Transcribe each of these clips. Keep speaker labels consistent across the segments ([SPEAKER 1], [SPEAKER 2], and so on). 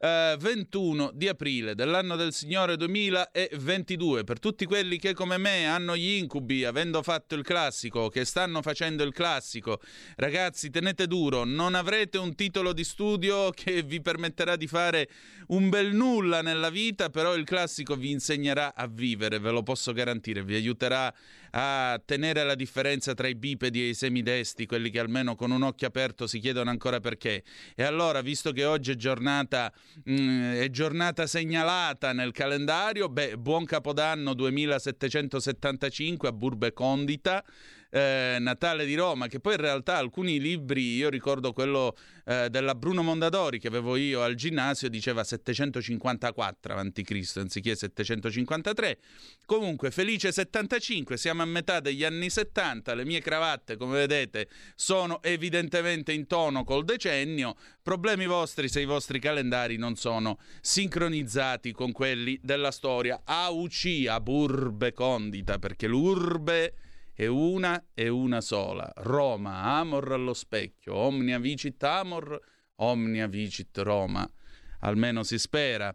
[SPEAKER 1] eh, 21 di aprile dell'anno del Signore 2022. Per tutti quelli che come me hanno gli incubi, avendo fatto il classico, che stanno facendo il classico, ragazzi, tenete duro, non avrete un titolo di studio che vi permetterà di fare un bel nulla nella vita, però il classico vi insegnerà a vivere, ve lo posso garantire, vi aiuterà a tenere la differenza tra i bipedi e i semidesti, quelli che almeno con un occhio aperto si chiedono ancora perché. E allora, visto che oggi è giornata Mm, è giornata segnalata nel calendario, beh, buon capodanno 2775 a Burbe Condita eh, Natale di Roma, che poi in realtà alcuni libri, io ricordo quello eh, della Bruno Mondadori che avevo io al ginnasio, diceva 754 a.C. anziché 753. Comunque, felice 75, siamo a metà degli anni 70, le mie cravatte, come vedete, sono evidentemente in tono col decennio. Problemi vostri se i vostri calendari non sono sincronizzati con quelli della storia. AUC, a burbe condita, perché l'urbe è una e una sola. Roma, amor allo specchio, omnia vicit amor, omnia vicit Roma. Almeno si spera.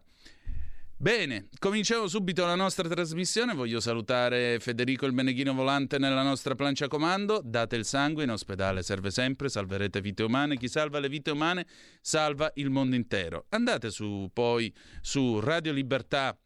[SPEAKER 1] Bene, cominciamo subito la nostra trasmissione. Voglio salutare Federico il Meneghino Volante nella nostra plancia comando. Date il sangue, in ospedale serve sempre, salverete vite umane. Chi salva le vite umane salva il mondo intero. Andate su poi su Radio Libertà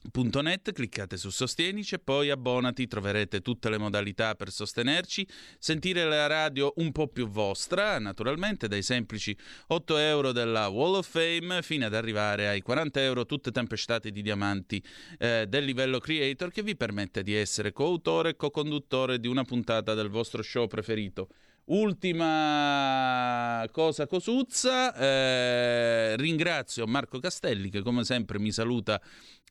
[SPEAKER 1] Net, cliccate su Sostienici e poi abbonati, troverete tutte le modalità per sostenerci, sentire la radio un po' più vostra, naturalmente dai semplici 8 euro della Wall of Fame fino ad arrivare ai 40 euro tutte tempestate di diamanti eh, del livello creator che vi permette di essere coautore e co-conduttore di una puntata del vostro show preferito. Ultima cosa cosuzza, eh, ringrazio Marco Castelli che come sempre mi saluta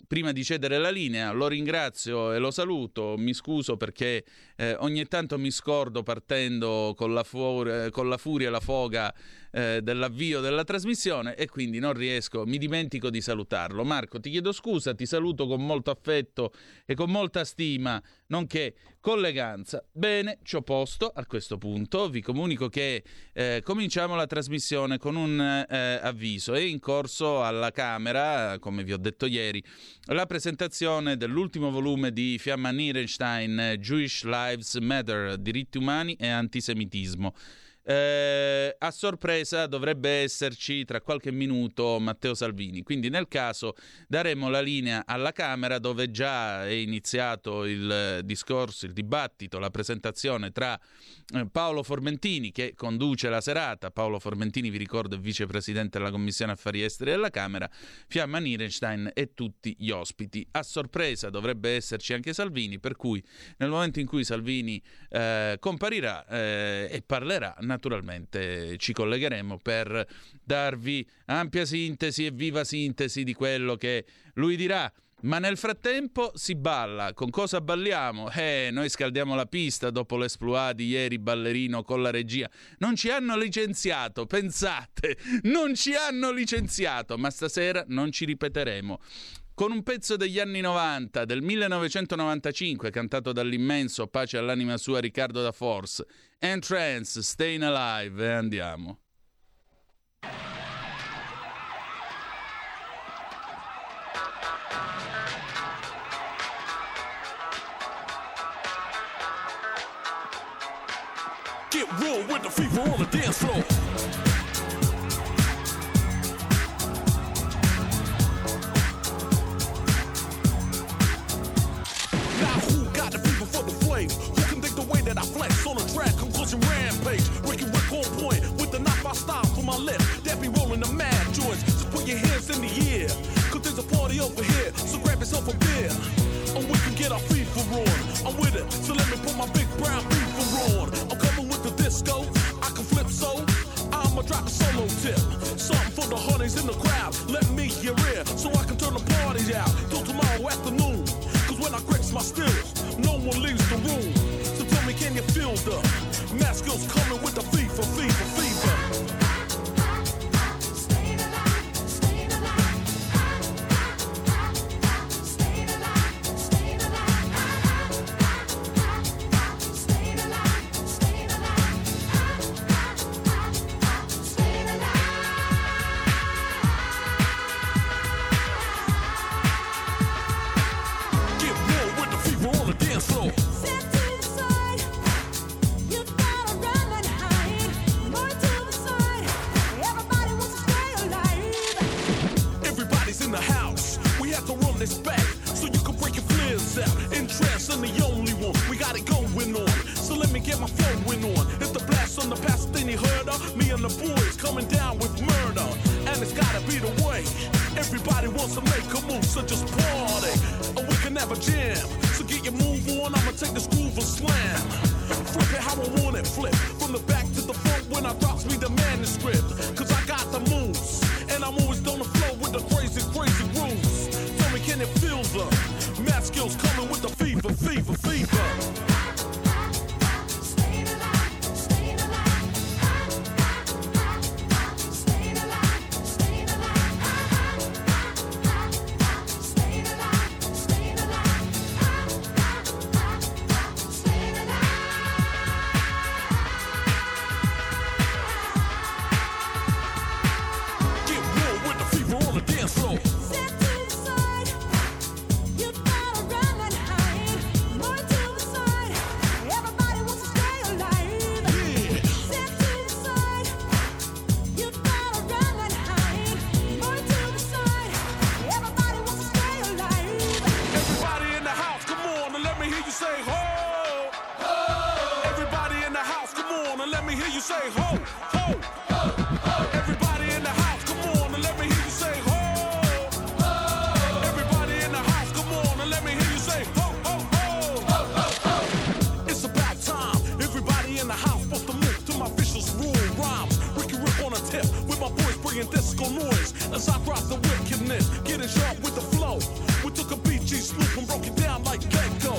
[SPEAKER 1] prima di cedere la linea, lo ringrazio e lo saluto, mi scuso perché eh, ogni tanto mi scordo partendo con la, fu- con la furia e la foga eh, dell'avvio della trasmissione e quindi non riesco, mi dimentico di salutarlo. Marco, ti chiedo scusa, ti saluto con molto affetto e con molta stima, nonché colleganza. Bene, ci ho posto a questo punto, vi comunico che eh, cominciamo la trasmissione con un eh, avviso. È in corso alla Camera, come vi ho detto ieri, la presentazione dell'ultimo volume di Fiamma Nierenstein, Jewish Lives Matter, diritti umani e antisemitismo. Eh, a sorpresa dovrebbe esserci tra qualche minuto Matteo Salvini, quindi nel caso daremo la linea alla Camera dove già è iniziato il discorso, il dibattito, la presentazione tra eh, Paolo Formentini che conduce la serata, Paolo Formentini vi ricordo è vicepresidente della Commissione Affari Esteri della Camera, Fiamma Nierenstein e tutti gli ospiti. A sorpresa dovrebbe esserci anche Salvini, per cui nel momento in cui Salvini eh, comparirà eh, e parlerà, naturalmente ci collegheremo per darvi ampia sintesi e viva sintesi di quello che lui dirà. Ma nel frattempo si balla. Con cosa balliamo? Eh, noi scaldiamo la pista dopo l'esploit di ieri ballerino con la regia. Non ci hanno licenziato, pensate, non ci hanno licenziato, ma stasera non ci ripeteremo con un pezzo degli anni 90, del 1995, cantato dall'immenso, pace all'anima sua, Riccardo da Force. Entrance, Staying Alive, e andiamo. Get real with the fever on the dance floor. Flex on a track, conclusion rampage. Ricky Rick on point with the knife I style for my left. That be rolling the mad joints. So put your hands in the air. Cause there's a party over here, so grab yourself a beer. And we can get our FIFA on. I'm with it, so let me put my big brown FIFA on. I'm coming with the
[SPEAKER 2] disco. I can flip so. I'ma drop a solo tip. Something for the honeys in the crowd. Let me hear it so I can turn the party out till tomorrow afternoon. Cause when I grips my stills, no one leaves the room. Tell me, can you feel the mask coming with the fever, fever, fever? As I drop the wickedness, getting sharp with the flow. We took a BG swoop and broke it down like Gecko.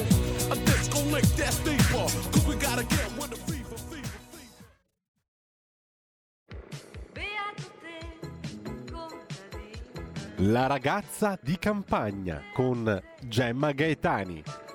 [SPEAKER 2] A disco lick that's deeper, cause we gotta get with the fever, fever.
[SPEAKER 3] La ragazza di campagna con Gemma Gaetani.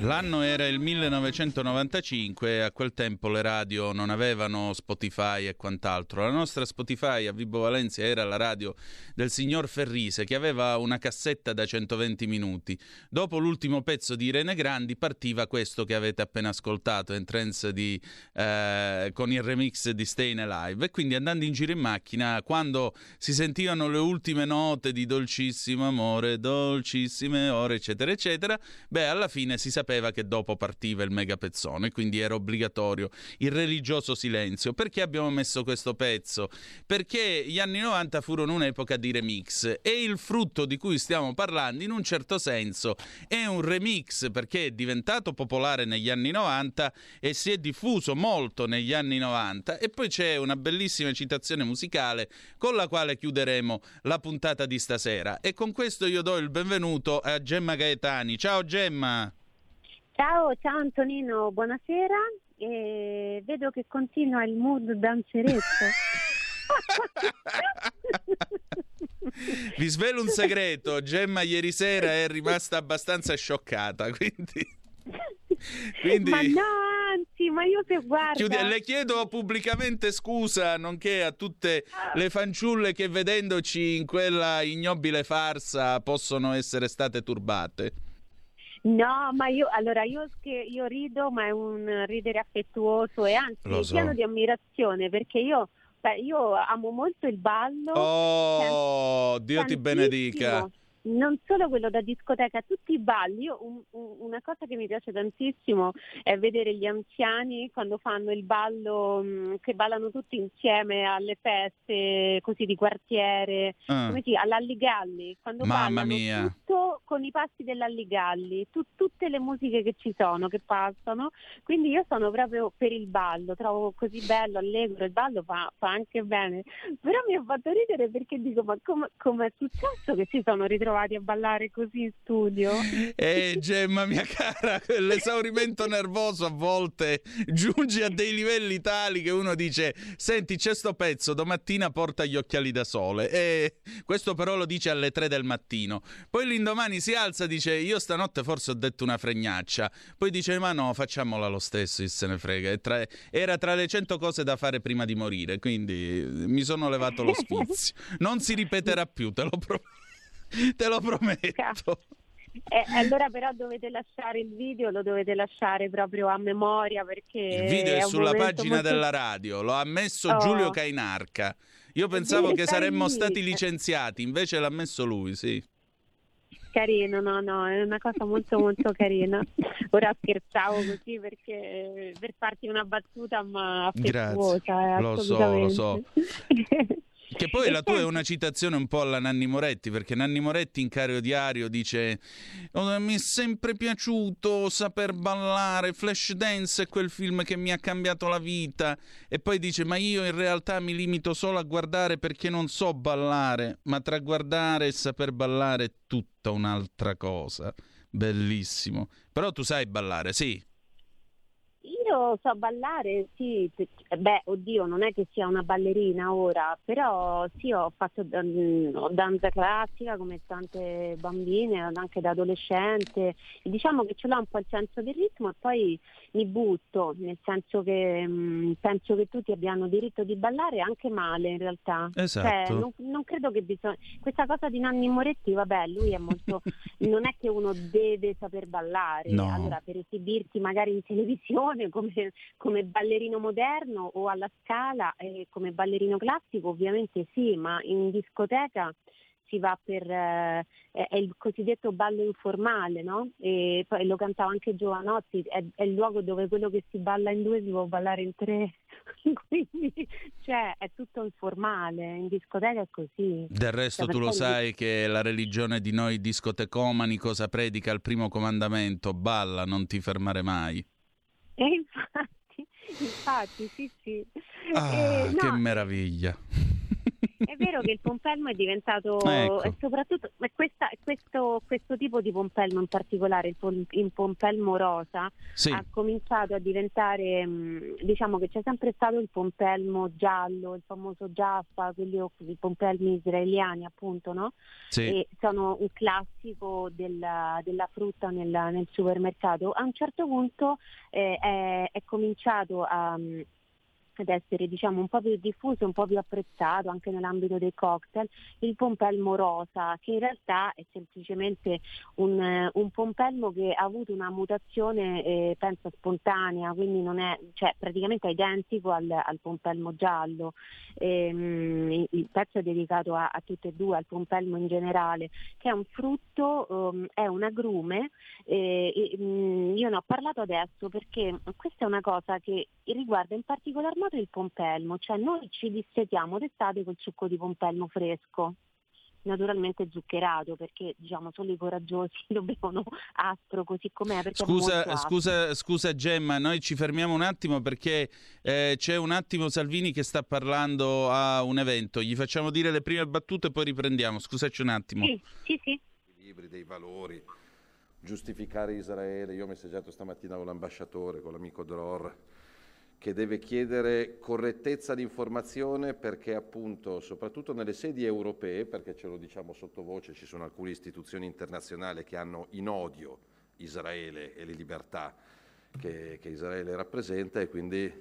[SPEAKER 1] L'anno era il 1995 e a quel tempo le radio non avevano Spotify e quant'altro. La nostra Spotify a Vibo Valencia era la radio del signor Ferrise che aveva una cassetta da 120 minuti. Dopo l'ultimo pezzo di Irene Grandi partiva questo che avete appena ascoltato, Entrance di, eh, con il remix di Stayin' Alive. E quindi andando in giro in macchina, quando si sentivano le ultime note di dolcissimo amore, dolcissime ore, eccetera, eccetera, beh, alla fine si sapeva che dopo partiva il megapezzone, quindi era obbligatorio il religioso silenzio. Perché abbiamo messo questo pezzo? Perché gli anni 90 furono un'epoca di remix e il frutto di cui stiamo parlando in un certo senso è un remix perché è diventato popolare negli anni 90 e si è diffuso molto negli anni 90 e poi c'è una bellissima citazione musicale con la quale chiuderemo la puntata di stasera e con questo io do il benvenuto a Gemma Gaetani. Ciao Gemma!
[SPEAKER 4] Ciao, ciao Antonino, buonasera. E vedo che continua il mood danzeretto.
[SPEAKER 1] Vi svelo un segreto, Gemma ieri sera è rimasta abbastanza scioccata, quindi... quindi...
[SPEAKER 4] Ma no, anzi, ma io se.
[SPEAKER 1] Chiudi- le chiedo pubblicamente scusa, nonché a tutte le fanciulle che vedendoci in quella ignobile farsa possono essere state turbate.
[SPEAKER 4] No, ma io allora io, io rido, ma è un ridere affettuoso e anzi
[SPEAKER 1] so.
[SPEAKER 4] pieno di ammirazione perché io, beh, io amo molto il ballo.
[SPEAKER 1] Oh, Dio ti benedica.
[SPEAKER 4] Non solo quello da discoteca, tutti i balli. Io un- un- una cosa che mi piace tantissimo è vedere gli anziani quando fanno il ballo, mh, che ballano tutti insieme alle feste così di quartiere,
[SPEAKER 1] Ah.
[SPEAKER 4] come si all'Alligalli, quando
[SPEAKER 1] Mamma mia.
[SPEAKER 4] tutto con i passi dell'Alligalli, tu- tutte le musiche che ci sono, che passano. Quindi io sono proprio per il ballo, trovo così bello, allegro, il ballo fa, fa anche bene. Però mi ha fatto ridere perché dico, ma come è successo che si sono ritrovati a ballare così in studio?
[SPEAKER 1] Eh, Gemma, mia cara, l'esaurimento nervoso a volte giunge a dei livelli tali che uno dice: Senti, c'è sto pezzo, domattina porta gli occhiali da sole. E questo però lo dice alle 3 del mattino. Poi l'indomani si alza e dice: Io stanotte forse ho detto una fregnaccia. Poi dice: Ma no, facciamola lo stesso, se ne frega. Tra- Era tra le cento cose da fare prima di morire, quindi mi sono levato lo sfizio. Non si ripeterà più, te lo, pro- te lo prometto.
[SPEAKER 4] Eh, allora però dovete lasciare il video, lo dovete lasciare proprio a memoria perché...
[SPEAKER 1] Il video è
[SPEAKER 4] un
[SPEAKER 1] sulla pagina
[SPEAKER 4] molto-
[SPEAKER 1] della radio, lo ha messo
[SPEAKER 4] Oh.
[SPEAKER 1] Giulio Cainarca. Io pensavo
[SPEAKER 4] Sì,
[SPEAKER 1] che saremmo
[SPEAKER 4] lì.
[SPEAKER 1] stati licenziati, invece l'ha messo lui, sì.
[SPEAKER 4] Carino, no, no, è una cosa molto molto carina. Ora scherzavo così perché per farti una battuta ma affettuosa. eh,
[SPEAKER 1] Lo so, lo so. Che poi
[SPEAKER 4] E
[SPEAKER 1] la tua è una citazione un po' alla Nanni Moretti, perché Nanni Moretti in Cario Diario dice "Oh, mi è sempre piaciuto saper ballare, Flashdance è quel film che mi ha cambiato la vita e poi dice ma io in realtà mi limito solo a guardare perché non so ballare, ma tra guardare e saper ballare è tutta un'altra cosa. Bellissimo. Però tu sai ballare, sì.
[SPEAKER 4] Io so ballare, sì, beh, oddio, non è che sia una ballerina ora, però sì, ho fatto dan- ho danza classica come tante bambine, anche da adolescente, diciamo che ce l'ho un po' il senso del ritmo e poi mi butto, nel senso che mh, penso che tutti abbiano diritto di ballare anche male in realtà.
[SPEAKER 1] Esatto.
[SPEAKER 4] Cioè, non, non credo che bisogna. Questa cosa di Nanni Moretti, vabbè, lui è molto. non è che uno deve saper ballare.
[SPEAKER 1] No.
[SPEAKER 4] Allora, per esibirti magari in televisione come, come ballerino moderno o alla scala eh, come ballerino classico, ovviamente sì, ma in discoteca si va per eh, è il cosiddetto ballo informale, no? E poi lo cantava anche Giovanotti, è, è il luogo dove quello che si balla in due si può ballare in tre. Quindi cioè è tutto informale, in discoteca è così.
[SPEAKER 1] Del resto
[SPEAKER 4] Cioè,
[SPEAKER 1] tu lo sai che la religione di noi discotecomani cosa predica al primo comandamento? Balla, non ti fermare mai.
[SPEAKER 4] E infatti, infatti, sì, sì.
[SPEAKER 1] Ah,
[SPEAKER 4] Eh, no,
[SPEAKER 1] che meraviglia.
[SPEAKER 4] È vero che il pompelmo è diventato,
[SPEAKER 1] Ecco.
[SPEAKER 4] e soprattutto questa- questo, questo tipo di pompelmo in particolare, il, pom- il pompelmo rosa,
[SPEAKER 1] Sì,
[SPEAKER 4] ha cominciato a diventare, mh, diciamo che c'è sempre stato il pompelmo giallo, il famoso Jaffa, quelli i pompelmi israeliani appunto, no?
[SPEAKER 1] sì.
[SPEAKER 4] E sono un classico della, della frutta nel, nel supermercato. A un certo punto eh, è, è cominciato a, ad essere diciamo un po' più diffuso, un po' più apprezzato anche nell'ambito dei cocktail, il pompelmo rosa, che in realtà è semplicemente un, eh, un pompelmo che ha avuto una mutazione eh, penso spontanea, quindi non è cioè, praticamente identico al, al pompelmo giallo. Ehm, il- pezzo è dedicato a, a tutte e due, al pompelmo in generale, che è un frutto, ehm, è un agrume. eh, e, mm, io ne ho parlato adesso perché questa è una cosa che riguarda in particolar modo il pompelmo, cioè noi ci dissetiamo d'estate col succo di pompelmo fresco. Naturalmente zuccherato perché diciamo solo i coraggiosi lo bevono aspro così com'è.
[SPEAKER 1] Scusa, scusa, scusa Gemma, noi ci fermiamo un attimo perché eh, c'è un attimo Salvini che sta parlando a un evento. Gli facciamo dire le prime battute e poi riprendiamo. Scusaci un attimo.
[SPEAKER 4] Sì, sì, sì.
[SPEAKER 5] equilibri, dei valori, giustificare Israele. Io ho messaggiato stamattina con l'ambasciatore, con l'amico Dror, che deve chiedere correttezza di informazione perché appunto, soprattutto nelle sedi europee, perché ce lo diciamo sottovoce, ci sono alcune istituzioni internazionali che hanno in odio Israele e le libertà che, che Israele rappresenta e quindi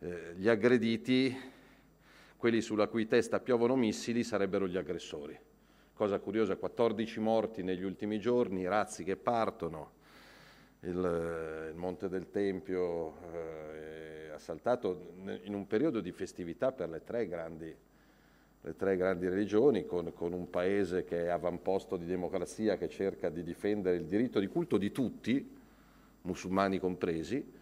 [SPEAKER 5] eh, gli aggrediti, quelli sulla cui testa piovono missili, sarebbero gli aggressori. Cosa curiosa, 14 morti negli ultimi giorni, razzi che partono, il, il Monte del Tempio eh, assaltato in un periodo di festività per le tre grandi, le tre grandi religioni, con, con un paese che è avamposto di democrazia, che cerca di difendere il diritto di culto di tutti, musulmani compresi,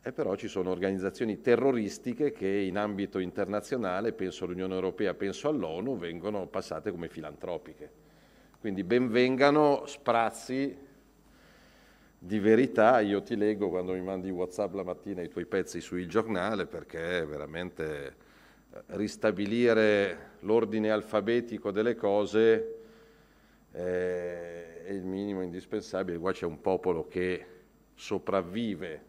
[SPEAKER 5] e però ci sono organizzazioni terroristiche che in ambito internazionale, penso all'Unione Europea, penso all'ONU, vengono passate come filantropiche. Quindi benvengano sprazzi di verità, io ti leggo quando mi mandi WhatsApp la mattina i tuoi pezzi sul giornale perché veramente eh, ristabilire l'ordine alfabetico delle cose eh, è il minimo indispensabile. Qua c'è un popolo che sopravvive,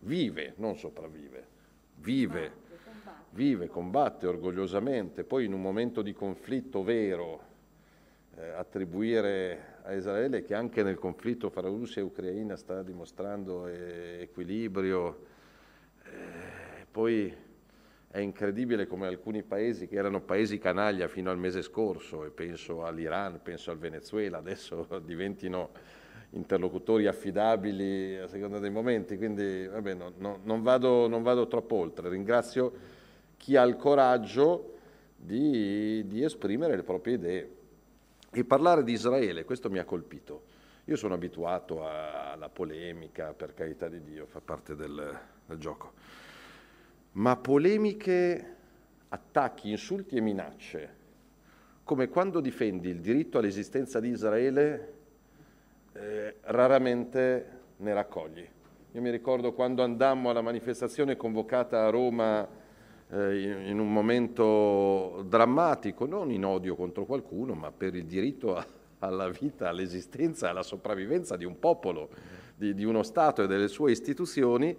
[SPEAKER 5] vive, non sopravvive, vive, vive, combatte orgogliosamente, poi in un momento di conflitto vero eh, attribuire a Israele che anche nel conflitto fra Russia e Ucraina sta dimostrando eh, equilibrio, eh, poi è incredibile come alcuni paesi che erano paesi canaglia fino al mese scorso, e penso all'Iran, penso al Venezuela, adesso diventino interlocutori affidabili a seconda dei momenti, quindi vabbè, no, no, non, vado, non, vado, troppo oltre. Ringrazio chi ha il coraggio di, di esprimere le proprie idee. E parlare di Israele, questo mi ha colpito. Io sono abituato alla polemica, per carità di Dio, fa parte del, del gioco. Ma polemiche, attacchi, insulti e minacce, come quando difendi il diritto all'esistenza di Israele, eh, raramente ne raccogli. Io mi ricordo quando andammo alla manifestazione convocata a Roma in, in, un momento drammatico, non in odio contro qualcuno, ma per il diritto alla vita, all'esistenza, alla sopravvivenza di un popolo, di, di, uno Stato e delle sue istituzioni,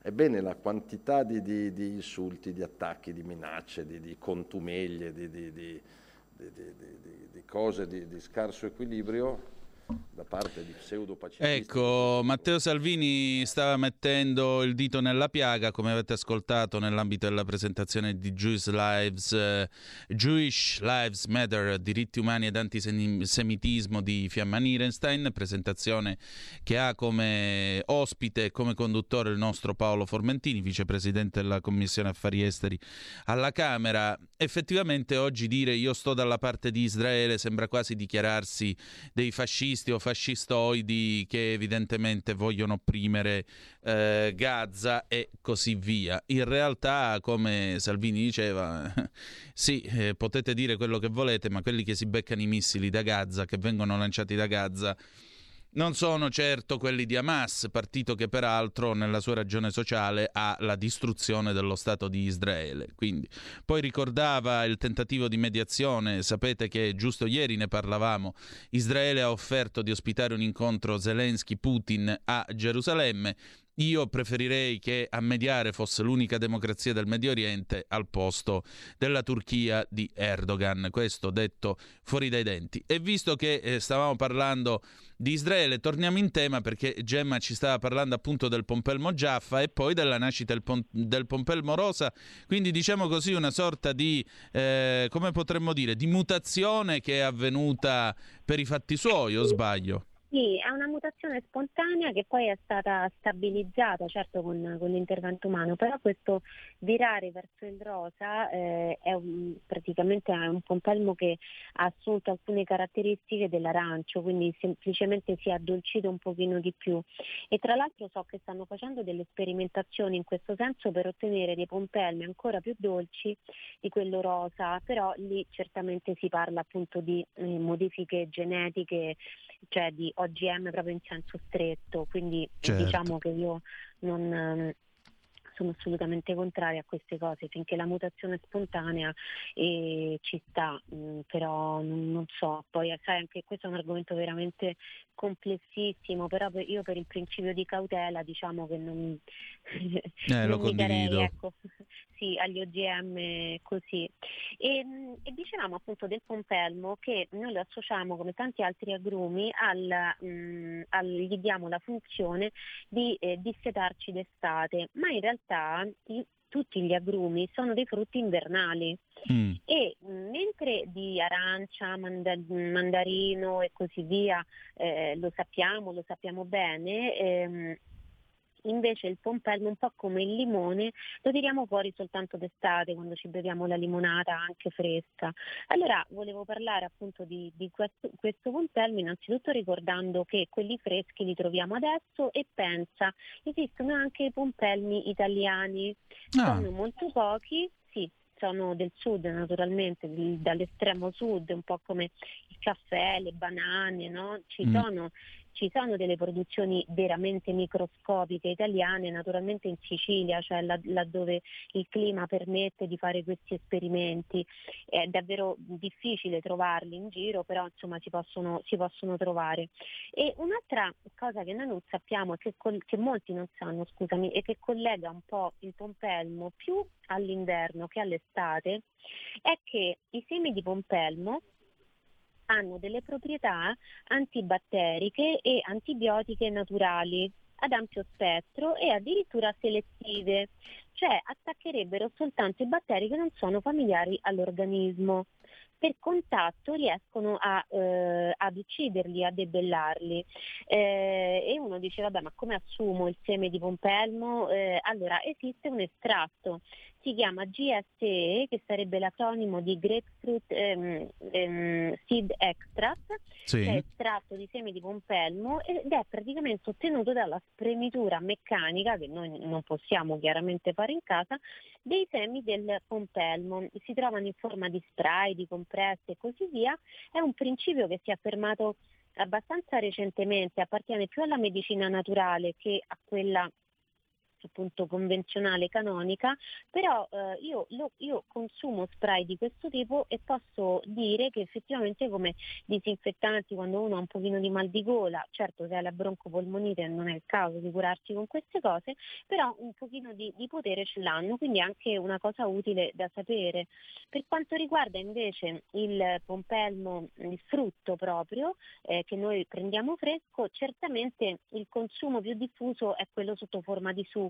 [SPEAKER 5] ebbene la quantità di, di, di insulti, di attacchi, di minacce, di, contumeglie, di, cose di scarso equilibrio da parte di pseudo
[SPEAKER 1] Ecco, Matteo Salvini stava mettendo il dito nella piaga, come avete ascoltato nell'ambito della presentazione di Jewish Lives, uh, Jewish Lives Matter, diritti umani ed antisemitismo di Fiamma Nierenstein, presentazione che ha come ospite e come conduttore il nostro Paolo Formentini, vicepresidente della Commissione Affari Esteri alla Camera. Effettivamente oggi dire io sto dalla parte di Israele sembra quasi dichiararsi dei fascisti fascisti o fascistoidi che evidentemente vogliono opprimere eh, Gaza e così via. In realtà, come Salvini diceva, sì, eh, potete dire quello che volete, ma quelli che si beccano i missili da Gaza, che vengono lanciati da Gaza, non sono certo quelli di Hamas, partito che peraltro nella sua ragione sociale ha la distruzione dello Stato di Israele. Quindi, poi ricordava il tentativo di mediazione, sapete che giusto ieri ne parlavamo, Israele ha offerto di ospitare un incontro Zelensky-Putin a Gerusalemme, io preferirei che a mediare fosse l'unica democrazia del Medio Oriente al posto della Turchia di Erdogan. Questo detto fuori dai denti. E visto che eh, stavamo parlando di Israele, torniamo in tema perché Gemma ci stava parlando appunto del Pompelmo Giaffa e poi della nascita del, Pom- del Pompelmo Rosa. Quindi diciamo così una sorta di, eh, come potremmo dire, di mutazione che è avvenuta per i fatti suoi, o sbaglio?
[SPEAKER 4] Sì, è una mutazione spontanea che poi è stata stabilizzata, certo con, con l'intervento umano, però questo virare verso il rosa eh, è un, praticamente è un pompelmo che ha assunto alcune caratteristiche dell'arancio, quindi semplicemente si è addolcito un pochino di più. E tra l'altro so che stanno facendo delle sperimentazioni in questo senso per ottenere dei pompelmi ancora più dolci di quello rosa, però lì certamente si parla appunto di eh, modifiche genetiche, cioè di OGM proprio in senso stretto, quindi
[SPEAKER 1] certo.
[SPEAKER 4] diciamo che io non ehm, sono assolutamente contraria a queste cose, finché la mutazione spontanea eh, ci sta, mh, mm, però non, non, so, poi sai anche questo è un argomento veramente complessissimo, però per, io per il principio di cautela diciamo che non,
[SPEAKER 1] eh,
[SPEAKER 4] non
[SPEAKER 1] mi darei
[SPEAKER 4] ecco, sì, agli OGM così. E, e, dicevamo appunto del pompelmo che noi lo associamo come tanti altri agrumi al, mh, al gli diamo la funzione di eh, dissetarci d'estate, ma in realtà i, tutti gli agrumi sono dei frutti invernali
[SPEAKER 1] mm.
[SPEAKER 4] e mentre di arancia, manda- mandarino e così via eh, lo sappiamo, lo sappiamo bene, ehm, Invece il pompelmo, un po' come il limone, lo tiriamo fuori soltanto d'estate, quando ci beviamo la limonata anche fresca. Allora volevo parlare appunto di, di questo, questo pompelmo, innanzitutto ricordando che quelli freschi li troviamo adesso e pensa, esistono anche i pompelmi italiani,
[SPEAKER 1] Ah.
[SPEAKER 4] sono molto pochi, sì, sono del sud naturalmente, dall'estremo sud, un po' come il caffè, le banane, no? Ci
[SPEAKER 1] Mm.
[SPEAKER 4] sono ci sono delle produzioni veramente microscopiche italiane, naturalmente in Sicilia, cioè laddove il clima permette di fare questi esperimenti. È davvero difficile trovarli in giro, però insomma si possono, si possono trovare. E un'altra cosa che noi non sappiamo, che, col- che molti non sanno, scusami, e che collega un po' il pompelmo più all'inverno che all'estate, è che i semi di pompelmo hanno delle proprietà antibatteriche e antibiotiche naturali ad ampio spettro e addirittura selettive, cioè attaccherebbero soltanto i batteri che non sono familiari all'organismo. Per contatto riescono a, eh, ad ucciderli, a debellarli. Eh, e uno dice, vabbè, ma come assumo il seme di pompelmo? Eh, allora, esiste un estratto si chiama GSE, che sarebbe l'acronimo di Grapefruit ehm, ehm, Seed Extract,
[SPEAKER 1] Sì.
[SPEAKER 4] che è estratto di semi di pompelmo ed è praticamente ottenuto dalla spremitura meccanica, che noi non possiamo chiaramente fare in casa, dei semi del pompelmo. Si trovano in forma di spray, di compresse e così via. È un principio che si è affermato abbastanza recentemente, appartiene più alla medicina naturale che a quella appunto convenzionale canonica, però eh, io, lo- io consumo spray di questo tipo e posso dire che effettivamente come disinfettanti quando uno ha un pochino di mal di gola, certo se ha la broncopolmonite non è il caso di curarsi con queste cose, però un pochino di, di potere ce l'hanno, quindi è anche una cosa utile da sapere. Per quanto riguarda invece il pompelmo, il frutto proprio, eh, che noi prendiamo fresco, certamente il consumo più diffuso è quello sotto forma di succo,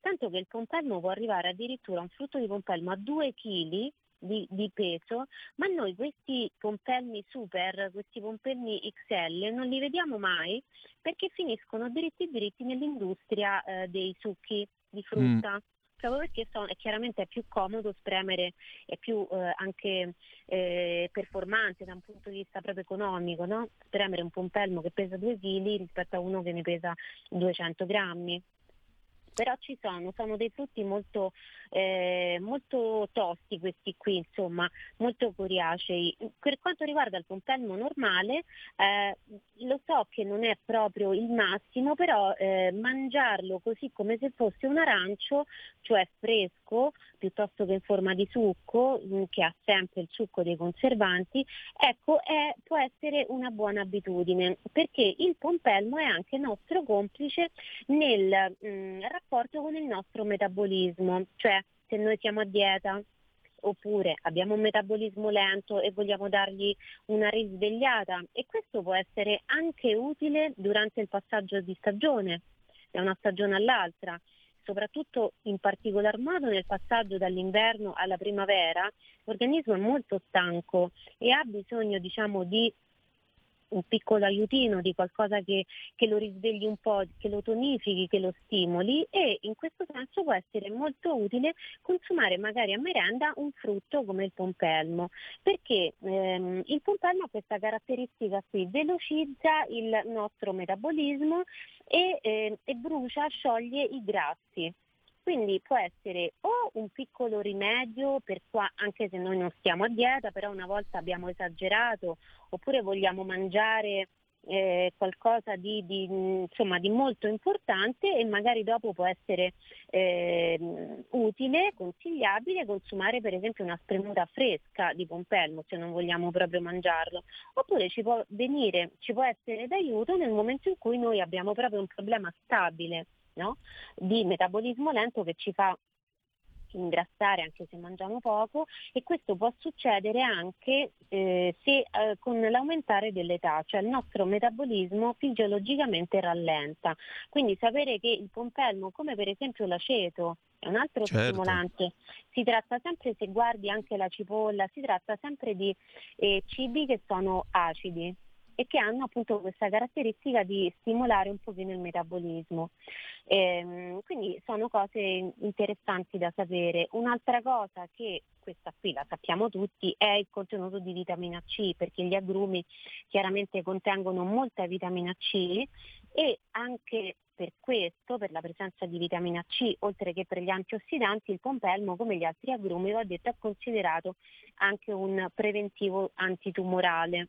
[SPEAKER 4] tanto che il pompelmo può arrivare addirittura un frutto di pompelmo a 2 kg di, di peso, ma noi questi pompelmi super, questi pompelmi XL non li vediamo mai perché finiscono diritti diritti nell'industria eh, dei succhi di frutta. Proprio perché sono- è chiaramente è più comodo spremere, è più eh, anche eh, performante da un punto di vista proprio economico, no? spremere un pompelmo che pesa 2 kg rispetto a uno che ne pesa 200 grammi. Però ci sono, sono dei frutti molto, eh, molto tosti questi qui, insomma, molto coriacei. Per quanto riguarda il pompelmo normale, eh, lo so che non è proprio il massimo, però eh, mangiarlo così come se fosse un arancio, cioè fresco, piuttosto che in forma di succo, mh, che ha sempre il succo dei conservanti, ecco, è- può essere una buona abitudine, perché il pompelmo è anche nostro complice nel mh, rapporto con il nostro metabolismo, cioè se noi siamo a dieta oppure abbiamo un metabolismo lento e vogliamo dargli una risvegliata e questo può essere anche utile durante il passaggio di stagione, da una stagione all'altra, soprattutto in particolar modo nel passaggio dall'inverno alla primavera, l'organismo è molto stanco e ha bisogno diciamo di un piccolo aiutino di qualcosa che, che lo risvegli un po', che lo tonifichi, che lo stimoli e in questo senso può essere molto utile consumare magari a merenda un frutto come il pompelmo, perché ehm, il pompelmo ha questa caratteristica qui, velocizza il nostro metabolismo e, eh, e brucia, scioglie i grassi. Quindi può essere o un piccolo rimedio, qua, anche se noi non stiamo a dieta, però una volta abbiamo esagerato, oppure vogliamo mangiare eh, qualcosa di, di, insomma, di molto importante e magari dopo può essere ehm, utile, consigliabile consumare per esempio una spremuta fresca di pompelmo se non vogliamo proprio mangiarlo, oppure ci può venire, ci può essere d'aiuto nel momento in cui noi abbiamo proprio un problema stabile no? di metabolismo lento che ci fa ingrassare anche se mangiamo poco e questo può succedere anche eh, se, eh, con l'aumentare dell'età, cioè il nostro metabolismo fisiologicamente rallenta. Quindi sapere che il pompelmo, come per esempio l'aceto, è un altro
[SPEAKER 1] Certo.
[SPEAKER 4] stimolante, si tratta sempre, se guardi anche la cipolla, si tratta sempre di eh, cibi che sono acidi. E che hanno appunto questa caratteristica di stimolare un pochino il metabolismo. Ehm, quindi sono cose interessanti da sapere. Un'altra cosa che questa qui la sappiamo tutti è il contenuto di vitamina C perché gli agrumi chiaramente contengono molta vitamina C e anche per questo, per la presenza di vitamina C, oltre che per gli antiossidanti, il pompelmo, come gli altri agrumi, va detto, è considerato anche un preventivo antitumorale.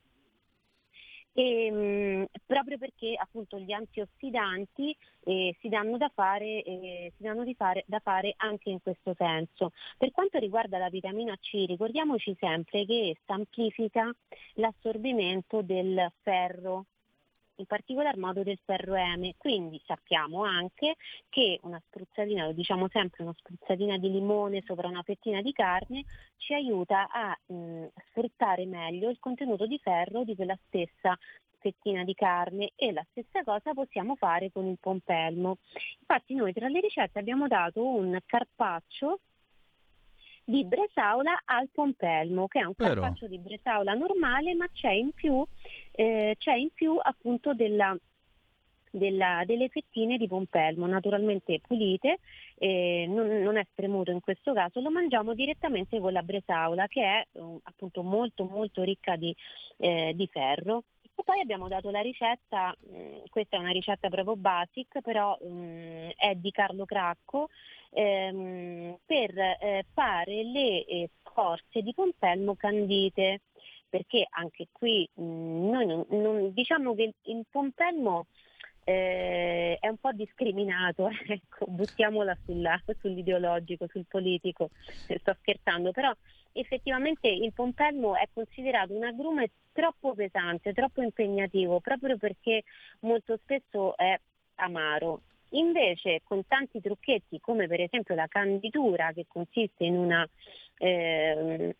[SPEAKER 4] E, mh, proprio perché appunto gli antiossidanti eh, si danno, da fare, eh, si danno fare, da fare anche in questo senso. Per quanto riguarda la vitamina C, ricordiamoci sempre che essa amplifica l'assorbimento del ferro in particolar modo del ferro M. Quindi sappiamo anche che una spruzzatina, lo diciamo sempre, una spruzzatina di limone sopra una fettina di carne ci aiuta a mh, sfruttare meglio il contenuto di ferro di quella stessa fettina di carne e la stessa cosa possiamo fare con il pompelmo. Infatti noi tra le ricette abbiamo dato un carpaccio di bresaola al pompelmo, che è un
[SPEAKER 1] Però-
[SPEAKER 4] carpaccio di bresaola normale, ma c'è in più, eh, c'è in più appunto della, della- delle fettine di pompelmo, naturalmente pulite, eh, non, non è spremuto in questo caso, lo mangiamo direttamente con la bresaola, che è eh, appunto molto molto ricca di, eh, di ferro. E poi abbiamo dato la ricetta, mh, questa è una ricetta proprio basic, però mh, è di Carlo Cracco, ehm, per eh, fare le eh, scorze di pompelmo candite, perché anche qui mh, noi non- non- diciamo che il, il pompelmo eh, è un po' discriminato, ecco, buttiamola sulla- sull'ideologico, sul politico, Eh, sto scherzando, però effettivamente il pompelmo è considerato un agrume troppo pesante, troppo impegnativo, proprio perché molto spesso è amaro. Invece con tanti trucchetti come per esempio la canditura che consiste in una ehm,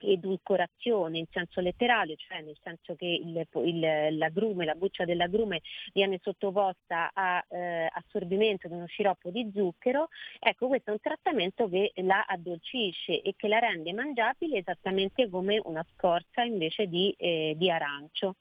[SPEAKER 4] edulcorazione in senso letterale, cioè nel senso che il- il- l'agrume, la buccia dell'agrume viene sottoposta a eh, assorbimento di uno sciroppo di zucchero, ecco questo è un trattamento che la addolcisce e che la rende mangiabile esattamente come una scorza invece di, eh, di arancio,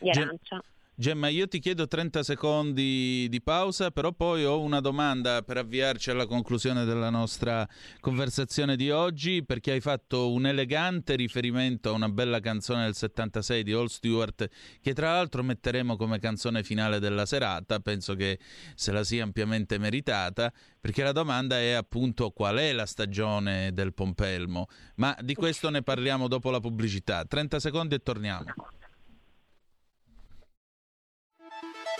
[SPEAKER 4] di arancia.
[SPEAKER 1] Gemma, io ti chiedo 30 secondi di pausa, però poi ho una domanda per avviarci alla conclusione della nostra conversazione di oggi, perché hai fatto un elegante riferimento a una bella canzone del 76 di All Stewart, che tra l'altro metteremo come canzone finale della serata, penso che se la sia ampiamente meritata, perché la domanda è appunto qual è la stagione del pompelmo, ma di questo ne parliamo dopo la pubblicità. 30 secondi e torniamo.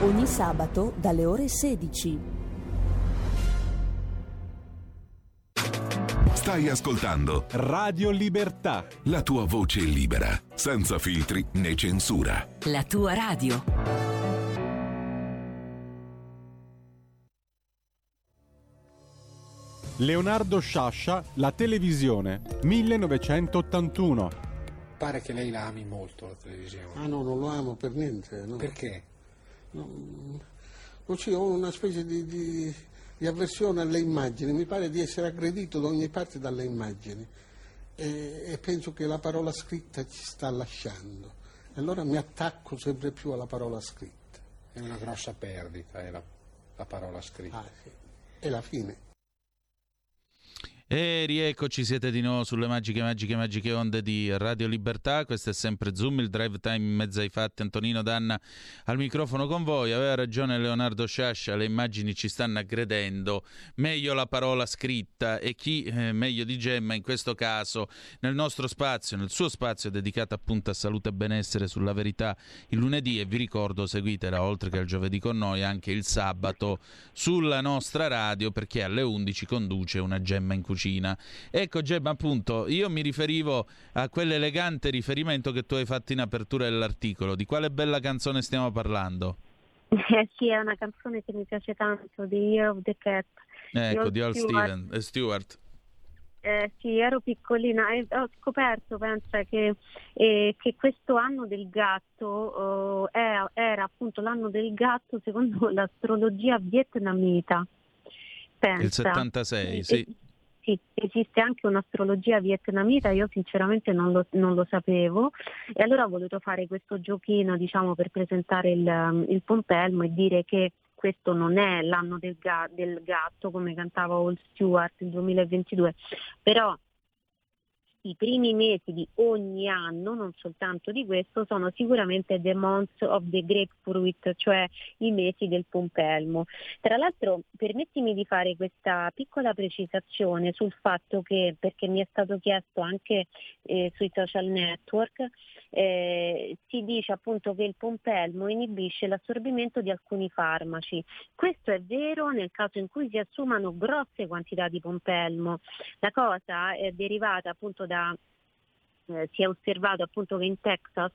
[SPEAKER 6] Ogni sabato dalle ore 16.
[SPEAKER 7] Stai ascoltando
[SPEAKER 3] Radio Libertà.
[SPEAKER 7] la tua voce libera, senza filtri né censura.
[SPEAKER 6] La tua radio.
[SPEAKER 3] Leonardo Sciascia, La televisione, 1981.
[SPEAKER 8] pare che lei la ami molto la televisione.
[SPEAKER 9] Ah no, non lo amo per niente. no.
[SPEAKER 8] Perché?
[SPEAKER 9] No, non ci ho una specie di, di- di avversione alle immagini, mi pare di essere aggredito da ogni parte dalle immagini e, e penso che la parola scritta ci sta lasciando. E allora mi attacco sempre più alla parola scritta.
[SPEAKER 8] È una grossa perdita, è la, la parola scritta.
[SPEAKER 9] Ah, sì. È la fine.
[SPEAKER 1] E rieccoci, siete di nuovo sulle magiche, magiche, magiche onde di Radio Libertà. Questo è sempre Zoom, il drive time in mezzo ai fatti. Antonino Danna al microfono con voi. Aveva ragione Leonardo Sciascia, le immagini ci stanno aggredendo. Meglio la parola scritta e chi eh, meglio di Gemma in questo caso nel nostro spazio, nel suo spazio dedicato appunto a salute e benessere sulla verità il lunedì e vi ricordo seguitela oltre che il giovedì con noi anche il sabato sulla nostra radio perché alle 11 conduce una Gemma in cucina. Ecco Gemma appunto io mi riferivo a quell'elegante riferimento che tu hai fatto in apertura dell'articolo. Di quale bella canzone stiamo parlando?
[SPEAKER 4] Eh, sì, è una canzone che mi piace tanto, The Year of the Cat.
[SPEAKER 1] Ecco, di
[SPEAKER 4] Al
[SPEAKER 1] Steven, eh, Stewart.
[SPEAKER 4] Eh, sì, ero piccolina e ho scoperto, pensa, che, eh, che questo anno del gatto eh, era, era appunto l'anno del gatto secondo l'astrologia vietnamita. Pensa.
[SPEAKER 1] Il 76, sì.
[SPEAKER 4] Sì, esiste anche un'astrologia vietnamita, io sinceramente non lo, non lo sapevo. E allora ho voluto fare questo giochino diciamo, per presentare il, il pompelmo e dire che questo non è l'anno del, ga- del gatto come cantava All Stewart il 2022, però i primi mesi di ogni anno, non soltanto di questo, sono sicuramente the months of the grapefruit, cioè i mesi del pompelmo. Tra l'altro, permettimi di fare questa piccola precisazione sul fatto che, perché mi è stato chiesto anche eh, sui social network, eh, si dice appunto che il pompelmo inibisce l'assorbimento di alcuni farmaci. Questo è vero nel caso in cui si assumano grosse quantità di pompelmo. La cosa è derivata appunto da yeah. Eh, si è osservato appunto che in Texas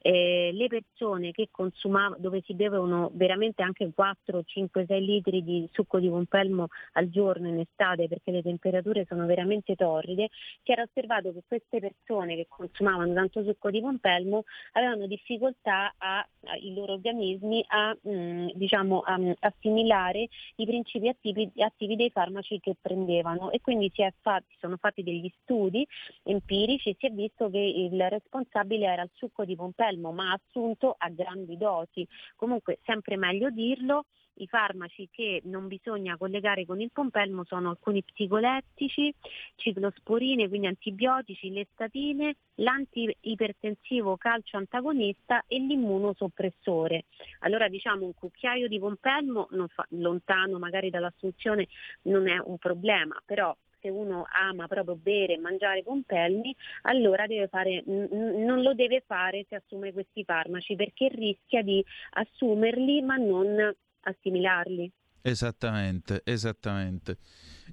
[SPEAKER 4] eh, le persone che consumavano, dove si bevevano veramente anche 4, 5, 6 litri di succo di pompelmo al giorno in estate perché le temperature sono veramente torride, si era osservato che queste persone che consumavano tanto succo di pompelmo avevano difficoltà a, ai loro organismi a mh, diciamo, a, mh, assimilare i principi attivi, attivi dei farmaci che prendevano. E quindi si fatti, sono fatti degli studi empirici si è visto che il responsabile era il succo di pompelmo, ma assunto a grandi dosi. Comunque, sempre meglio dirlo, i farmaci che non bisogna collegare con il pompelmo sono alcuni psicolettici, ciclosporine, quindi antibiotici, le statine, l'antiipertensivo calcio antagonista e l'immunosoppressore. Allora diciamo un cucchiaio di pompelmo fa- lontano magari dall'assunzione non è un problema, però se uno ama proprio bere e mangiare pompelmi, allora fare, n- non lo deve fare se assume questi farmaci perché rischia di assumerli ma non assimilarli.
[SPEAKER 1] Esattamente, esattamente.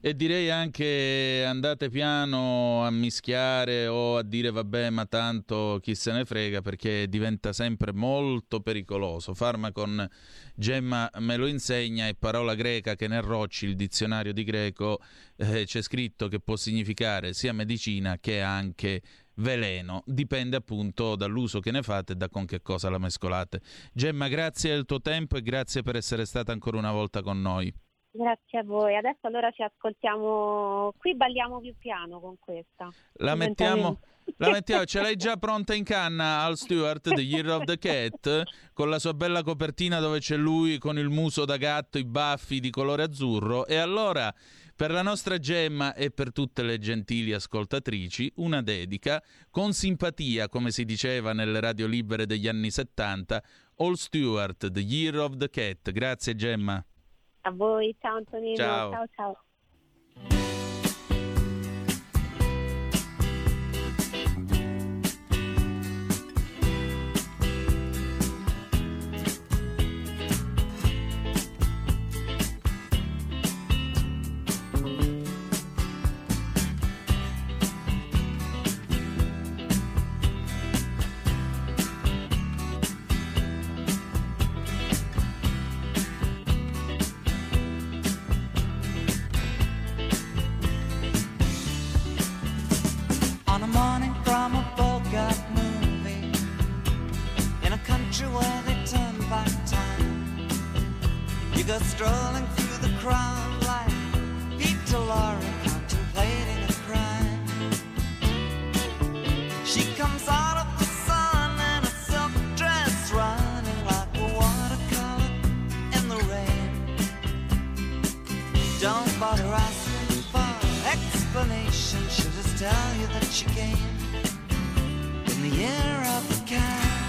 [SPEAKER 1] E direi anche andate piano a mischiare o a dire vabbè ma tanto chi se ne frega perché diventa sempre molto pericoloso. Farmacon Gemma me lo insegna è parola greca che nel Rocci, il dizionario di greco, eh, c'è scritto che può significare sia medicina che anche veleno. Dipende appunto dall'uso che ne fate e da con che cosa la mescolate. Gemma, grazie del tuo tempo e grazie per essere stata ancora una volta con noi.
[SPEAKER 4] Grazie a voi. Adesso allora ci ascoltiamo, qui balliamo più piano con questa.
[SPEAKER 1] La mettiamo, la mettiamo, ce l'hai già pronta in canna al Stewart The Year of the Cat con la sua bella copertina dove c'è lui con il muso da gatto, i baffi di colore azzurro e allora per la nostra Gemma e per tutte le gentili ascoltatrici una dedica con simpatia, come si diceva nelle radio libere degli anni 70, All Stewart The Year of the Cat. Grazie Gemma.
[SPEAKER 4] A voi, ciao Antonino.
[SPEAKER 1] Ciao.
[SPEAKER 4] ciao. ciao.
[SPEAKER 10] Fine time. You go strolling through the crowd like Peter Laura contemplating a crime. She comes out of the sun in a silk dress, running like a watercolor in the rain. Don't bother asking for explanation. She'll just tell you that she came in the year of the cat.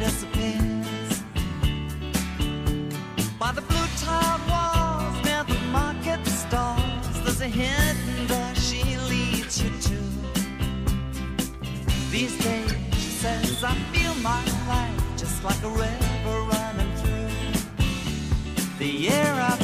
[SPEAKER 10] Disappears. By the blue tiled walls near the market stalls, there's a hidden door she leads you to. These days, she says, I feel my life just like a river running through the year of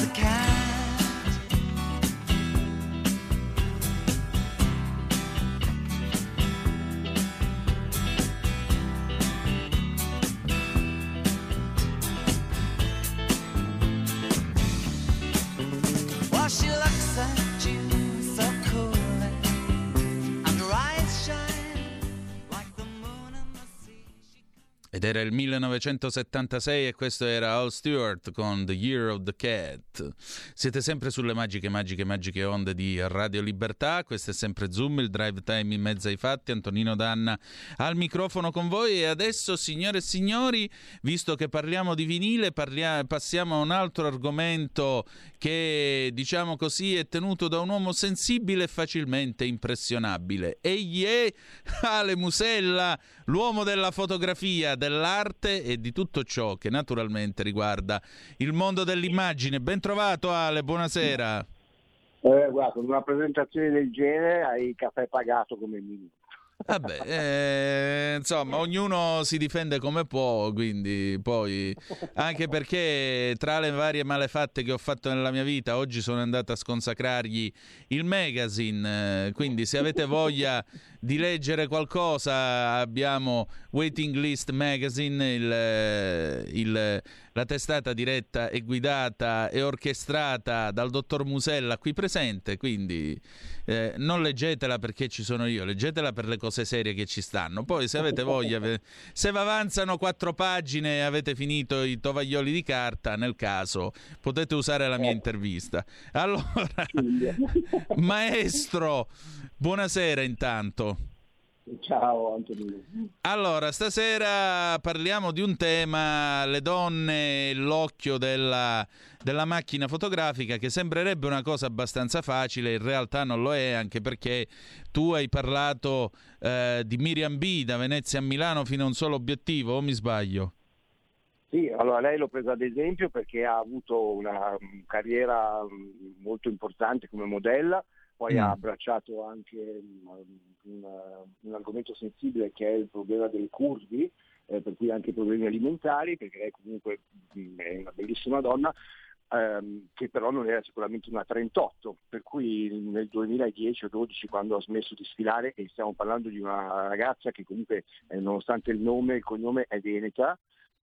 [SPEAKER 1] era il 1976 e questo era Al Stewart con The Year of the Cat. Siete sempre sulle magiche, magiche, magiche onde di Radio Libertà. Questo è sempre Zoom, il drive time in mezzo ai fatti. Antonino Danna al microfono con voi. E adesso, signore e signori, visto che parliamo di vinile, parlia- passiamo a un altro argomento che, diciamo così, è tenuto da un uomo sensibile e facilmente impressionabile. Egli è Ale Musella, l'uomo della fotografia, dell'arte e di tutto ciò che naturalmente riguarda il mondo dell'immagine. Ben trovato Ale, buonasera.
[SPEAKER 11] Eh, guarda, una presentazione del genere hai caffè pagato come minimo.
[SPEAKER 1] Vabbè, eh, insomma, ognuno si difende come può, quindi poi anche perché tra le varie malefatte che ho fatto nella mia vita, oggi sono andato a sconsacrargli il magazine, quindi se avete voglia di leggere qualcosa abbiamo Waiting List Magazine, il, il- la testata diretta e guidata e orchestrata dal dottor Musella qui presente, quindi eh, non leggetela perché ci sono io, leggetela per le cose serie che ci stanno. Poi se avete voglia, se vi avanzano quattro pagine e avete finito i tovaglioli di carta, nel caso potete usare la mia intervista. Allora, maestro, buonasera intanto.
[SPEAKER 11] Ciao Antonino.
[SPEAKER 1] Allora, stasera parliamo di un tema, le donne, l'occhio della, della macchina fotografica, che sembrerebbe una cosa abbastanza facile, in realtà non lo è, anche perché tu hai parlato eh, di Miriam B da Venezia a Milano fino a un solo obiettivo, o mi sbaglio?
[SPEAKER 11] Sì, allora lei l'ho presa ad esempio perché ha avuto una mm, carriera mm, molto importante come modella, poi
[SPEAKER 1] Mm.
[SPEAKER 11] ha abbracciato anche mm, un, un argomento sensibile che è il problema delle curvi, eh, per cui anche problemi alimentari, perché lei comunque mm, è una bellissima donna, ehm, che però non era sicuramente una 38, per cui nel 2010 o 2012 quando ha smesso di sfilare, e stiamo parlando di una ragazza che comunque eh, nonostante il nome e il cognome è veneta,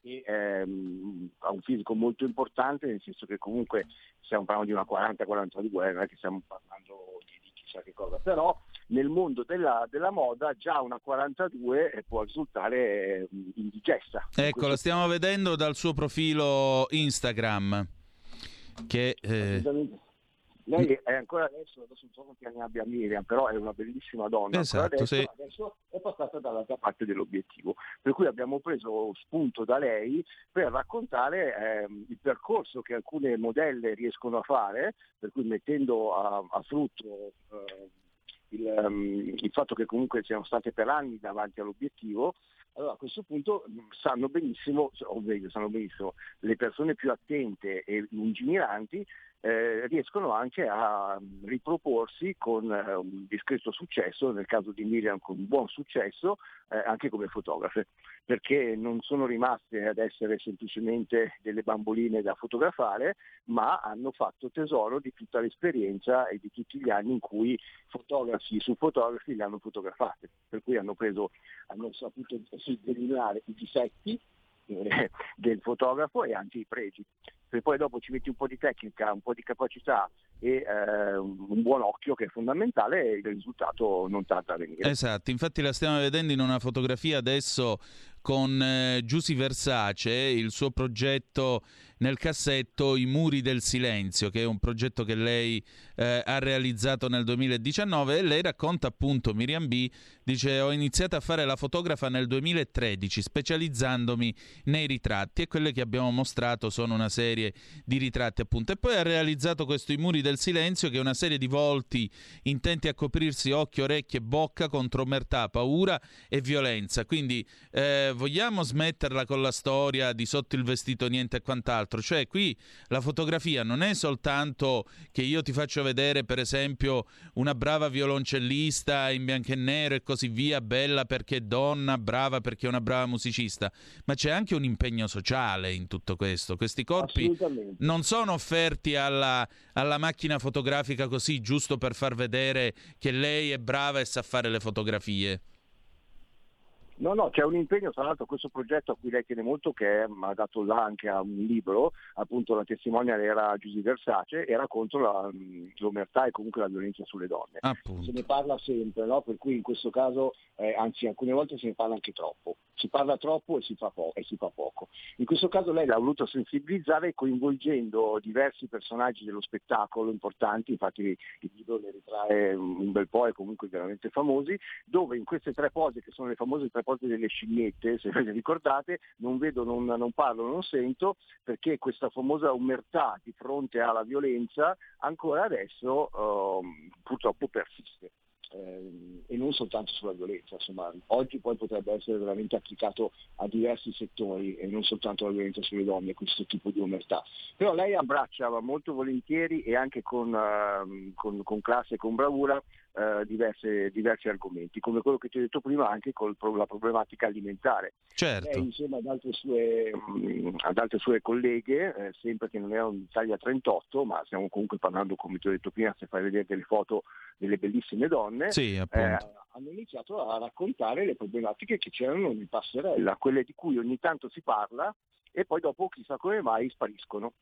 [SPEAKER 11] e ehm, ha un fisico molto importante, nel senso che comunque stiamo parlando di una 40-40 di guerra, che stiamo parlando di, di chissà che cosa, però nel mondo della, della moda già una 42 eh, può risultare eh, indigesta.
[SPEAKER 1] Ecco, la stiamo vedendo dal suo profilo Instagram. Che eh.
[SPEAKER 11] Lei è ancora adesso, adesso non so quanti anni abbia Miriam, però è una bellissima donna.
[SPEAKER 1] Esatto,
[SPEAKER 11] adesso,
[SPEAKER 1] sì.
[SPEAKER 11] adesso è passata dall'altra parte dell'obiettivo. Per cui abbiamo preso spunto da lei per raccontare ehm, il percorso che alcune modelle riescono a fare, per cui mettendo a, a frutto eh, il, ehm, il fatto che comunque siano state per anni davanti all'obiettivo, allora a questo punto sanno benissimo, o meglio, sanno benissimo, le persone più attente e lungimiranti eh, riescono anche a riproporsi con eh, un discreto successo, nel caso di Miriam con buon successo, eh, anche come fotografe, perché non sono rimaste ad essere semplicemente delle bamboline da fotografare, ma hanno fatto tesoro di tutta l'esperienza e di tutti gli anni in cui fotografi su fotografi le hanno fotografate, per cui hanno preso, hanno saputo delineare i difetti eh, del fotografo e anche i pregi. Se poi dopo ci metti un po' di tecnica, un po' di capacità e eh, un buon occhio che è fondamentale, il risultato non tarda a venire.
[SPEAKER 1] Esatto, infatti la stiamo vedendo in una fotografia adesso con eh, Giusy Versace, il suo progetto nel cassetto I muri del silenzio, che è un progetto che lei eh, ha realizzato nel 2019 e lei racconta appunto, Miriam B, dice ho iniziato a fare la fotografa nel 2013 specializzandomi nei ritratti e quelle che abbiamo mostrato sono una serie di ritratti appunto. E poi ha realizzato questo I muri del silenzio che è una serie di volti intenti a coprirsi occhio, orecchie bocca contro omertà, paura e violenza, quindi eh, vogliamo smetterla con la storia di sotto il vestito niente e quant'altro, cioè qui la fotografia non è soltanto che io ti faccio vedere per esempio una brava violoncellista in bianco e nero e così via, bella perché è donna, brava perché è una brava musicista, ma c'è anche un impegno sociale in tutto questo. Questi corpi non sono offerti alla, alla macchina fotografica così giusto per far vedere che lei è brava e sa fare le fotografie.
[SPEAKER 11] No, no, c'è un impegno, tra l'altro questo progetto a cui lei tiene molto, che ha dato là anche a un libro, appunto la testimonial era Giusy Versace, era contro la, l'omertà e comunque la violenza sulle donne.
[SPEAKER 1] Appunto.
[SPEAKER 11] Se ne parla sempre, no? per cui in questo caso, eh, anzi alcune volte se ne parla anche troppo. Si parla troppo e si, fa po- e si fa poco. In questo caso lei l'ha voluto sensibilizzare coinvolgendo diversi personaggi dello spettacolo importanti, infatti il libro ne ritrae un bel po' e comunque veramente famosi, dove in queste tre pose, che sono le famose tre pose delle scimmiette, se ve le ricordate, non vedo, non, non parlo, non sento, perché questa famosa umertà di fronte alla violenza ancora adesso ehm, purtroppo persiste. Eh, e non soltanto sulla violenza, insomma, oggi poi potrebbe essere veramente applicato a diversi settori e non soltanto alla violenza sulle donne questo tipo di omertà. Però lei abbraccia molto volentieri e anche con, ehm, con, con classe e con bravura eh, diverse- diversi argomenti, come quello che ti ho detto prima anche con la problematica alimentare.
[SPEAKER 1] Certo.
[SPEAKER 11] Lei insieme ad altre sue, mh, ad altre sue colleghe, eh, sempre che non erano in Italia 38, ma stiamo comunque parlando, come ti ho detto prima, se fai vedere delle foto delle bellissime donne,
[SPEAKER 1] Sì,
[SPEAKER 11] eh, hanno iniziato a raccontare le problematiche che c'erano in passerella, quelle di cui ogni tanto si parla e poi dopo chissà come mai spariscono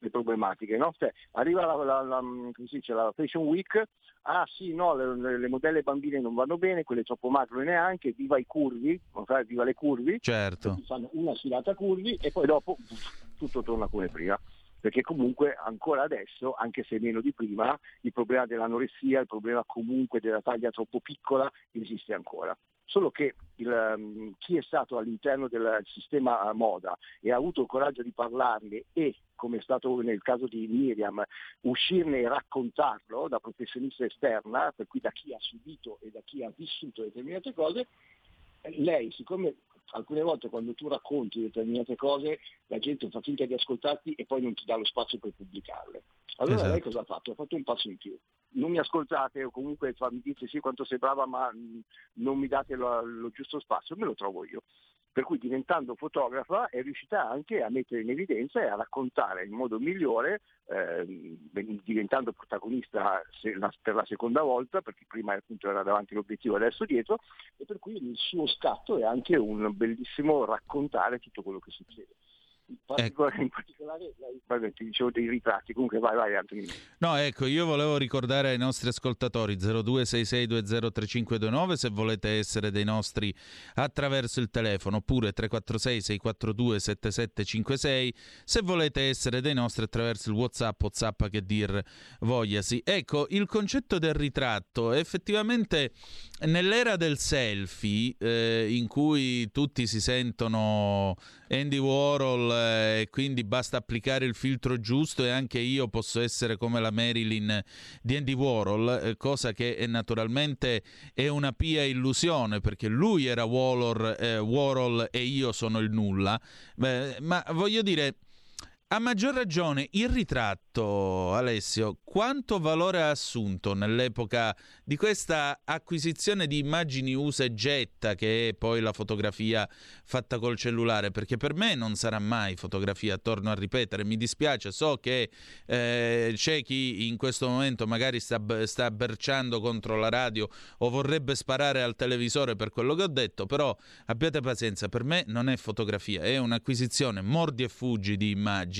[SPEAKER 11] le problematiche. No? Cioè, arriva la, la- la- si dice, la Fashion Week, ah sì, no, le, le- le modelle bambine non vanno bene, quelle troppo magre neanche, viva i curvi, viva le curvi,
[SPEAKER 1] Certo.
[SPEAKER 11] Fanno una sfilata curvi e poi dopo tutto torna come prima. Perché comunque ancora adesso, anche se meno di prima, il problema dell'anoressia, il problema comunque della taglia troppo piccola esiste ancora. Solo che il, ehm, chi è stato all'interno del sistema eh, moda e ha avuto il coraggio di parlarne e, come è stato nel caso di Miriam, uscirne e raccontarlo da professionista esterna, per cui da chi ha subito e da chi ha vissuto determinate cose, lei, siccome alcune volte quando tu racconti determinate cose la gente fa finta di ascoltarti e poi non ti dà lo spazio per pubblicarle. Allora
[SPEAKER 1] Esatto.
[SPEAKER 11] lei cosa ha fatto? Ha fatto un passo in più. Non mi ascoltate o comunque mi dite sì quanto sei brava ma non mi date lo, lo giusto spazio, me lo trovo io. Per cui diventando fotografa è riuscita anche a mettere in evidenza e a raccontare in modo migliore, ven- diventando protagonista per la seconda volta, perché prima appunto era davanti l'obiettivo, adesso dietro, e per cui il suo scatto è anche un bellissimo raccontare tutto quello che succede. In particolare, in particolare lei- ti dicevo dei ritratti, comunque vai, vai Antonino.
[SPEAKER 1] No, ecco, io volevo ricordare ai nostri ascoltatori 0266203529 se volete essere dei nostri attraverso il telefono oppure 346 642 7756 se volete essere dei nostri attraverso il WhatsApp, WhatsApp che dir vogliasi. Ecco, il concetto del ritratto effettivamente nell'era del selfie eh, in cui tutti si sentono Andy Warhol eh, e quindi basta applicare il filtro giusto e anche io posso essere come la Marilyn di Andy Warhol, eh, cosa che è naturalmente è una pia illusione perché lui era Warhol, eh, Warhol e io sono il nulla, Beh, ma voglio dire A maggior ragione, il ritratto, Alessio, quanto valore ha assunto nell'epoca di questa acquisizione di immagini usa e getta, che è poi la fotografia fatta col cellulare? Perché per me non sarà mai fotografia, torno a ripetere, mi dispiace, so che eh, c'è chi in questo momento magari sta, sta berciando contro la radio o vorrebbe sparare al televisore per quello che ho detto, però abbiate pazienza, per me non è fotografia, è un'acquisizione mordi e fuggi di immagini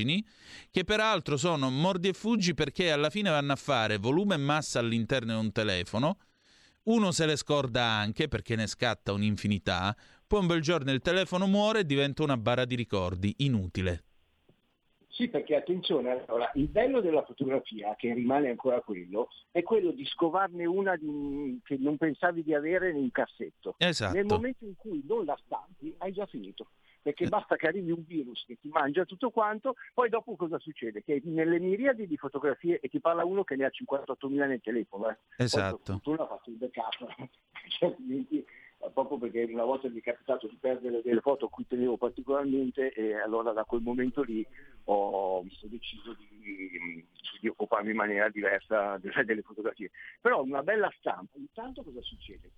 [SPEAKER 1] che peraltro sono mordi e fuggi perché alla fine vanno a fare volume e massa all'interno di un telefono, uno se le scorda anche perché ne scatta un'infinità, poi un bel giorno il telefono muore e diventa una bara di ricordi inutile.
[SPEAKER 11] Sì, perché attenzione, allora, il bello della fotografia, che rimane ancora quello, è quello di scovarne una di- che non pensavi di avere in un cassetto.
[SPEAKER 1] Esatto.
[SPEAKER 11] Nel momento in cui non la stampi, hai già finito. Perché basta che arrivi un virus che ti mangia tutto quanto, poi dopo cosa succede? Che nelle miriadi di fotografie, e ti parla uno che ne ha 58.000 nel telefono, eh.
[SPEAKER 1] Esatto.
[SPEAKER 11] per fortuna ha fatto il backup, Cioè, eh, proprio perché una volta mi è capitato di perdere delle foto a cui tenevo particolarmente e allora da quel momento lì ho, ho deciso di, di occuparmi in maniera diversa delle fotografie. Però una bella stampa, intanto cosa succede?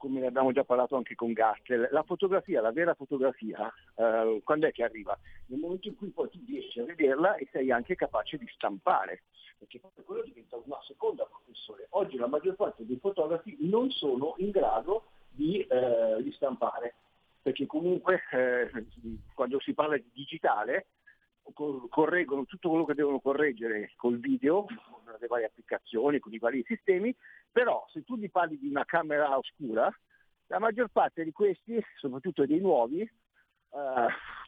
[SPEAKER 11] Come ne abbiamo già parlato anche con Gastel, la fotografia, la vera fotografia, eh, quando è che arriva? Nel momento in cui poi tu riesci a vederla e sei anche capace di stampare, perché poi quello diventa una seconda professione. Oggi la maggior parte dei fotografi non sono in grado di, eh, di stampare, perché comunque eh, quando si parla di digitale cor- correggono tutto quello che devono correggere col video, con le varie applicazioni, con i vari sistemi, però se tu gli parli di una camera oscura, la maggior parte di questi, soprattutto dei nuovi, eh,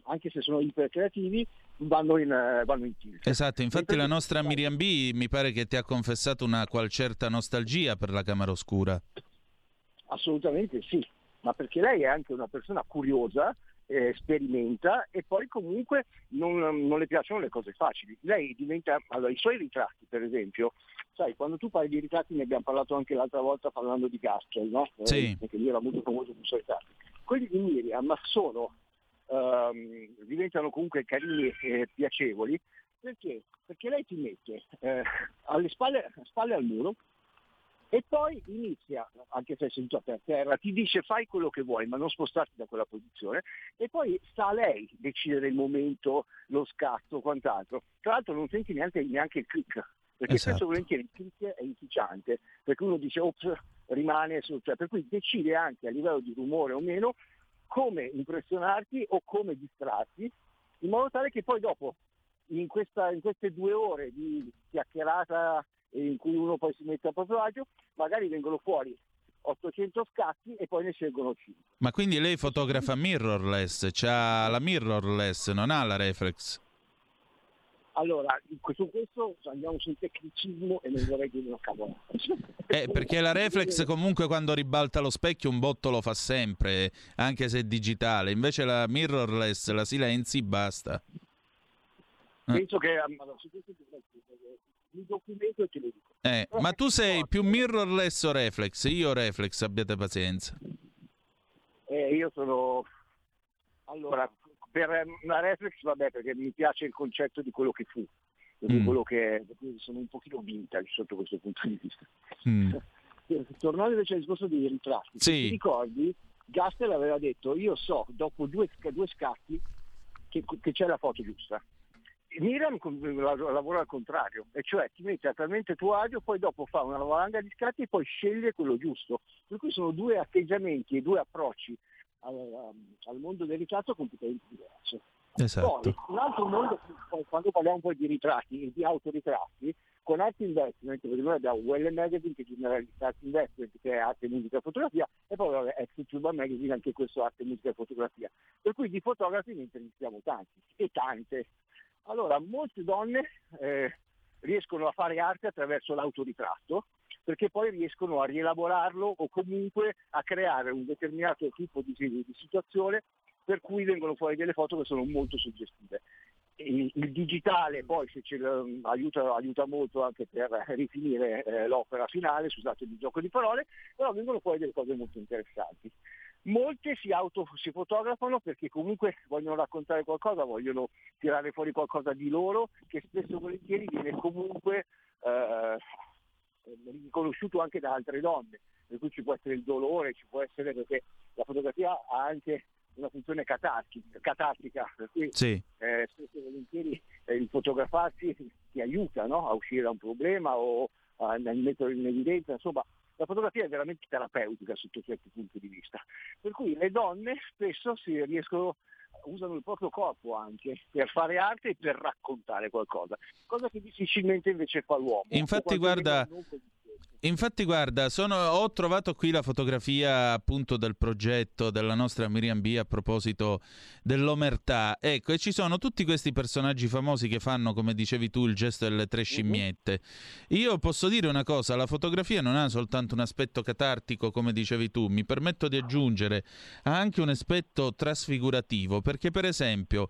[SPEAKER 11] anche se sono ipercreativi, vanno in, eh, vanno in tilt.
[SPEAKER 1] Esatto, infatti la nostra Miriam B mi pare che ti ha confessato una qual certa nostalgia per la camera oscura.
[SPEAKER 11] Assolutamente sì, ma perché lei è anche una persona curiosa, eh, sperimenta e poi comunque non, non le piacciono le cose facili. Lei diventa, allora i suoi ritratti per esempio, sai quando tu parli di ritratti ne abbiamo parlato anche l'altra volta parlando di Gaskell, no? Eh,
[SPEAKER 1] Sì.
[SPEAKER 11] Perché lui era molto famoso per i suoi ritratti. Quelli di Miriam sono, ehm, diventano comunque carini e piacevoli perché? Perché lei ti mette eh, alle spalle, spalle al muro e poi inizia, anche se è seduta per terra, ti dice fai quello che vuoi ma non spostarti da quella posizione e poi sta a lei decidere il momento, lo scatto, quant'altro. Tra l'altro non senti neanche, neanche il click, perché
[SPEAKER 1] Esatto.
[SPEAKER 11] spesso volentieri il click è inficiante, perché uno dice ops, rimane su, cioè, per cui decide anche a livello di rumore o meno come impressionarti o come distrarti, in modo tale che poi dopo in, questa- in queste due ore di chiacchierata in cui uno poi si mette a proprio agio, magari vengono fuori 800 scatti e poi ne scelgono 5.
[SPEAKER 1] Ma quindi lei fotografa mirrorless, c'ha la mirrorless, non ha la reflex?
[SPEAKER 11] Allora, su questo andiamo sul tecnicismo e non vorrei dire una cavolata.
[SPEAKER 1] Eh, perché la reflex comunque quando ribalta lo specchio un botto lo fa sempre, anche se è digitale. Invece la mirrorless la silenzi, basta.
[SPEAKER 11] Penso che su questo mi documento e te lo dico.
[SPEAKER 1] Eh, ma tu sei più mirrorless o reflex? Io reflex, abbiate pazienza.
[SPEAKER 11] Eh, io sono... Allora, per una reflex vabbè perché mi piace il concetto di quello che fu, di
[SPEAKER 1] Mm.
[SPEAKER 11] quello che sono un pochino vintage sotto questo punto di vista.
[SPEAKER 1] Mm.
[SPEAKER 11] Eh, Tornando invece al discorso dei ritratti,
[SPEAKER 1] Sì.
[SPEAKER 11] ti ricordi, Gastel aveva detto io so dopo due, due scatti che, che c'è la foto giusta. Miriam lavora al contrario, e cioè ti mette a talmente tuo agio, poi dopo fa una valanga di scatti e poi sceglie quello giusto. Per cui sono due atteggiamenti e due approcci al, al mondo del ritratto completamente diversi.
[SPEAKER 1] Esatto.
[SPEAKER 11] Poi un altro mondo, quando parliamo poi di ritratti e di autoritratti, con Art Investment, perché noi abbiamo Well Magazine che genera Art Investment che è arte, musica e fotografia, e poi vabbè, Ex Tuba Magazine anche questo arte, musica e fotografia. Per cui di fotografi ne intervistiamo tanti e tante. Allora, molte donne eh, riescono a fare arte attraverso l'autoritratto, perché poi riescono a rielaborarlo o comunque a creare un determinato tipo di, di situazione per cui vengono fuori delle foto che sono molto suggestive. Il, digitale poi l- aiuta, aiuta molto anche per rifinire eh, l'opera finale, scusate il gioco di parole, però vengono fuori delle cose molto interessanti. Molte si auto si fotografano perché comunque vogliono raccontare qualcosa, vogliono tirare fuori qualcosa di loro che spesso e volentieri viene comunque eh, riconosciuto anche da altre donne, per cui ci può essere il dolore, ci può essere perché la fotografia ha anche una funzione catartica, catartica per cui
[SPEAKER 1] Sì.
[SPEAKER 11] eh, spesso e volentieri eh, il fotografarsi ti aiuta no? a uscire da un problema o a metterlo in evidenza, insomma la fotografia è veramente terapeutica sotto certi punti di vista. Per cui le donne spesso si riescono, usano il proprio corpo anche per fare arte e per raccontare qualcosa, cosa che difficilmente invece fa l'uomo.
[SPEAKER 1] Infatti, guarda. Infatti, guarda, sono- ho trovato qui la fotografia appunto del progetto della nostra Miriam B a proposito dell'omertà. Ecco, e ci sono tutti questi personaggi famosi che fanno, come dicevi tu, il gesto delle tre scimmiette. Io posso dire una cosa: la fotografia non ha soltanto un aspetto catartico, come dicevi tu, mi permetto di aggiungere, ha anche un aspetto trasfigurativo, perché per esempio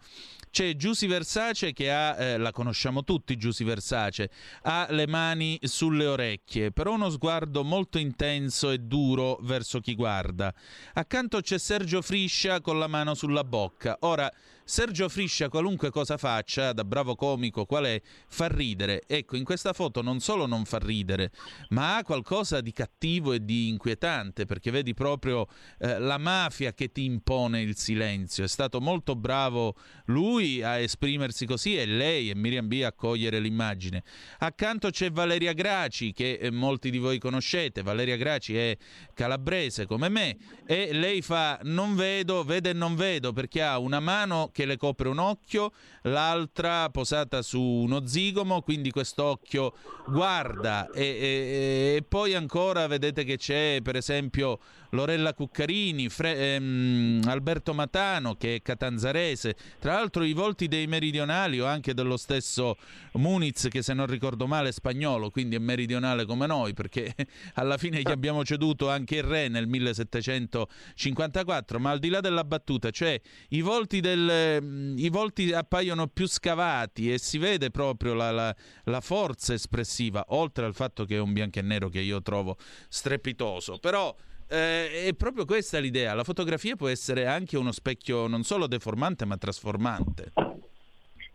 [SPEAKER 1] c'è Giusy Versace che ha, eh, la conosciamo tutti, Giusy Versace, ha le mani sulle orecchie, però uno sguardo molto intenso e duro verso chi guarda. Accanto c'è Sergio Friscia con la mano sulla bocca. Ora, Sergio Friscia, qualunque cosa faccia, da bravo comico qual è, fa ridere. Ecco, in questa foto non solo non fa ridere, ma ha qualcosa di cattivo e di inquietante, perché vedi proprio eh, la mafia che ti impone il silenzio. È stato molto bravo lui a esprimersi così e lei e Miriam B a cogliere l'immagine. Accanto c'è Valeria Graci, che eh, molti di voi conoscete. Valeria Graci è calabrese come me e lei fa non vedo, vede e non vedo perché ha una mano che le copre un occhio, l'altra posata su uno zigomo, quindi quest'occhio guarda. E, e- e poi ancora vedete che c'è per esempio Lorella Cuccarini, Fre- ehm, Alberto Matano che è catanzarese, tra l'altro i volti dei meridionali o anche dello stesso Muniz che se non ricordo male è spagnolo, quindi è meridionale come noi perché alla fine gli abbiamo ceduto anche il re nel 1754, ma al di là della battuta, cioè i volti, del, i volti appaiono più scavati e si vede proprio la, la- la forza espressiva, oltre al fatto che è un bianco e nero che io trovo strepitoso, però... eh, è proprio questa l'idea, la fotografia può essere anche uno specchio non solo deformante ma trasformante.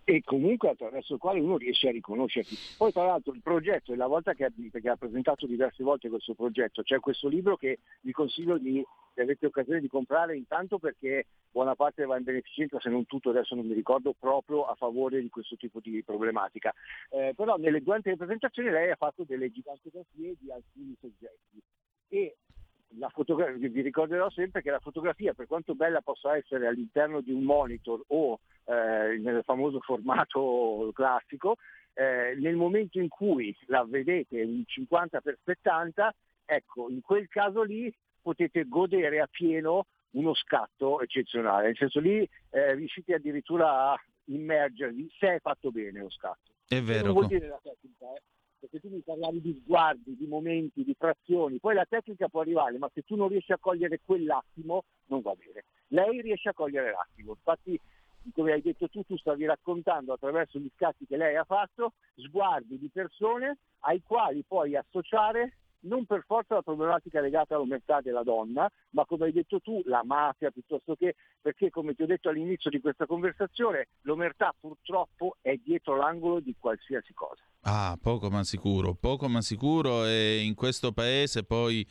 [SPEAKER 11] e comunque attraverso il quale uno riesce a riconoscerti. Poi tra l'altro il progetto, è la volta che ha, presentato diverse volte questo progetto, c'è questo libro che vi consiglio di, se avete occasione di comprare intanto perché buona parte va in beneficenza, se non tutto adesso non mi ricordo, proprio a favore di questo tipo di problematica. Eh, però nelle, durante le presentazioni lei ha fatto delle gigantografie di alcuni soggetti e la fotografia, vi ricorderò sempre che la fotografia, per quanto bella possa essere all'interno di un monitor o eh, nel famoso formato classico, eh, nel momento in cui la vedete in 50x70, ecco, in quel caso lì potete godere a pieno uno scatto eccezionale, nel senso lì eh, riuscite addirittura a immergervi se è fatto bene lo scatto.
[SPEAKER 1] È vero.
[SPEAKER 11] Non vuol dire la tecnica, eh, perché tu mi parlavi di sguardi, di momenti, di frazioni, poi la tecnica può arrivare, ma se tu non riesci a cogliere quell'attimo non va bene. Lei riesce a cogliere l'attimo, infatti come hai detto tu, tu stavi raccontando attraverso gli scatti che lei ha fatto, sguardi di persone ai quali puoi associare non per forza la problematica legata all'omertà della donna, ma come hai detto tu, la mafia piuttosto che, perché come ti ho detto all'inizio di questa conversazione, l'omertà purtroppo è dietro l'angolo di qualsiasi cosa.
[SPEAKER 1] Ah, poco ma sicuro, poco ma sicuro e in questo paese poi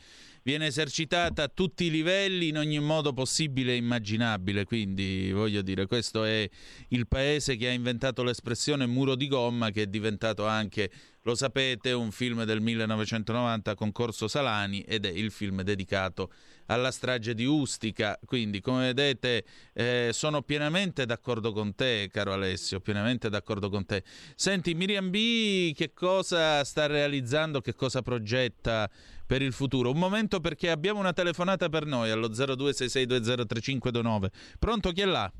[SPEAKER 1] viene esercitata a tutti i livelli in ogni modo possibile e immaginabile, quindi voglio dire, questo è il paese che ha inventato l'espressione muro di gomma che è diventato anche, lo sapete, un film del 1990 con Corso Salani ed è il film dedicato alla strage di Ustica, quindi come vedete eh, sono pienamente d'accordo con te, caro Alessio, pienamente d'accordo con te. Senti, Miriam B che cosa sta realizzando, che cosa progetta per il futuro? Un momento perché abbiamo una telefonata per noi allo 0266203529. Pronto, chi è là?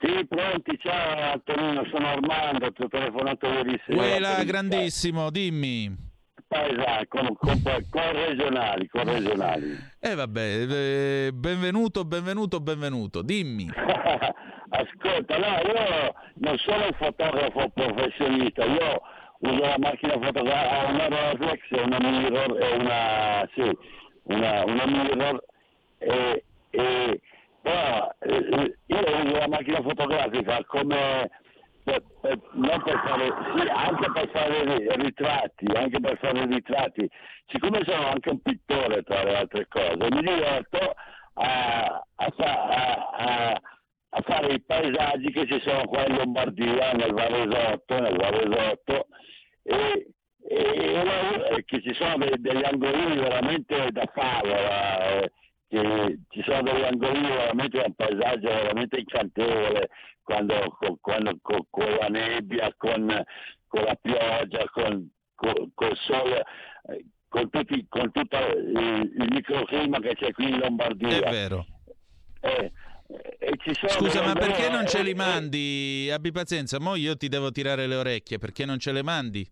[SPEAKER 12] Sì, pronti, ciao Antonino, sono Armando, ti ho telefonato ieri sera.
[SPEAKER 1] Quella, grandissimo, dimmi.
[SPEAKER 12] Esatto, con, con, con regionali, con regionali.
[SPEAKER 1] Eh vabbè, eh, benvenuto, benvenuto, benvenuto, dimmi.
[SPEAKER 12] Ascolta, no, io non sono un fotografo professionista, io uso la macchina fotografica, una Rollex e una mirror, e una, sì, una, una mirror e E, però eh, io uso la macchina fotografica come per- per- non per fare, sì, anche per fare ri- ritratti, anche per fare ritratti. Siccome sono anche un pittore tra le altre cose, mi diverto a, a- a- a fare i paesaggi che ci sono qua in Lombardia, nel Varesotto, nel Varesotto, e, e- e che ci sono degli angolini veramente da favola, eh, che ci sono degli angolini veramente da un paesaggio veramente incantevole, quando, con, quando- con- con la nebbia, con, con la pioggia, con, con- col sole, eh, con, tutti, con tutto il, il microclima che c'è qui in Lombardia.
[SPEAKER 1] È vero.
[SPEAKER 12] Eh,
[SPEAKER 1] Scusa, ma perché non ce
[SPEAKER 12] eh,
[SPEAKER 1] li mandi? Abbi pazienza, mo io ti devo tirare le orecchie, perché non ce le mandi?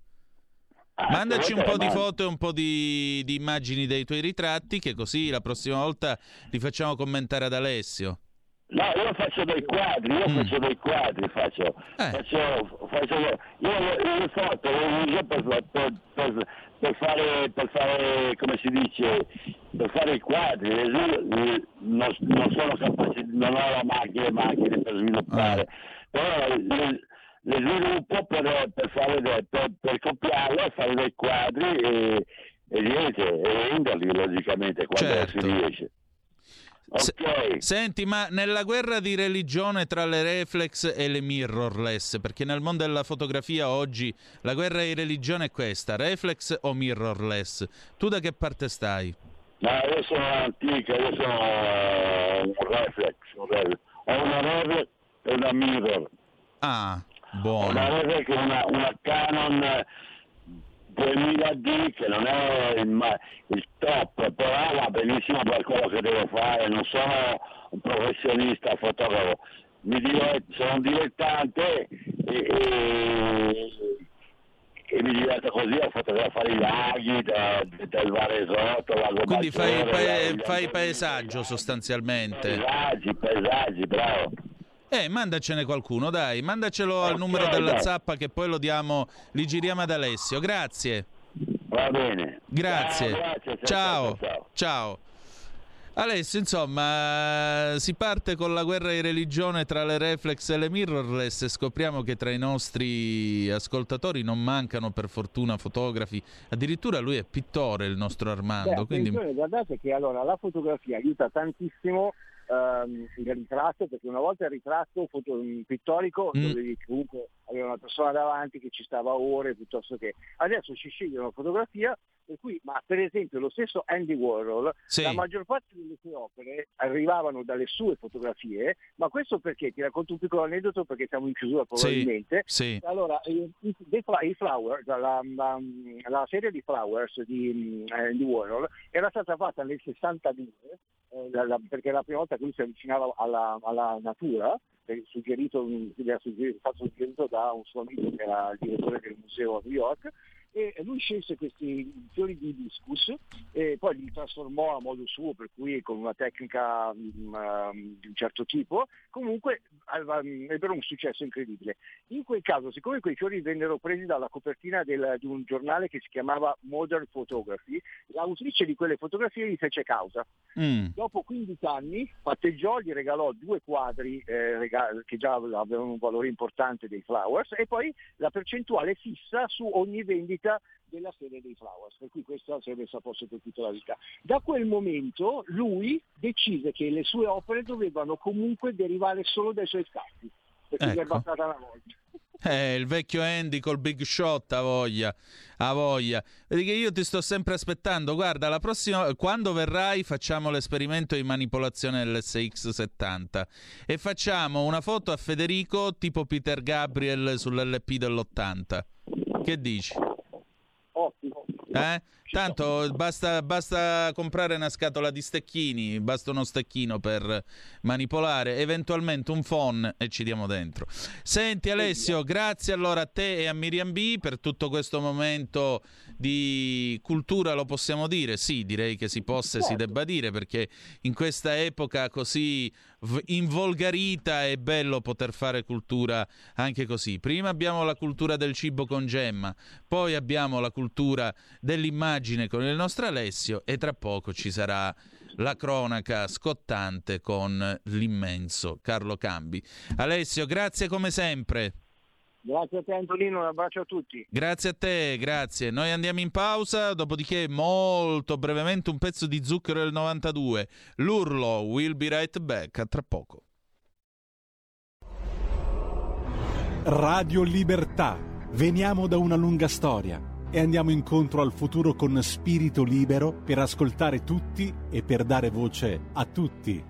[SPEAKER 1] Mandaci un po' di foto e un po' di, di immagini dei tuoi ritratti, che così la prossima volta li facciamo commentare ad Alessio.
[SPEAKER 12] No, io faccio dei quadri, io
[SPEAKER 1] Mm.
[SPEAKER 12] faccio dei quadri, faccio,
[SPEAKER 1] Eh.
[SPEAKER 12] faccio, faccio io le, le foto le uso per, per- per- per fare, per fare, come si dice, per fare i quadri, non, non sono capace, non ho la macchina, le macchine per sviluppare, però le, le sviluppo per, per, fare de- per, per copiarle, fare dei quadri e, e niente, e venderli logicamente quando
[SPEAKER 1] Certo.
[SPEAKER 12] si riesce.
[SPEAKER 1] Se-
[SPEAKER 12] Ok.
[SPEAKER 1] Senti, ma nella guerra di religione tra le reflex e le mirrorless, perché nel mondo della fotografia oggi la guerra di religione è questa, reflex o mirrorless? Tu da che parte stai?
[SPEAKER 12] No, io sono antica, io sono eh, un reflex, un reflex. ho una reflex e una mirror.
[SPEAKER 1] Ah, buono.
[SPEAKER 12] Una reflex e una, una Canon 2000D che non è il, il top, però va benissimo per quello che devo fare, non sono un professionista fotografo, mi diverto, sono un dilettante e, e- e mi diverto così a fotografare i laghi da- del Varesotto, Lago
[SPEAKER 1] Quindi fai,
[SPEAKER 12] Maggiore,
[SPEAKER 1] pae-
[SPEAKER 12] Lago-
[SPEAKER 1] fai paesaggio sostanzialmente.
[SPEAKER 12] Paesaggi, paesaggi, bravo.
[SPEAKER 1] Eh, mandacene qualcuno, dai, mandacelo al numero della
[SPEAKER 12] dai.
[SPEAKER 1] zappa che poi lo diamo, li giriamo ad Alessio. Grazie.
[SPEAKER 12] Va bene.
[SPEAKER 1] Grazie.
[SPEAKER 12] Ciao, grazie, ciao,
[SPEAKER 1] Ciao.
[SPEAKER 12] ciao.
[SPEAKER 1] Alessio, insomma, si parte con la guerra di religione tra le reflex e le mirrorless e scopriamo che tra i nostri ascoltatori non mancano per fortuna fotografi. Addirittura lui è pittore, il nostro Armando.
[SPEAKER 11] Beh,
[SPEAKER 1] quindi...
[SPEAKER 11] guardate che allora la fotografia aiuta tantissimo ehm, il ritratto, perché una volta il ritratto foto- pittorico
[SPEAKER 1] Mm.
[SPEAKER 11] dovevi comunque avere una persona davanti che ci stava ore piuttosto che adesso ci scegliono fotografia per cui, ma per esempio lo stesso Andy Warhol,
[SPEAKER 1] Sì.
[SPEAKER 11] la maggior parte delle sue opere arrivavano dalle sue fotografie, ma questo perché? Ti racconto un piccolo aneddoto perché siamo in chiusura probabilmente.
[SPEAKER 1] sì.
[SPEAKER 11] Allora, eh, i, Flowers, la, la- la serie di Flowers di, mm, eh, Warhol era stata fatta nel 62 eh, la- la- perché la prima volta che lui si avvicinava alla, alla natura, eh, suggerito, gli era suggerito, suggerito da un suo amico che era il direttore del museo a New York, e lui scelse questi fiori di hibiscus e poi li trasformò a modo suo, per cui con una tecnica ehm, di un certo tipo, comunque ebbero un successo incredibile. In quel caso, siccome quei fiori vennero presi dalla copertina del- di un giornale che si chiamava Modern Photography, l'autrice di quelle fotografie gli fece causa.
[SPEAKER 1] Mm.
[SPEAKER 11] Dopo 15 anni patteggiò, gli regalò due quadri eh, rega- che già avevano un valore importante dei Flowers e poi la percentuale fissa su ogni vendita della serie dei Flowers, per cui questa si è messa a posto per tutta la vita. Da quel momento lui decise che le sue opere dovevano comunque derivare solo dai suoi scatti, perché gli è
[SPEAKER 1] Ecco.
[SPEAKER 11] bastata una volta.
[SPEAKER 1] Eh, il vecchio Andy col big shot ha voglia, ha voglia. Vedi che io ti sto sempre aspettando. Guarda, la prossima, quando verrai facciamo l'esperimento di manipolazione dell'SX70 e facciamo una foto a Federico tipo Peter Gabriel sull'LP dell'80. Che dici?
[SPEAKER 11] Ottimo.
[SPEAKER 1] Eh? Tanto basta, basta comprare una scatola di stecchini, basta uno stecchino per manipolare, eventualmente un phon e ci diamo dentro. Senti Alessio, grazie allora a te e a Miriam B per tutto questo momento di cultura, lo possiamo dire? Sì, direi che si possa e si debba dire perché in questa epoca così involgarita è bello poter fare cultura anche così. Prima abbiamo la cultura del cibo con Gemma, poi abbiamo la cultura dell'immagine con il nostro Alessio e tra poco ci sarà la cronaca scottante con l'immenso Carlo Cambi. Alessio, grazie come sempre.
[SPEAKER 11] Grazie a te Antonino, un abbraccio a tutti.
[SPEAKER 1] Grazie a te, grazie. Noi andiamo in pausa, dopodiché molto brevemente un pezzo di zucchero del 92. L'urlo, we'll be right back, a tra poco.
[SPEAKER 13] Radio Libertà. Veniamo da una lunga storia e andiamo incontro al futuro con spirito libero per ascoltare tutti e per dare voce a tutti.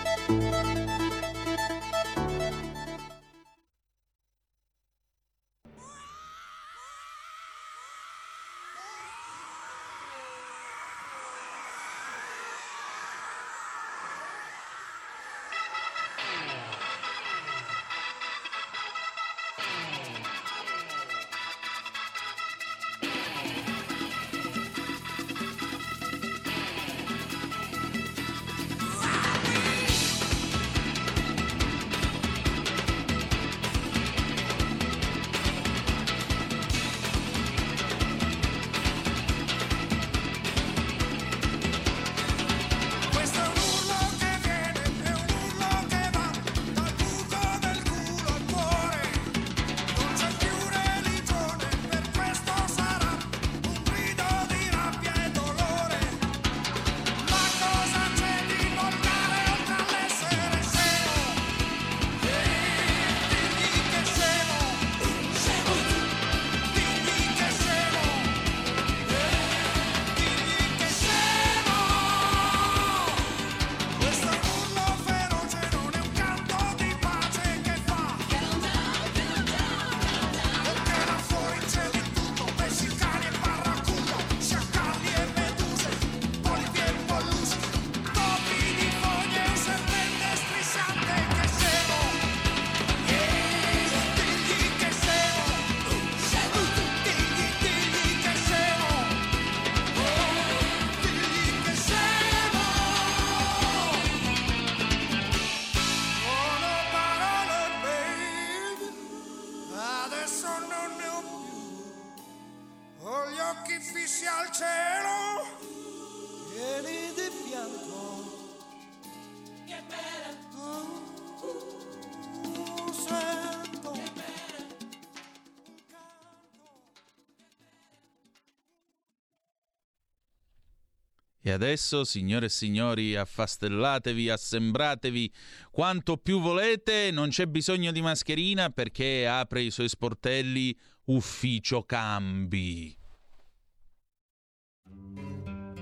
[SPEAKER 14] E adesso,
[SPEAKER 1] signore e signori, affastellatevi, assembratevi quanto più volete, non c'è bisogno di mascherina perché apre i suoi sportelli Ufficio Cambi.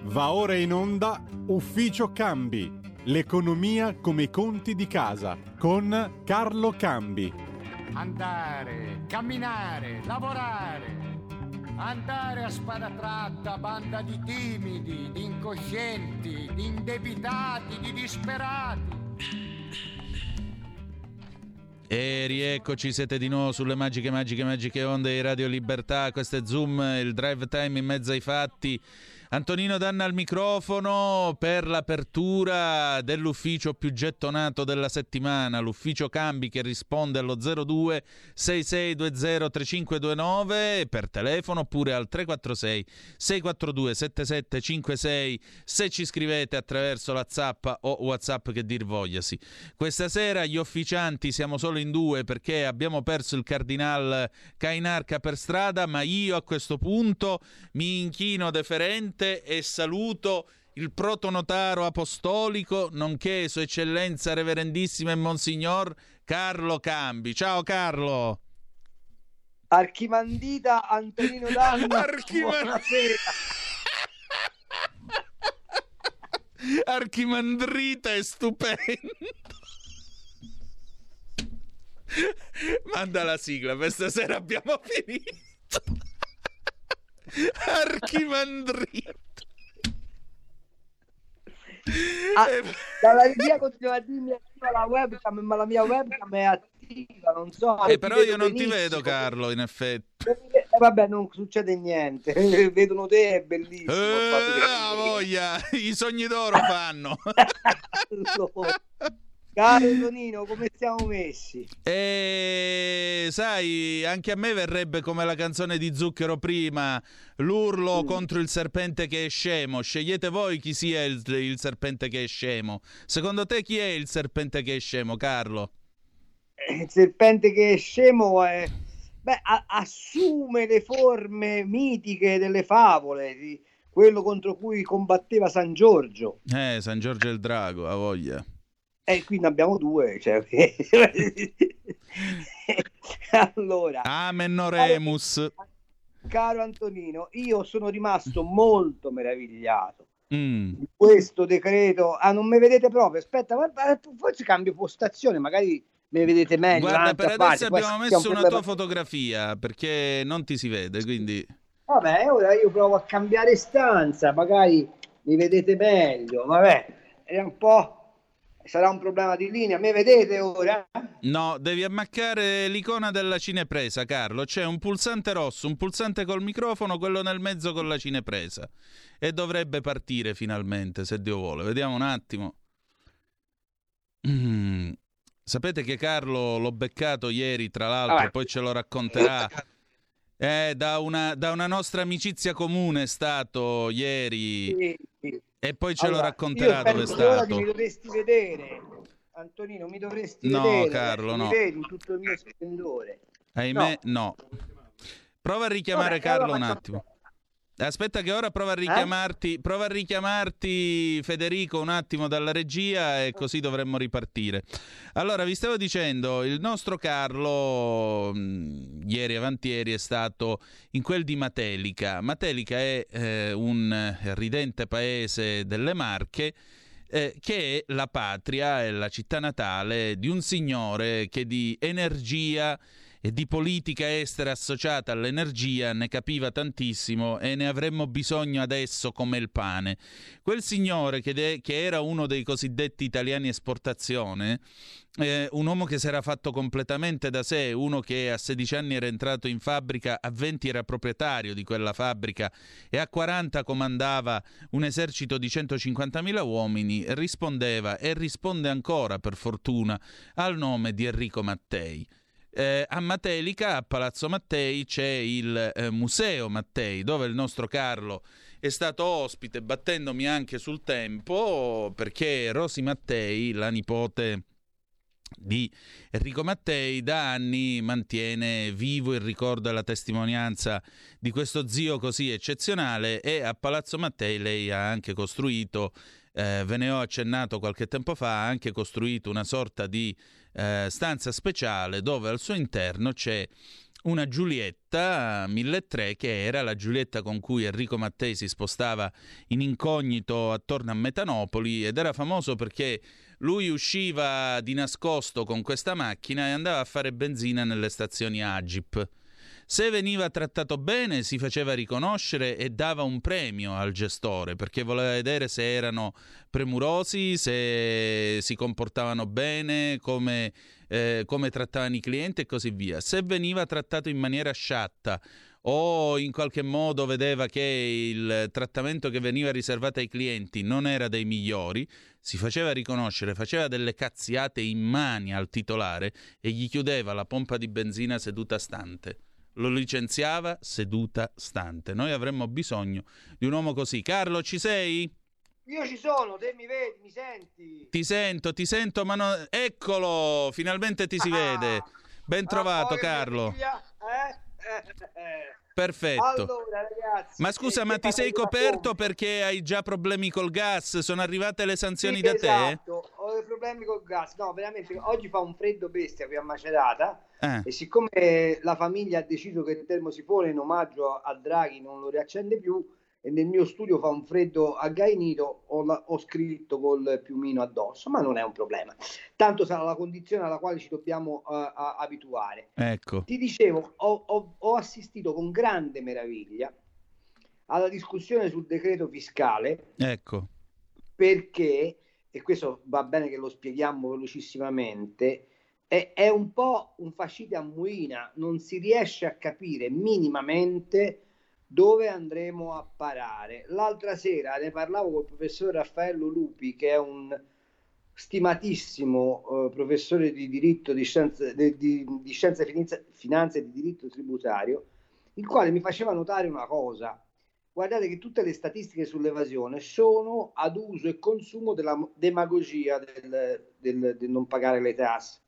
[SPEAKER 13] Va ora in onda Ufficio Cambi, l'economia come i conti di casa, con Carlo Cambi.
[SPEAKER 15] Andare, camminare, lavorare. Andare a spada tratta, banda di timidi, di incoscienti, di indebitati, di disperati.
[SPEAKER 1] E rieccoci, siete di nuovo sulle magiche, magiche, magiche onde di Radio Libertà. Questo è Zoom, il drive time in mezzo ai fatti. Antonino Danna al microfono per l'apertura dell'ufficio più gettonato della settimana, l'ufficio Cambi che risponde allo 02 6620 3529 per telefono oppure al 346 642 7756 se ci scrivete attraverso la zappa o Whatsapp che dir vogliasi. Questa sera gli officianti siamo solo in due perché abbiamo perso il cardinal Cainarca per strada, ma io a questo punto mi inchino deferente e saluto il protonotaro apostolico, nonché Sua Eccellenza Reverendissima e Monsignor Carlo Cambi. Ciao Carlo!
[SPEAKER 16] Archimandita Antonino Danna.
[SPEAKER 1] Archimandita.
[SPEAKER 16] Buonasera.
[SPEAKER 1] Archimandrita è stupendo. Manda la sigla, per stasera abbiamo finito. Archimandrita.
[SPEAKER 16] Ah, dalla regia continua a dirmi attiva la webcam, ma la mia webcam è attiva, non so.
[SPEAKER 1] Eh,
[SPEAKER 16] ti
[SPEAKER 1] però io non ti
[SPEAKER 16] benissimo.
[SPEAKER 1] vedo, Carlo, in effetti.
[SPEAKER 16] Eh, vabbè, non succede niente. Vedono te, è bellissimo.
[SPEAKER 1] Eh, ah, voglia, i sogni d'oro fanno.
[SPEAKER 16] Caro Tonino, come siamo messi?
[SPEAKER 1] E sai, anche a me verrebbe come la canzone di Zucchero prima, l'urlo contro il serpente che è scemo. Scegliete voi chi sia il, il serpente che è scemo. Secondo te chi è il serpente che è scemo, Carlo?
[SPEAKER 16] Eh, Il serpente che è scemo è... Beh, a- assume le forme mitiche delle favole, quello contro cui combatteva San Giorgio.
[SPEAKER 1] Eh, San Giorgio il Drago, a voglia.
[SPEAKER 16] E qui ne abbiamo due. Cioè... allora,
[SPEAKER 1] Amen oremus.
[SPEAKER 16] caro Antonino, io sono rimasto molto meravigliato
[SPEAKER 1] Mm.
[SPEAKER 16] di questo decreto. Ah, non mi vedete proprio? Aspetta, guarda, forse cambio postazione, magari mi vedete meglio.
[SPEAKER 1] Guarda, per
[SPEAKER 16] parte,
[SPEAKER 1] adesso
[SPEAKER 16] può
[SPEAKER 1] abbiamo
[SPEAKER 16] essere
[SPEAKER 1] messo
[SPEAKER 16] un
[SPEAKER 1] una tua fotografia perché non ti si vede, quindi...
[SPEAKER 16] Vabbè, ora io provo a cambiare stanza, magari mi vedete meglio. Vabbè, è un po'. Sarà un problema di linea. Mi vedete ora?
[SPEAKER 1] No, devi ammaccare l'icona della cinepresa, Carlo. C'è un pulsante rosso, un pulsante col microfono, quello nel mezzo con la cinepresa. E dovrebbe partire finalmente, se Dio vuole. Vediamo un attimo. Mm. Sapete che Carlo l'ho beccato ieri, tra l'altro,
[SPEAKER 16] Vabbè.
[SPEAKER 1] poi ce lo racconterà. Eh, da, una, da una nostra amicizia comune è stato ieri.
[SPEAKER 16] Sì.
[SPEAKER 1] E poi ce lo
[SPEAKER 16] Allora,
[SPEAKER 1] racconterà
[SPEAKER 16] io
[SPEAKER 1] dove è stato.
[SPEAKER 16] Mi dovresti vedere, Antonino, mi dovresti
[SPEAKER 1] No,
[SPEAKER 16] vedere.
[SPEAKER 1] Carlo,
[SPEAKER 16] mi
[SPEAKER 1] no.
[SPEAKER 16] vedi in tutto il mio splendore.
[SPEAKER 1] Ahimè, no. Prova a richiamare
[SPEAKER 16] Vabbè,
[SPEAKER 1] Carlo
[SPEAKER 16] allora
[SPEAKER 1] un attimo. Aspetta che ora
[SPEAKER 16] Eh?
[SPEAKER 1] prova a richiamarti, prova a richiamarti Federico un attimo dalla regia e così dovremmo ripartire. Allora, vi stavo dicendo, il nostro Carlo mh, ieri avantieri è stato in quel di Matelica. Matelica è eh, un ridente paese delle Marche eh, che è la patria e la città natale di un signore che di energia di politica estera associata all'energia ne capiva tantissimo e ne avremmo bisogno adesso come il pane. Quel signore che, de- che era uno dei cosiddetti italiani esportazione, eh, un uomo che si era fatto completamente da sé, uno che a 16 anni era entrato in fabbrica, a 20 era proprietario di quella fabbrica e a 40 comandava un esercito di 150.000 uomini, rispondeva e risponde ancora, per fortuna, al nome di Enrico Mattei. Eh, a Matelica, a Palazzo Mattei, c'è il eh, Museo Mattei, dove il nostro Carlo è stato ospite, battendomi anche sul tempo, perché Rosi Mattei, la nipote di Enrico Mattei, da anni mantiene vivo il ricordo e la testimonianza di questo zio così eccezionale e a Palazzo Mattei lei ha anche costruito, eh, ve ne ho accennato qualche tempo fa, ha anche costruito una sorta di eh, stanza speciale dove al suo interno c'è una Giulietta 1003 che era la Giulietta con cui Enrico Mattei si spostava in incognito attorno a Metanopoli ed era famoso perché lui usciva di nascosto con questa macchina e andava a fare benzina nelle stazioni Agip. Se veniva trattato bene si faceva riconoscere e dava un premio al gestore perché voleva vedere se erano premurosi, se si comportavano bene, come, eh, come trattavano i clienti e così via. Se veniva trattato in maniera sciatta o in qualche modo vedeva che il trattamento che veniva riservato ai clienti non era dei migliori, si faceva riconoscere, faceva delle cazziate in mani al titolare e gli chiudeva la pompa di benzina seduta stante lo licenziava seduta stante. Noi avremmo bisogno di un uomo così. Carlo, ci sei?
[SPEAKER 16] Io ci sono, te mi vedi, mi senti?
[SPEAKER 1] Ti sento, ti sento, ma no... Eccolo, finalmente ti si vede. Ben trovato,
[SPEAKER 16] Poi,
[SPEAKER 1] Carlo.
[SPEAKER 16] figlia, eh?
[SPEAKER 1] Perfetto.
[SPEAKER 16] Allora, ragazzi,
[SPEAKER 1] Ma scusa, ma ti sei coperto perché hai già problemi col gas? Sono arrivate le sanzioni
[SPEAKER 16] Sì,
[SPEAKER 1] da te?
[SPEAKER 16] esatto, ho dei problemi col gas. No, veramente, oggi fa un freddo bestia qui a Macerata
[SPEAKER 1] Eh.
[SPEAKER 16] e siccome la famiglia ha deciso che il termosifone in omaggio a Draghi non lo riaccende più, e nel mio studio fa un freddo aggainito, ho, la- ho scritto col piumino addosso, ma non è un problema. Tanto sarà la condizione alla quale ci dobbiamo a- abituare.
[SPEAKER 1] Ecco.
[SPEAKER 16] Ti dicevo, ho, ho- ho assistito con grande meraviglia alla discussione sul decreto fiscale
[SPEAKER 1] Ecco.
[SPEAKER 16] perché, e questo va bene che lo spieghiamo velocissimamente, è, è un po' un fascite a muina, non si riesce a capire minimamente dove andremo a parare. L'altra sera ne parlavo col professor Raffaello Lupi, che è un stimatissimo eh, professore di diritto di scienze, di, di, di scienze finanza, finanza e di diritto tributario, il quale mi faceva notare una cosa. Guardate che tutte le statistiche sull'evasione sono ad uso e consumo della demagogia del, del- del non pagare le tasse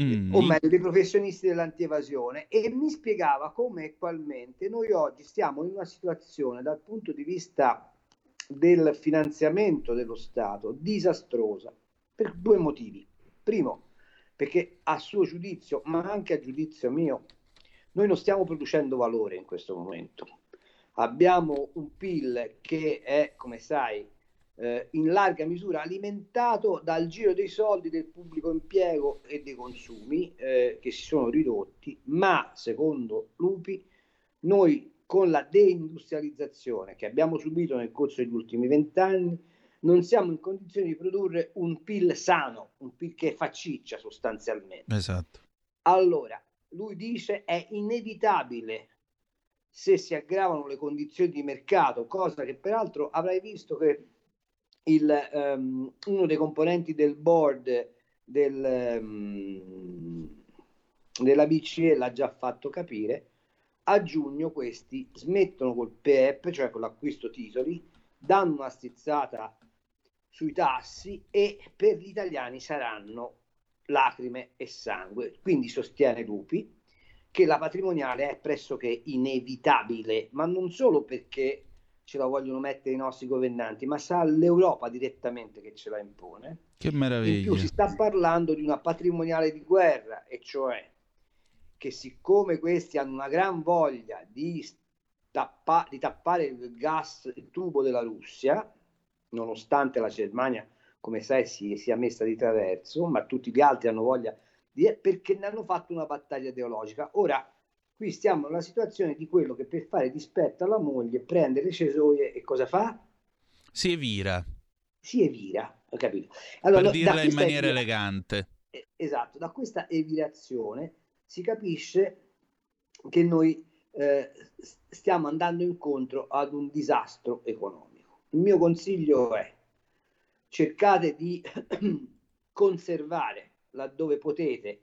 [SPEAKER 1] Mm.
[SPEAKER 16] o meglio dei professionisti dell'antievasione e mi spiegava come attualmente noi oggi stiamo in una situazione dal punto di vista del finanziamento dello Stato disastrosa per due motivi. Primo, perché a suo giudizio, ma anche a giudizio mio, noi non stiamo producendo valore in questo momento. Abbiamo un PIL che è, come sai, eh, in larga misura alimentato dal giro dei soldi del pubblico impiego e dei consumi eh, che si sono ridotti, ma secondo Lupi noi con la deindustrializzazione che abbiamo subito nel corso degli ultimi vent'anni non siamo in condizione di produrre un PIL sano, un PIL che fa ciccia sostanzialmente.
[SPEAKER 1] Esatto.
[SPEAKER 16] Allora, lui dice è inevitabile se si aggravano le condizioni di mercato, cosa che peraltro avrai visto che il, ehm, uno dei componenti del board del, ehm, della BCE l'ha già fatto capire, a giugno questi smettono col PEP, cioè con l'acquisto titoli, danno una stizzata sui tassi e per gli italiani saranno lacrime e sangue. Quindi sostiene Lupi che la patrimoniale è pressoché inevitabile, ma non solo perché ce la vogliono mettere i nostri governanti, ma sa l'Europa direttamente che ce la impone.
[SPEAKER 1] Che
[SPEAKER 16] In
[SPEAKER 1] meraviglia.
[SPEAKER 16] più si sta parlando di una patrimoniale di guerra, e cioè che siccome questi hanno una gran voglia di, tappa- di tappare il gas, il tubo della Russia, nonostante la Germania, come sai, si sia messa di traverso, ma tutti gli altri hanno voglia di... perché ne hanno fatto una battaglia ideologica. Ora, qui stiamo nella situazione di quello che per fare dispetto alla moglie prende le cesoie e cosa fa?
[SPEAKER 1] Si evira,
[SPEAKER 16] Si evira, ho capito?
[SPEAKER 1] per
[SPEAKER 16] no, da
[SPEAKER 1] dirla in maniera
[SPEAKER 16] evira-
[SPEAKER 1] elegante.
[SPEAKER 16] eh, Esatto, da questa evirazione si capisce che noi eh, stiamo andando incontro ad un disastro economico. Il mio consiglio è cercate di conservare laddove potete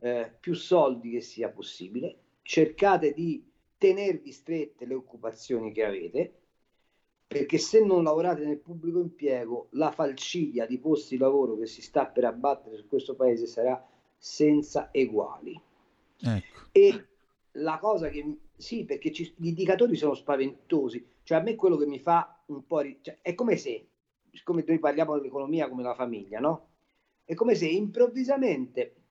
[SPEAKER 16] eh, più soldi che sia possibile, cercate di tenervi strette le occupazioni che avete, perché se non lavorate nel pubblico impiego, la falcidia di posti di lavoro che si sta per abbattere su questo paese sarà senza eguali.
[SPEAKER 1] Ecco.
[SPEAKER 16] E la cosa che sì, perché ci- gli indicatori sono spaventosi, cioè a me quello che mi fa un po' ri- cioè, è come se, siccome noi parliamo dell'economia come la famiglia, no? È come se improvvisamente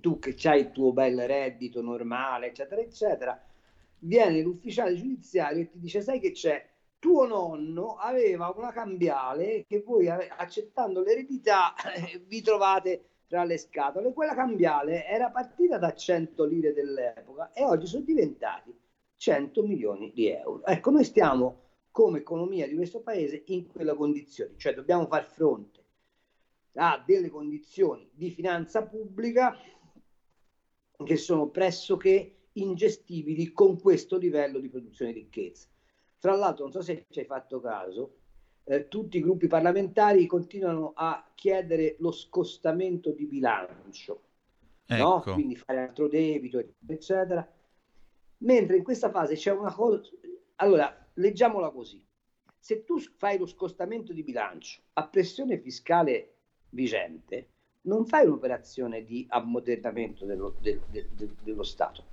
[SPEAKER 16] tu che hai il tuo bel reddito normale, eccetera, eccetera, viene l'ufficiale giudiziario e ti dice: Sai che c'è? Tuo nonno aveva una cambiale che voi accettando l'eredità vi trovate tra le scatole. Quella cambiale era partita da 100 lire dell'epoca e oggi sono diventati 100 milioni di euro. Ecco, noi stiamo come economia di questo paese in quella condizione, cioè dobbiamo far fronte a delle condizioni di finanza pubblica che sono pressoché ingestibili con questo livello di produzione di ricchezza. Tra l'altro, non so se ci hai fatto caso, eh, tutti i gruppi parlamentari continuano a chiedere lo scostamento di bilancio, no?
[SPEAKER 1] Ecco.
[SPEAKER 16] quindi fare altro debito, eccetera. Mentre in questa fase c'è una cosa. Allora, leggiamola così: se tu fai lo scostamento di bilancio a pressione fiscale vigente, non fai un'operazione di ammodernamento dello, del- del- del- dello Stato.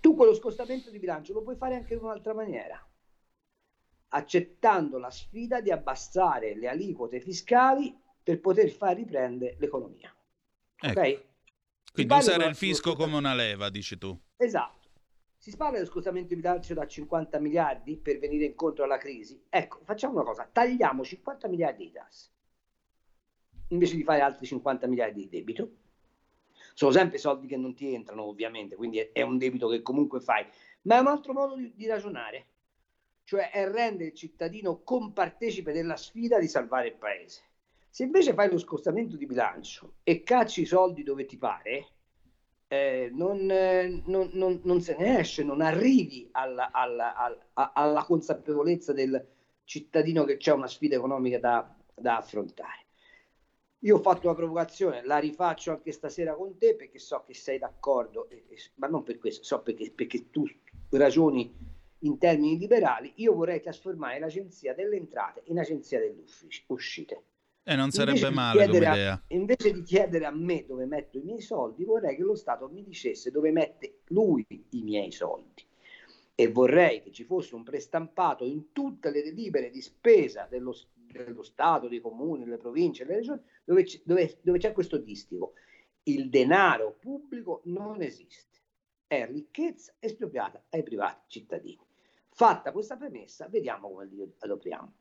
[SPEAKER 16] Tu quello scostamento di bilancio lo puoi fare anche in un'altra maniera, accettando la sfida di abbassare le aliquote fiscali per poter far riprendere l'economia.
[SPEAKER 1] Ecco.
[SPEAKER 16] Ok?
[SPEAKER 1] Quindi usare il fisco come una leva, dici tu.
[SPEAKER 16] Esatto. Si parla dello scostamento di bilancio da 50 miliardi per venire incontro alla crisi. Ecco, facciamo una cosa, tagliamo 50 miliardi di tasse, invece di fare altri 50 miliardi di debito. Sono sempre soldi che non ti entrano, ovviamente, quindi è, un debito che comunque fai, ma è un altro modo di, di ragionare, cioè è rendere il cittadino compartecipe della sfida di salvare il paese. Se invece fai lo scostamento di bilancio e cacci i soldi dove ti pare, eh, non, eh, non- non- non se ne esce, non arrivi alla, alla- al- a- alla consapevolezza del cittadino che c'è una sfida economica da, da affrontare. Io ho fatto una provocazione, la rifaccio anche stasera con te perché so che sei d'accordo, e- e- ma non per questo, so perché, perché tu ragioni in termini liberali. Io vorrei trasformare l'agenzia delle entrate in agenzia delle usci- uscite.
[SPEAKER 1] E non sarebbe
[SPEAKER 16] Invece
[SPEAKER 1] male come
[SPEAKER 16] a-
[SPEAKER 1] idea.
[SPEAKER 16] invece di chiedere a me dove metto i miei soldi, vorrei che lo Stato mi dicesse dove mette lui i miei soldi. E vorrei che ci fosse un prestampato in tutte le delibere di spesa dello, dello Stato, dei comuni, delle province, delle regioni, dove, dove- dove c'è questo distico. Il denaro pubblico non esiste, è ricchezza espropriata ai privati cittadini. Fatta questa premessa, vediamo come li adopriamo.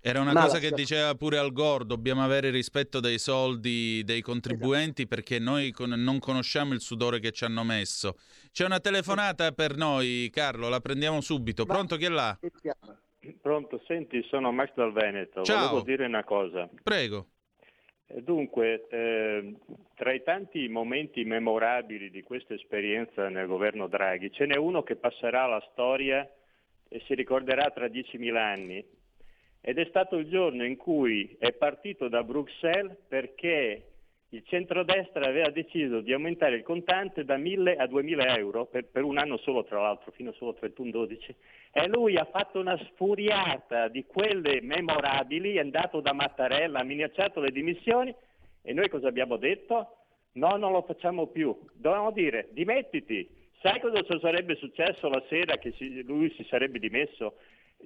[SPEAKER 1] Era una
[SPEAKER 16] Ma
[SPEAKER 1] cosa che diceva pure Al Gore, dobbiamo avere rispetto dei soldi dei
[SPEAKER 16] Esatto.
[SPEAKER 1] contribuenti perché noi con- non conosciamo il sudore che ci hanno messo. C'è una telefonata per noi, Carlo, la prendiamo subito. Pronto chi è là?
[SPEAKER 17] Pronto, senti, sono Max dal Veneto.
[SPEAKER 1] Ciao.
[SPEAKER 17] Volevo dire una cosa.
[SPEAKER 1] Prego.
[SPEAKER 17] Eh, Dunque, eh, tra i tanti momenti memorabili di questa esperienza nel governo Draghi, ce n'è uno che passerà alla storia e si ricorderà tra 10.000 anni. Ed è stato il giorno in cui è partito da Bruxelles perché il centrodestra aveva deciso di aumentare il contante da 1.000 a 2.000 euro, per, per un anno solo tra l'altro, fino solo a 31-12, e lui ha fatto una sfuriata di quelle memorabili, è andato da Mattarella, ha minacciato le dimissioni e noi cosa abbiamo detto? No, non lo facciamo più. Dovevamo dire dimettiti. Sai cosa ci sarebbe successo la sera che si- lui si sarebbe dimesso?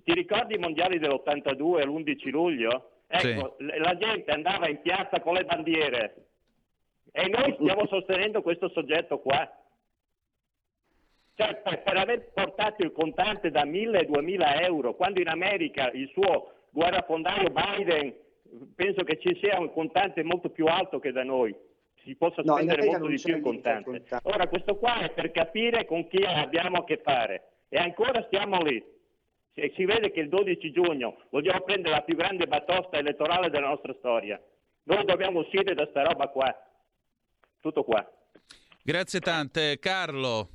[SPEAKER 17] Ti ricordi i mondiali dell'82 l'11 luglio? Ecco, l- la gente andava in piazza con le bandiere e noi stiamo sostenendo questo soggetto qua. Cioè, per, per aver portato il contante da 1.000 a 2.000 euro, quando in America il suo guerrafondaio Biden, penso che ci sia un contante molto più alto che da noi, si possa
[SPEAKER 16] No, in
[SPEAKER 17] spendere molto di più
[SPEAKER 16] limite al
[SPEAKER 17] contante. Ora, questo qua è per capire con chi abbiamo a che fare. E ancora stiamo lì. E si vede che il 12 giugno vogliamo prendere la più grande batosta elettorale della nostra storia. Noi dobbiamo uscire da sta roba qua. Tutto qua.
[SPEAKER 1] Grazie tante. Carlo.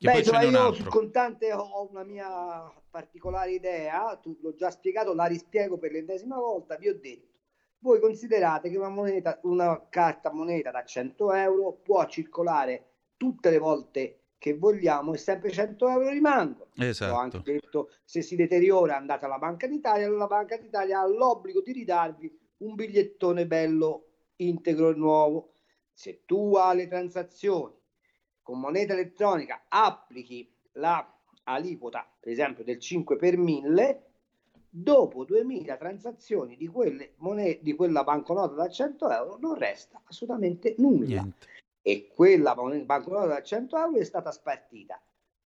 [SPEAKER 16] Beh, insomma, io
[SPEAKER 1] altro.
[SPEAKER 16] sul contante ho ho una mia particolare idea, tu l'ho già spiegato, la rispiego per l'ennesima volta, vi ho detto, voi considerate che una moneta, una carta moneta da 100 euro può circolare tutte le volte che vogliamo e sempre 100 euro rimangono.
[SPEAKER 1] Esatto.
[SPEAKER 16] Ho anche detto, se si deteriora andate alla Banca d'Italia, la Banca d'Italia ha l'obbligo di ridarvi un bigliettone bello, integro e nuovo. Se tu alle transazioni con moneta elettronica applichi la aliquota, per esempio del 5 per 1000, dopo 2000 transazioni di, quelle monete, di quella banconota da 100 euro non resta assolutamente nulla. E quella banconota da 100 euro è stata spartita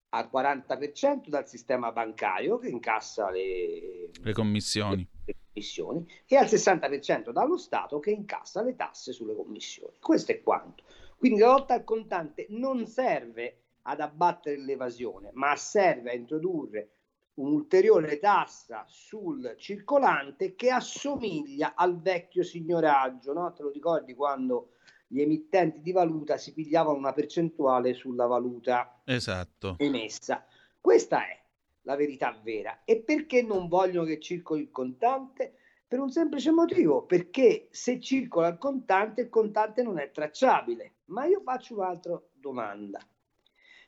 [SPEAKER 16] al 40% dal sistema bancario che incassa le,
[SPEAKER 1] Le commissioni.
[SPEAKER 16] le commissioni e al 60% dallo Stato che incassa le tasse sulle commissioni. Questo è quanto. Quindi la lotta al contante non serve ad abbattere l'evasione, ma serve a introdurre un'ulteriore tassa sul circolante che assomiglia al vecchio signoraggio, no? Te lo ricordi quando gli emittenti di valuta si pigliavano una percentuale sulla valuta
[SPEAKER 1] Esatto.
[SPEAKER 16] emessa. Questa è la verità vera. E perché non vogliono che circoli il contante? Per un semplice motivo, perché se circola il contante, il contante non è tracciabile. Ma io faccio un'altra domanda.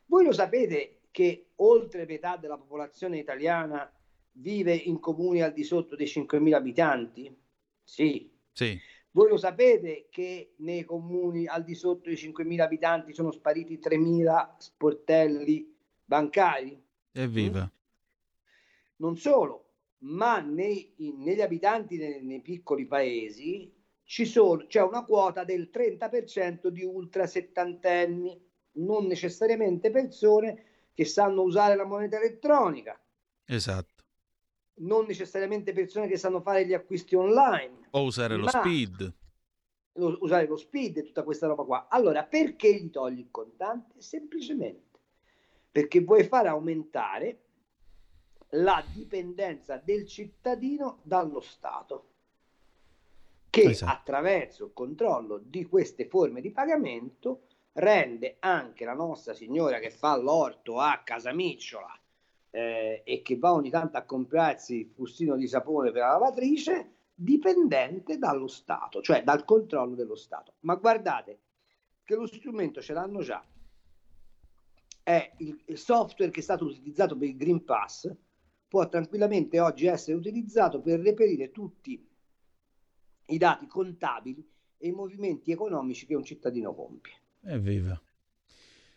[SPEAKER 16] Voi lo sapete che oltre metà della popolazione italiana vive in comuni al di sotto dei 5.000 abitanti? Sì.
[SPEAKER 1] Sì.
[SPEAKER 16] Voi lo sapete che nei comuni al di sotto dei 5.000 abitanti sono spariti 3.000 sportelli bancari?
[SPEAKER 1] Evviva.
[SPEAKER 16] Non solo, ma nei- negli abitanti nei, nei piccoli paesi ci sono- c'è una quota del 30% di ultra settantenni, non necessariamente persone che sanno usare la moneta elettronica,
[SPEAKER 1] Esatto.
[SPEAKER 16] non necessariamente persone che sanno fare gli acquisti online,
[SPEAKER 1] O usare lo speed.
[SPEAKER 16] lo- usare lo speed e tutta questa roba qua. Allora, perché gli togli il contante? Semplicemente perché vuoi far aumentare la dipendenza del cittadino dallo Stato, che
[SPEAKER 1] Esatto.
[SPEAKER 16] attraverso il controllo di queste forme di pagamento rende anche la nostra signora che fa l'orto a Casamicciola eh, e che va ogni tanto a comprarsi il fustino di sapone per la lavatrice dipendente dallo Stato, cioè dal controllo dello Stato. Ma guardate che lo strumento ce l'hanno già. È il, il software che è stato utilizzato per il Green Pass, può tranquillamente oggi essere utilizzato per reperire tutti i dati contabili e i movimenti economici che un cittadino compie.
[SPEAKER 1] Evviva.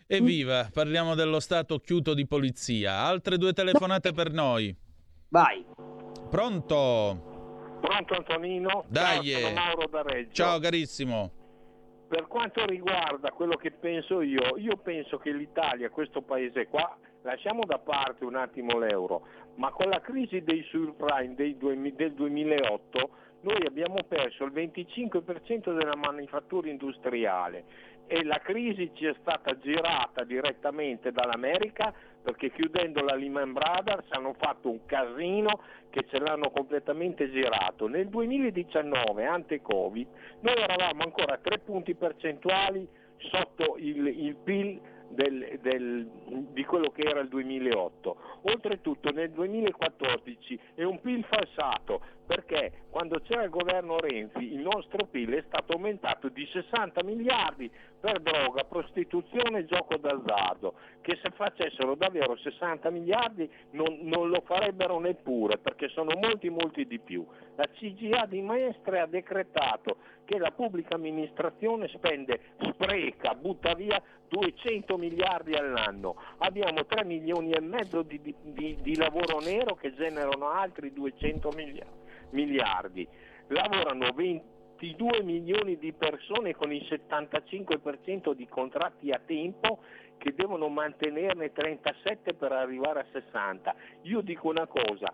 [SPEAKER 1] Evviva, parliamo dello stato chiuso di polizia. Altre due telefonate per noi.
[SPEAKER 16] Vai.
[SPEAKER 1] Pronto?
[SPEAKER 18] Pronto Antonino?
[SPEAKER 1] Dai.
[SPEAKER 18] Ciao, sono Mauro da Reggio.
[SPEAKER 1] Ciao carissimo.
[SPEAKER 18] Per quanto riguarda quello che penso io, io penso che l'Italia, questo paese qua, lasciamo da parte un attimo l'euro, ma con la crisi dei subprime del 2008 noi abbiamo perso il 25% della manifattura industriale e la crisi ci è stata girata direttamente dall'America perché chiudendo la Lehman Brothers hanno fatto un casino che ce l'hanno completamente girato. Nel 2019, ante Covid, noi eravamo ancora a tre punti percentuali sotto il, il PIL del- del- di quello che era il 2008. Oltretutto nel 2014 è un PIL falsato perché quando c'era il governo Renzi il nostro PIL è stato aumentato di 60 miliardi per droga, prostituzione e gioco d'azzardo, che se facessero davvero 60 miliardi non, non lo farebbero neppure perché sono molti molti di più. La CGA di Maestre ha decretato che la pubblica amministrazione spende, spreca, butta via 200 miliardi all'anno. Abbiamo 3 milioni e mezzo di, di- di- lavoro nero che generano altri 200 milia- miliardi. Lavorano 22 milioni di persone con il 75% di contratti a tempo che devono mantenerne 37 per arrivare a 60. Io dico una cosa,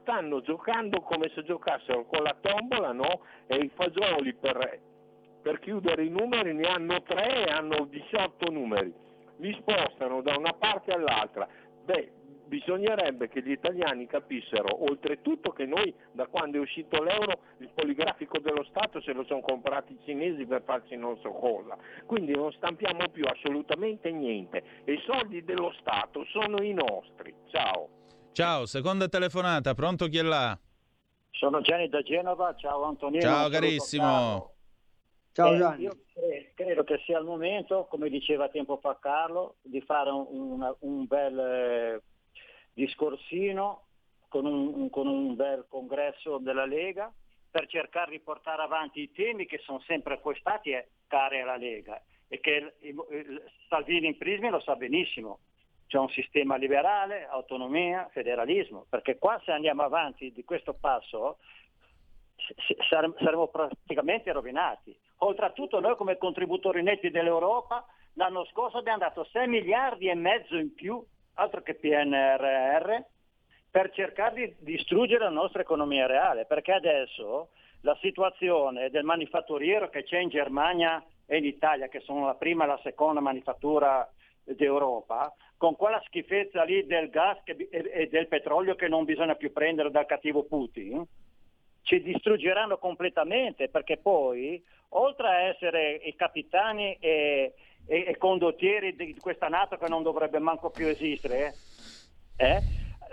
[SPEAKER 18] stanno giocando come se giocassero con la tombola no? e i fagioli per, per chiudere i numeri ne hanno 3 e hanno 18 numeri, li spostano da una parte all'altra. Beh, bisognerebbe che gli italiani capissero oltretutto che noi da quando è uscito l'euro il poligrafico dello Stato se lo sono comprati i cinesi per farci non so cosa, quindi non stampiamo più assolutamente niente e i soldi dello Stato sono i nostri. Ciao.
[SPEAKER 1] Ciao, seconda telefonata, pronto chi è là?
[SPEAKER 19] Sono Gianni da Genova, ciao Antonino.
[SPEAKER 1] Ciao
[SPEAKER 19] un
[SPEAKER 1] carissimo.
[SPEAKER 16] Ciao
[SPEAKER 19] Eh,
[SPEAKER 16] Gianni.
[SPEAKER 19] Io cre- credo che sia il momento, come diceva tempo fa Carlo, di fare un, una- un bel eh, discorsino con un, con un bel congresso della Lega per cercare di portare avanti i temi che sono sempre poi stati eh, cari alla Lega e che il- il- Salvini in Prismi lo sa benissimo. C'è un sistema liberale, autonomia, federalismo, perché qua se andiamo avanti di questo passo saremo praticamente rovinati. Oltretutto noi come contributori netti dell'Europa l'anno scorso abbiamo dato 6 miliardi e mezzo in più, altro che PNRR, per cercare di distruggere la nostra economia reale, perché adesso la situazione del manifatturiero che c'è in Germania e in Italia, che sono la prima e la seconda manifattura d'Europa, con quella schifezza lì del gas e e del petrolio che non bisogna più prendere dal cattivo Putin, ci distruggeranno completamente perché poi, oltre a essere i capitani e, e- e condottieri di questa Nato che non dovrebbe manco più esistere, eh,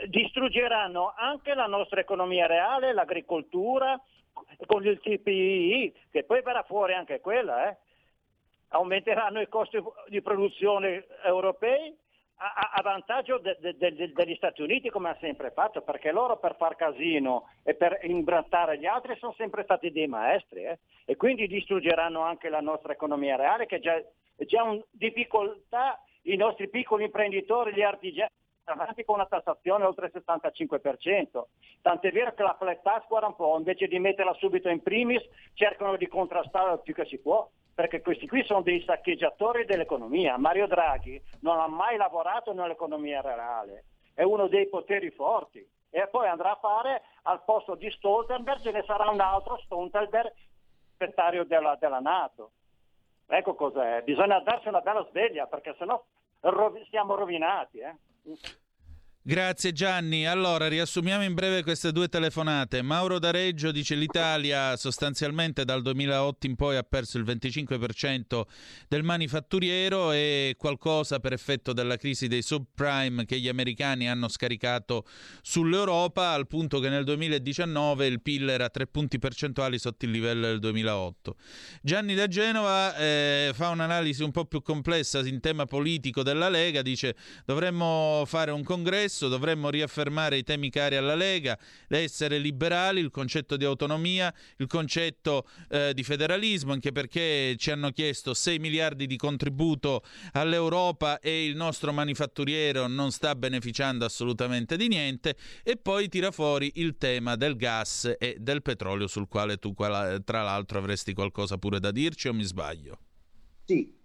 [SPEAKER 19] distruggeranno anche la nostra economia reale, l'agricoltura, con il TPI, che poi verrà fuori anche quella, eh. aumenteranno i costi di produzione europei a, a- vantaggio de- de- de- degli Stati Uniti come hanno sempre fatto, perché loro per far casino e per imbrattare gli altri sono sempre stati dei maestri eh. e quindi distruggeranno anche la nostra economia reale che già, già in difficoltà i nostri piccoli imprenditori, gli artigiani avanti con una tassazione oltre il 65%. Tant'è vero che la flat tax, guarda un po', invece di metterla subito in primis, cercano di contrastarla il più che si può,
[SPEAKER 20] perché questi qui sono dei saccheggiatori dell'economia. Mario Draghi non ha mai lavorato nell'economia reale, è uno dei poteri forti e poi andrà a fare al posto di Stoltenberg ce ne sarà un altro Stoltenberg segretario della, della Nato. Ecco cos'è, bisogna darsi una bella sveglia perché sennò rovi- siamo rovinati. Eh?
[SPEAKER 1] Grazie Gianni. Allora, riassumiamo in breve queste due telefonate. Mauro D'Areggio dice l'Italia sostanzialmente dal 2008 in poi ha perso il 25% del manifatturiero e qualcosa per effetto della crisi dei subprime che gli americani hanno scaricato sull'Europa al punto che nel 2019 il PIL era 3 punti percentuali sotto il livello del 2008. Gianni da Genova eh, fa un'analisi un po' più complessa in tema politico della Lega, dice dovremmo fare un congresso dovremmo riaffermare i temi cari alla Lega, essere liberali, il concetto di autonomia, il concetto eh, di federalismo, anche perché ci hanno chiesto 6 miliardi di contributo all'Europa e il nostro manifatturiero non sta beneficiando assolutamente di niente, e poi tira fuori il tema del gas e del petrolio sul quale tu tra l'altro avresti qualcosa pure da dirci o mi sbaglio?
[SPEAKER 16] Sì,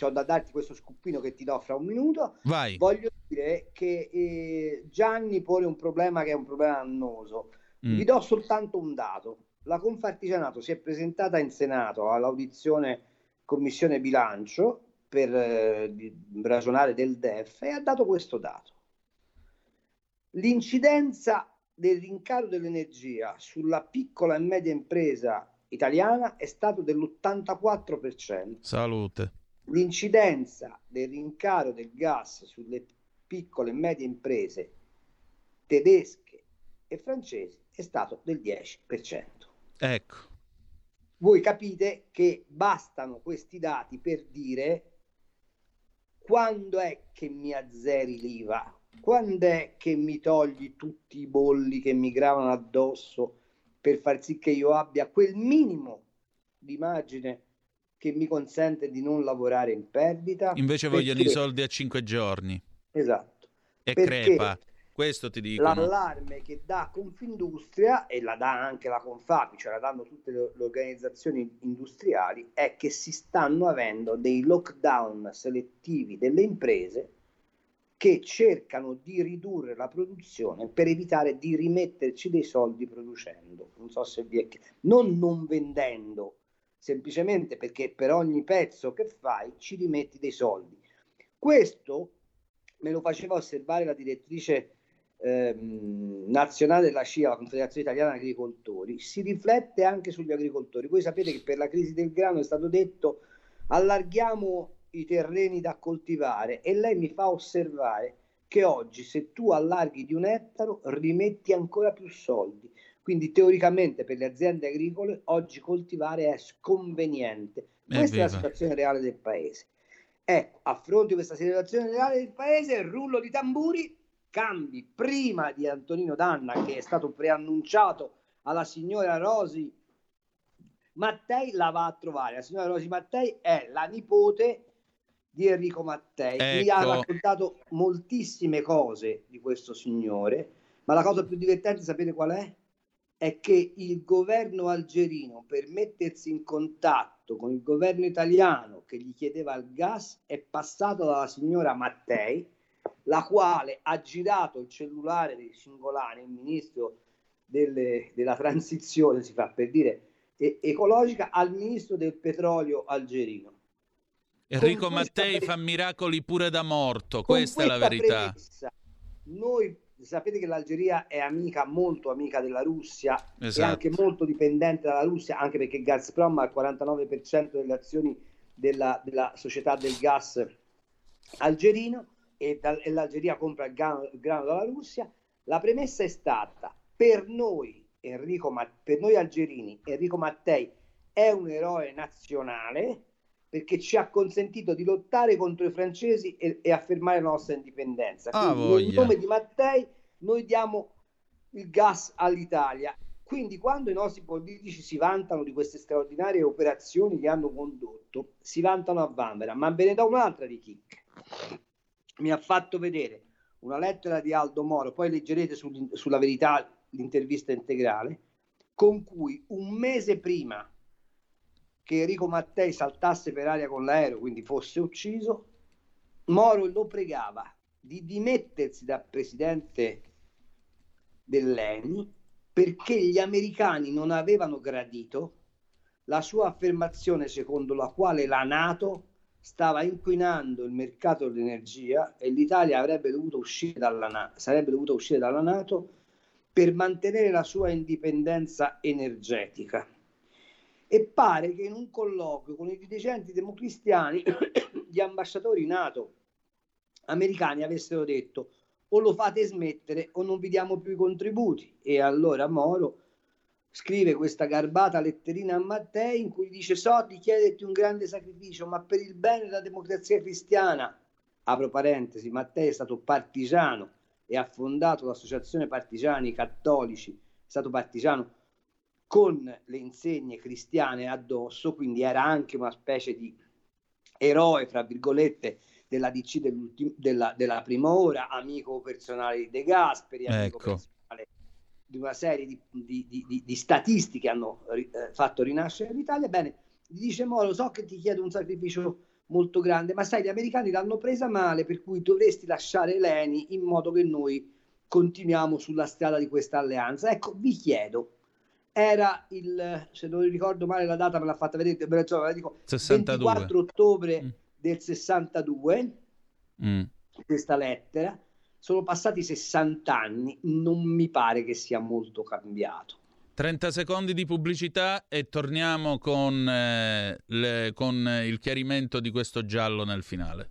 [SPEAKER 16] ho da darti questo scuppino che ti do fra un minuto.
[SPEAKER 1] Vai.
[SPEAKER 16] Voglio dire che eh, Gianni pone un problema che è un problema annoso.
[SPEAKER 1] Mm.
[SPEAKER 16] Vi do soltanto un dato. La Confartigianato si è presentata in Senato all'audizione Commissione Bilancio per eh, ragionare del DEF e ha dato questo dato. L'incidenza del rincaro dell'energia sulla piccola e media impresa italiana è stato dell'84%.
[SPEAKER 1] Salute.
[SPEAKER 16] L'incidenza del rincaro del gas sulle piccole e medie imprese tedesche e francesi è stato del 10%.
[SPEAKER 1] Ecco.
[SPEAKER 16] Voi capite che bastano questi dati per dire quando è che mi azzeri l'IVA, quando è che mi togli tutti i bolli che mi gravano addosso per far sì che io abbia quel minimo di margine che mi consente di non lavorare in perdita.
[SPEAKER 1] Invece vogliono i
[SPEAKER 16] Perché-
[SPEAKER 1] soldi a 5 giorni.
[SPEAKER 16] Esatto.
[SPEAKER 1] E
[SPEAKER 16] Perché
[SPEAKER 1] crepa. Questo ti dicono.
[SPEAKER 16] L'allarme che dà Confindustria e la dà anche la Confapi, cioè la danno tutte le, le organizzazioni industriali, è che si stanno avendo dei lockdown selettivi delle imprese che cercano di ridurre la produzione per evitare di rimetterci dei soldi producendo. Non so se vi è chi- non non vendendo, semplicemente perché per ogni pezzo che fai ci rimetti dei soldi. Questo me lo faceva osservare la direttrice ehm, nazionale della CIA, la Confederazione Italiana Agricoltori, si riflette anche sugli agricoltori. Voi sapete che per la crisi del grano è stato detto allarghiamo i terreni da coltivare e lei mi fa osservare che oggi se tu allarghi di un ettaro rimetti ancora più soldi. Quindi teoricamente per le aziende agricole oggi coltivare è sconveniente. Questa è la
[SPEAKER 1] Evviva.
[SPEAKER 16] situazione reale del paese. Ecco, a fronte di questa situazione reale del paese, rullo di tamburi, cambi prima di Antonino Danna, che è stato preannunciato alla signora Rosi Mattei, la va a trovare. La signora Rosi Mattei è la nipote di Enrico Mattei. Mi ha
[SPEAKER 1] Ecco.
[SPEAKER 16] raccontato moltissime cose di questo signore, ma la cosa più divertente, sapete qual è? È che il governo algerino, per mettersi in contatto con il governo italiano che gli chiedeva il gas, è passato dalla signora Mattei, la quale ha girato il cellulare di Singolani, il ministro delle- della transizione, si fa per dire, e- ecologica, al ministro del petrolio algerino.
[SPEAKER 1] Enrico
[SPEAKER 16] questa
[SPEAKER 1] Mattei
[SPEAKER 16] pre-
[SPEAKER 1] fa miracoli pure da morto,
[SPEAKER 16] Con
[SPEAKER 1] questa è la
[SPEAKER 16] questa
[SPEAKER 1] verità.
[SPEAKER 16] premessa, noi sapete che l'Algeria è amica, molto amica della Russia e
[SPEAKER 1] Esatto.
[SPEAKER 16] anche molto dipendente dalla Russia, anche perché Gazprom ha il 49% delle azioni della, della società del gas algerino e, dal- e l'Algeria compra il grano, il grano dalla Russia. La premessa è stata per noi, Enrico, per noi algerini, Enrico Mattei è un eroe nazionale perché ci ha consentito di lottare contro i francesi e, e affermare la nostra indipendenza.
[SPEAKER 1] Ah,
[SPEAKER 16] Quindi, nel
[SPEAKER 1] voglia.
[SPEAKER 16] nome di Mattei noi diamo il gas all'Italia. Quindi quando i nostri politici si vantano di queste straordinarie operazioni che hanno condotto, si vantano a Vanvera, ma ve ne do un'altra di chicche. Mi ha fatto vedere una lettera di Aldo Moro, poi leggerete sul- sulla verità l'intervista integrale, con cui un mese prima che Enrico Mattei saltasse per aria con l'aereo, quindi fosse ucciso, Moro lo pregava di dimettersi da presidente dell'ENI perché gli americani non avevano gradito la sua affermazione secondo la quale la Nato stava inquinando il mercato dell'energia e l'Italia avrebbe dovuto uscire dalla, sarebbe dovuta uscire dalla Nato per mantenere la sua indipendenza energetica. E pare che in un colloquio con i dirigenti democristiani gli ambasciatori NATO americani avessero detto o lo fate smettere o non vi diamo più i contributi. E allora Moro scrive questa garbata letterina a Mattei in cui dice so di chiederti un grande sacrificio, ma per il bene della democrazia cristiana, apro parentesi, Mattei è stato partigiano e ha fondato l'associazione partigiani cattolici, è stato partigiano con le insegne cristiane addosso, quindi era anche una specie di eroe, fra virgolette, della DC della, della prima ora, amico personale di De Gasperi, amico
[SPEAKER 1] Ecco.
[SPEAKER 16] personale di una serie di, di- di- di- statisti che hanno eh, fatto rinascere l'Italia. Bene, gli dice Moro, so che ti chiedo un sacrificio molto grande, ma sai, gli americani l'hanno presa male, per cui dovresti lasciare l'ENI in modo che noi continuiamo sulla strada di questa alleanza. Ecco, vi chiedo, era il, se non ricordo male la data, me l'ha fatta vedere, me la- la dico,
[SPEAKER 1] 62.
[SPEAKER 16] 24 ottobre del 62,
[SPEAKER 1] Mm.
[SPEAKER 16] questa lettera, sono passati 60 anni, non mi pare che sia molto cambiato.
[SPEAKER 1] 30 secondi di pubblicità e torniamo con, eh, le- con il chiarimento di questo giallo nel finale.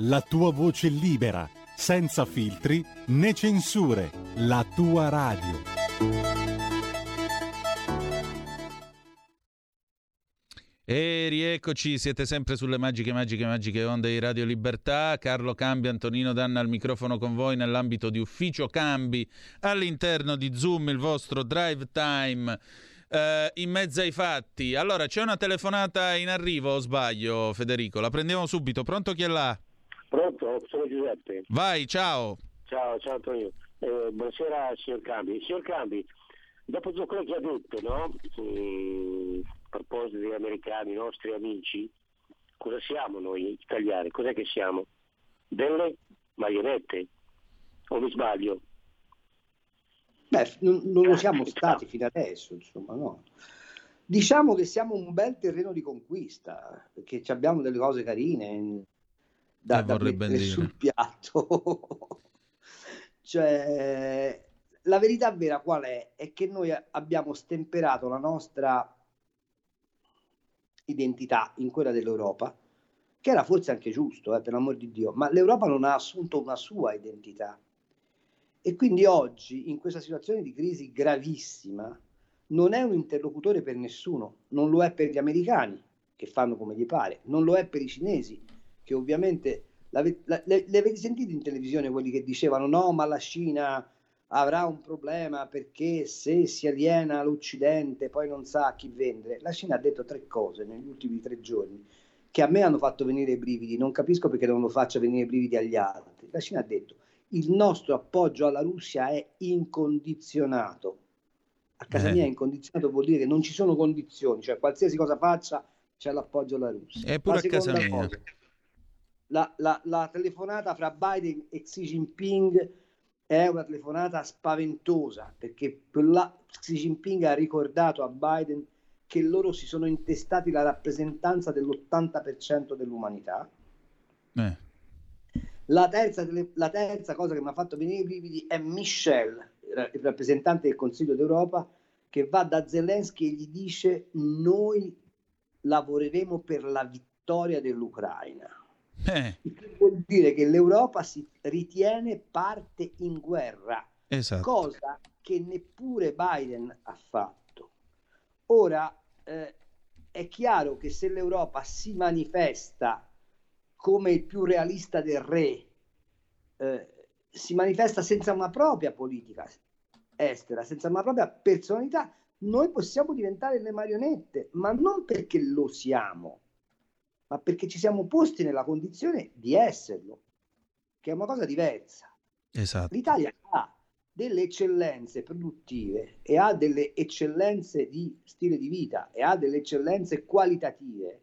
[SPEAKER 3] la tua voce libera, senza filtri né censure, la tua radio.
[SPEAKER 1] E rieccoci, siete sempre sulle magiche, magiche, magiche onde di Radio Libertà. Carlo Cambi, Antonino Danna al microfono con voi nell'ambito di Ufficio Cambi all'interno di Zoom, il vostro drive time. eh, in mezzo ai fatti. Allora, c'è una telefonata in arrivo o sbaglio, Federico? La prendiamo subito. Pronto chi è là?
[SPEAKER 21] Pronto? Sono Giuseppe.
[SPEAKER 1] Vai, ciao.
[SPEAKER 21] Ciao, ciao Antonio. Eh, buonasera signor Cambi. Signor Cambi, dopo tutto quello che ha detto, no? A proposito degli americani, i nostri amici, cosa siamo noi italiani? Cos'è che siamo? Delle marionette? O mi sbaglio?
[SPEAKER 16] Beh, non, non lo siamo stati fino adesso, insomma, no. Diciamo che siamo un bel terreno di conquista, perché ci abbiamo delle cose carine da,
[SPEAKER 1] Eh,
[SPEAKER 16] da mettere
[SPEAKER 1] dire.
[SPEAKER 16] sul piatto. cioè, la verità vera qual è? È che noi abbiamo stemperato la nostra identità in quella dell'Europa, che era forse anche giusto, eh, per l'amor di Dio, ma l'Europa non ha assunto una sua identità. E quindi oggi, in questa situazione di crisi gravissima, non è un interlocutore per nessuno, non lo è per gli americani, che fanno come gli pare, non lo è per i cinesi, che ovviamente l'ave- la- le, le avete sentito in televisione quelli che dicevano no, ma la Cina avrà un problema perché se si aliena l'Occidente poi non sa a chi vendere. La Cina ha detto tre cose negli ultimi tre giorni che a me hanno fatto venire i brividi, non capisco perché non lo faccia venire i brividi agli altri. La Cina ha detto il nostro appoggio alla Russia è incondizionato. A casa
[SPEAKER 1] Eh.
[SPEAKER 16] mia incondizionato vuol dire che non ci sono condizioni, cioè qualsiasi cosa faccia c'è l'appoggio alla Russia.
[SPEAKER 1] E pure
[SPEAKER 16] La
[SPEAKER 1] a casa mia.
[SPEAKER 16] cosa, la, la- la telefonata fra Biden e Xi Jinping è una telefonata spaventosa perché quella- Xi Jinping ha ricordato a Biden che loro si sono intestati la rappresentanza dell'80% dell'umanità.
[SPEAKER 1] Eh.
[SPEAKER 16] La terza, la terza cosa che mi ha fatto venire i brividi è Michel, il rappresentante del Consiglio d'Europa, che va da Zelensky e gli dice noi lavoreremo per la vittoria dell'Ucraina.
[SPEAKER 1] Eh,
[SPEAKER 16] vuol dire che l'Europa si ritiene parte in guerra,
[SPEAKER 1] esatto.
[SPEAKER 16] cosa che neppure Biden ha fatto. Ora eh, è chiaro che se l'Europa si manifesta come il più realista del re, eh, si manifesta senza una propria politica estera, senza una propria personalità, noi possiamo diventare le marionette, ma non perché lo siamo, ma perché ci siamo posti nella condizione di esserlo, che è una cosa diversa.
[SPEAKER 1] Esatto.
[SPEAKER 16] L'Italia ha delle eccellenze produttive e ha delle eccellenze di stile di vita e ha delle eccellenze qualitative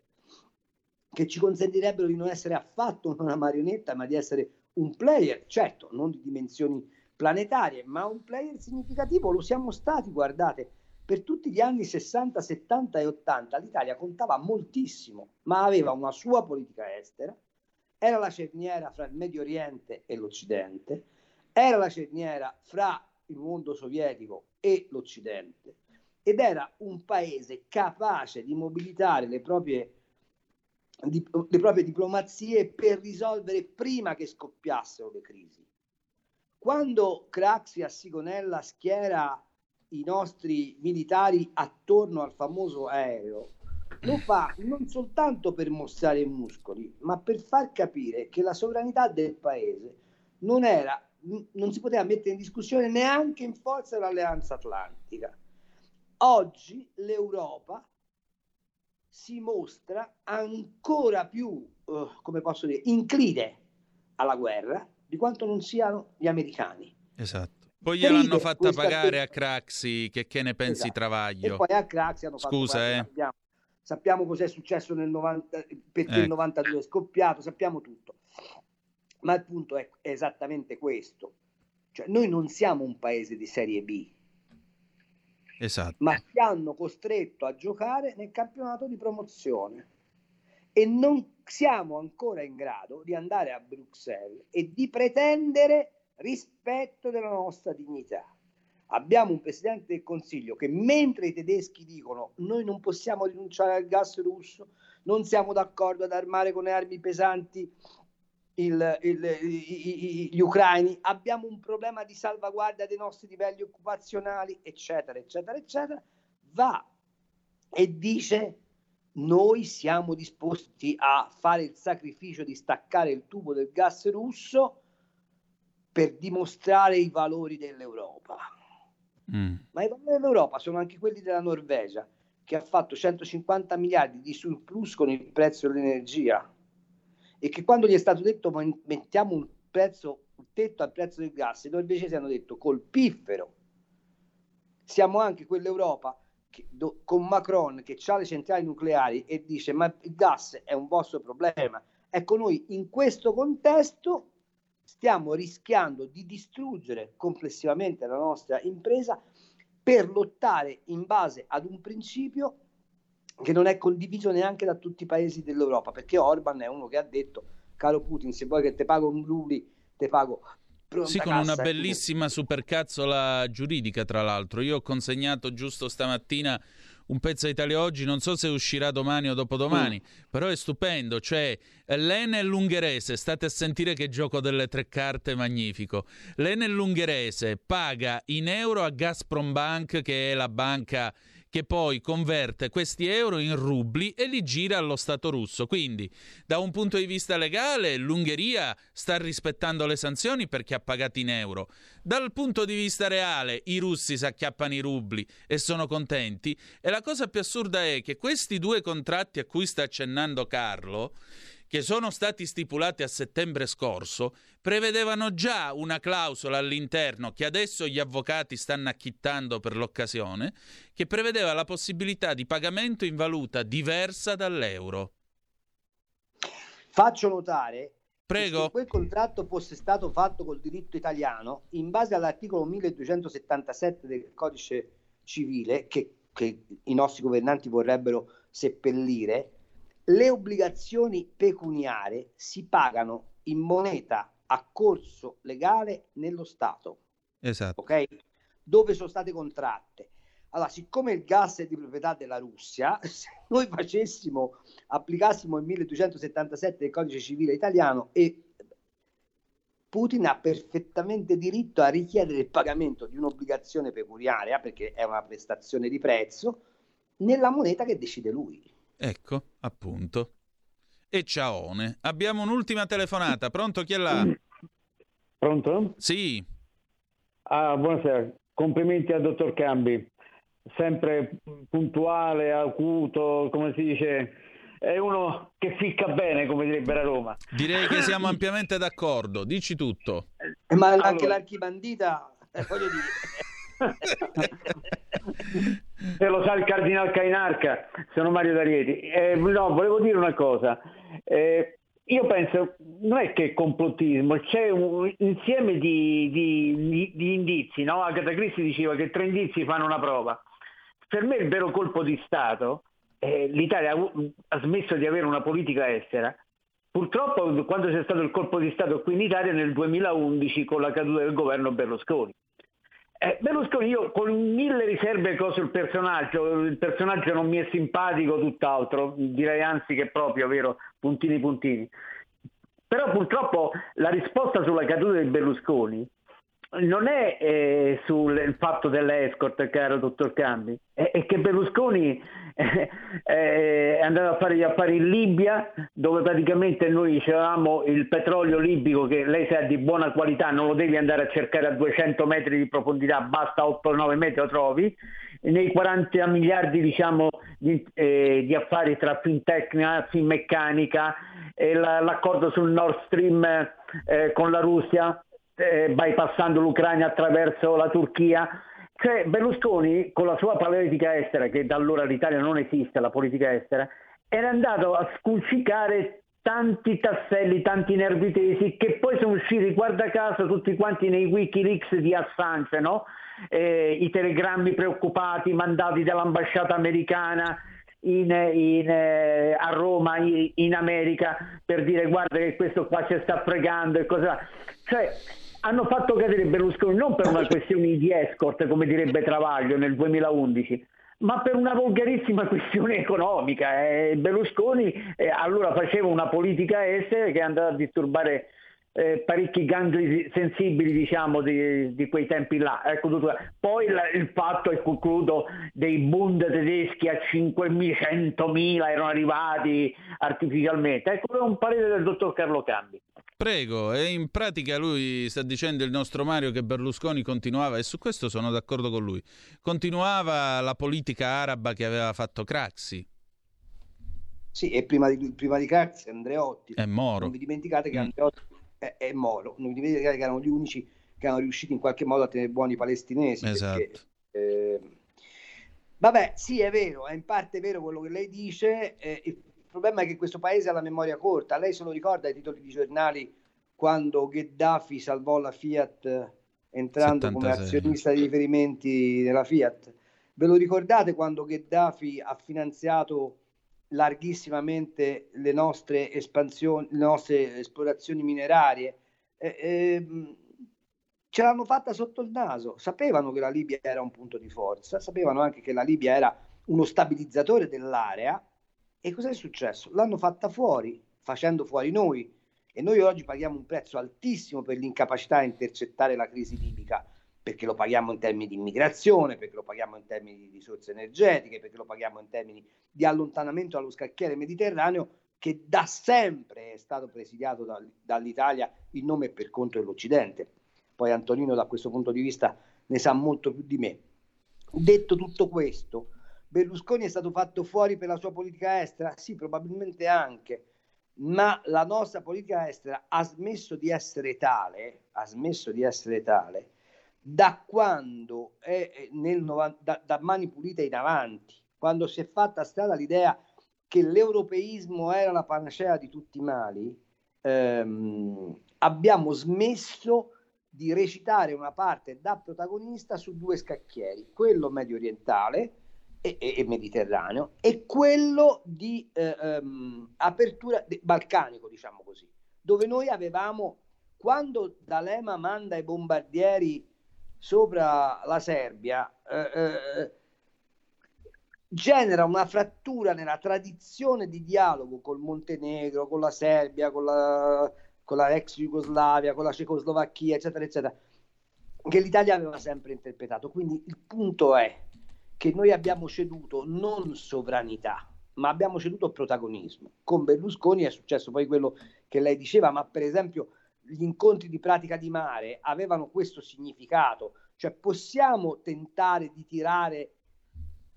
[SPEAKER 16] che ci consentirebbero di non essere affatto una marionetta, ma di essere un player, certo, non di dimensioni planetarie, ma un player significativo. Lo siamo stati, guardate, per tutti gli anni 60, 70 e 80 l'Italia contava moltissimo, ma aveva una sua politica estera, era la cerniera fra il Medio Oriente e l'Occidente, era la cerniera fra il mondo sovietico e l'Occidente ed era un paese capace di mobilitare le proprie, di- le proprie diplomazie per risolvere prima che scoppiassero le crisi. Quando Craxi a Sigonella schiera i nostri militari attorno al famoso aereo, lo fa non soltanto per mostrare i muscoli, ma per far capire che la sovranità del paese non era non si poteva mettere in discussione neanche in forza dell'alleanza atlantica. Oggi l'Europa si mostra ancora più, eh, come posso dire, incline alla guerra di quanto non siano gli americani.
[SPEAKER 1] Esatto. Poi gliel'hanno fatta pagare a Craxi, che, che ne pensi
[SPEAKER 16] Esatto.
[SPEAKER 1] Travaglio?
[SPEAKER 16] E poi a Craxi hanno fatto
[SPEAKER 1] Scusa,
[SPEAKER 16] guarda,
[SPEAKER 1] eh.
[SPEAKER 16] sappiamo, sappiamo cos'è successo nel 90, perché il
[SPEAKER 1] Ecco.
[SPEAKER 16] 92 è scoppiato, sappiamo tutto. Ma il punto è esattamente questo. Cioè, noi non siamo un paese di serie B,
[SPEAKER 1] Esatto.
[SPEAKER 16] ma ci hanno costretto a giocare nel campionato di promozione e non siamo ancora in grado di andare a Bruxelles e di pretendere rispetto della nostra dignità. Abbiamo un presidente del Consiglio che mentre i tedeschi dicono noi non possiamo rinunciare al gas russo, non siamo d'accordo ad armare con le armi pesanti il- il- i- i- gli ucraini, abbiamo un problema di salvaguardia dei nostri livelli occupazionali, eccetera, eccetera, eccetera, va e dice noi siamo disposti a fare il sacrificio di staccare il tubo del gas russo per dimostrare i valori dell'Europa.
[SPEAKER 1] Mm.
[SPEAKER 16] Ma i valori dell'Europa sono anche quelli della Norvegia, che ha fatto 150 miliardi di surplus con il prezzo dell'energia e che quando gli è stato detto "Ma mettiamo un prezzo, un tetto al prezzo del gas, i norvegesi hanno detto colpifero. Siamo anche quell'Europa che- do- con Macron che ha le centrali nucleari e dice ma il gas è un vostro problema. Ecco, noi in questo contesto stiamo rischiando di distruggere complessivamente la nostra impresa per lottare in base ad un principio che non è condiviso neanche da tutti i paesi dell'Europa, perché Orban è uno che ha detto, caro Putin, se vuoi che te pago un rubli, te pago
[SPEAKER 1] Sì, con una
[SPEAKER 16] cassa".
[SPEAKER 1] bellissima supercazzola giuridica, tra l'altro. Io ho consegnato giusto stamattina un pezzo a Italia Oggi, non so se uscirà domani o dopodomani, però è stupendo. Cioè, l'Enel ungherese, state a sentire che gioco delle tre carte magnifico. L'Enel ungherese paga in euro a Gazprom Bank, che è la banca che poi converte questi euro in rubli e li gira allo Stato russo. Quindi, da un punto di vista legale, l'Ungheria sta rispettando le sanzioni perché ha pagato in euro. Dal punto di vista reale, i russi si acchiappano i rubli e sono contenti. E la cosa più assurda è che questi due contratti a cui sta accennando Carlo, che sono stati stipulati a settembre scorso, prevedevano già una clausola all'interno che adesso gli avvocati stanno acchittando per l'occasione, che prevedeva la possibilità di pagamento in valuta diversa dall'euro.
[SPEAKER 16] Faccio notare
[SPEAKER 1] Prego.
[SPEAKER 16] che se quel contratto fosse stato fatto col diritto italiano, in base all'articolo 1277 del codice civile, che, che i nostri governanti vorrebbero seppellire, le obbligazioni pecuniarie si pagano in moneta a corso legale nello Stato
[SPEAKER 1] Esatto.
[SPEAKER 16] ok? Dove sono state contratte. Allora, siccome il gas è di proprietà della Russia, se noi facessimo, applicassimo il 1277 del codice civile italiano e Putin ha perfettamente diritto a richiedere il pagamento di un'obbligazione pecuniaria, perché è una prestazione di prezzo, nella moneta che decide lui.
[SPEAKER 1] Ecco, appunto. E ciaone. Abbiamo un'ultima telefonata. Pronto chi è là?
[SPEAKER 22] Pronto?
[SPEAKER 1] Sì.
[SPEAKER 22] Ah, buonasera. Complimenti al dottor Cambi. Sempre puntuale, acuto, come si dice, è uno che ficca bene, come direbbe a Roma.
[SPEAKER 1] Direi che siamo ampiamente d'accordo. Dici tutto.
[SPEAKER 16] Ma anche
[SPEAKER 22] Allora-
[SPEAKER 16] l'archibandita, eh, voglio dire,
[SPEAKER 22] Se lo sa il Cardinal Cainarca, sono Mario D'Arieti. Eh, no, volevo dire una cosa. Eh, io penso, non è che è complottismo, c'è un insieme di, di- di- di indizi, no? Agatha Christie diceva che tre indizi fanno una prova. Per me il vero colpo di Stato, eh, l'Italia ha, ha smesso di avere una politica estera. Purtroppo quando c'è stato il colpo di Stato qui in Italia nel 2011 con la caduta del governo Berlusconi. Eh, Berlusconi io con mille riserve cosa sul personaggio, il personaggio non mi è simpatico, tutt'altro, direi anzi che proprio, vero, puntini puntini. Però purtroppo la risposta sulla caduta di Berlusconi non è eh, sul fatto dell'escort, caro dottor Cambi, è, è che Berlusconi eh, eh, andato a fare gli affari in Libia, dove praticamente noi dicevamo il petrolio libico che lei sa di buona qualità, non lo devi andare a cercare a 200 metri di profondità, basta 8-9 metri lo trovi, nei 40 miliardi diciamo, di, eh, di affari tra Fintech, Finmeccanica, e la- l'accordo sul Nord Stream eh, con la Russia, eh, bypassando l'Ucraina attraverso la Turchia. Cioè Berlusconi con la sua politica estera, che da allora l'Italia non esiste, la politica estera, era andato a sculcicare tanti tasselli, tanti nervi tesi che poi sono usciti, guarda caso, tutti quanti nei Wikileaks di Assange, no? Eh, i telegrammi preoccupati mandati dall'ambasciata americana in- in, eh, a Roma, in, in America, per dire guarda che questo qua ci sta fregando e cosa. Cioè, hanno fatto cadere Berlusconi non per una questione di escort, come direbbe Travaglio nel 2011, ma per una volgarissima questione economica. eh. Berlusconi eh, allora faceva una politica estera che andava a disturbare eh, parecchi gangli sensibili diciamo di, di quei tempi là. Ecco, tutto- Poi la- il fatto, e concludo, dei Bund tedeschi a 500.000 erano arrivati artificialmente. Ecco, è un parere del dottor Carlo Cambi.
[SPEAKER 1] Prego, e in pratica lui sta dicendo il nostro Mario che Berlusconi continuava, e su questo sono d'accordo con lui, continuava la politica araba che aveva fatto Craxi.
[SPEAKER 16] sì, e prima di, prima di Craxi Andreotti.
[SPEAKER 1] È Moro.
[SPEAKER 16] Non vi dimenticate che Andreotti è, è Moro, non vi dimenticate che erano gli unici che erano riusciti in qualche modo a tenere buoni i palestinesi.
[SPEAKER 1] Esatto.
[SPEAKER 16] perché, eh, Vabbè, sì, è vero, è in parte vero quello che lei dice. eh, il problema è che questo paese ha la memoria corta. Lei se lo ricorda ai titoli di giornali quando Gheddafi salvò la Fiat eh, entrando come
[SPEAKER 1] 76.
[SPEAKER 16] azionista di riferimenti nella Fiat? Ve lo ricordate quando Gheddafi ha finanziato larghissimamente le nostre espansioni, le nostre esplorazioni minerarie? Eh, ehm, ce l'hanno fatta sotto il naso, sapevano che la Libia era un punto di forza, sapevano anche che la Libia era uno stabilizzatore dell'area e cosa è successo? L'hanno fatta fuori, facendo fuori noi e noi oggi paghiamo un prezzo altissimo per l'incapacità di intercettare la crisi libica, perché lo paghiamo in termini di immigrazione, perché lo paghiamo in termini di risorse energetiche, perché lo paghiamo in termini di allontanamento dallo scacchiere mediterraneo che da sempre è stato presidiato dal- dall'Italia in nome e per conto dell'Occidente. Poi Antonino da questo punto di vista ne sa molto più di me. Detto tutto questo, Berlusconi è stato fatto fuori per la sua politica estera? Sì, probabilmente anche, ma la nostra politica estera ha smesso di essere tale, ha smesso di essere tale da quando è nel novan- da, da mani pulite in avanti, quando si è fatta strada l'idea che l'europeismo era la panacea di tutti i mali, ehm, abbiamo smesso di recitare una parte da protagonista su due scacchieri, quello medio orientale e, e- e mediterraneo e quello di eh, ehm, apertura de- balcanico, diciamo così, dove noi avevamo, quando D'Alema manda i bombardieri sopra la Serbia, eh, eh, genera una frattura nella tradizione di dialogo col Montenegro, con la Serbia, con la, con la ex Jugoslavia, con la Cecoslovacchia, eccetera, eccetera, che l'Italia aveva sempre interpretato. Quindi il punto è che noi abbiamo ceduto non sovranità, ma abbiamo ceduto protagonismo. Con Berlusconi è successo poi quello che lei diceva, ma per esempio gli incontri di pratica di mare avevano questo significato, cioè possiamo tentare di tirare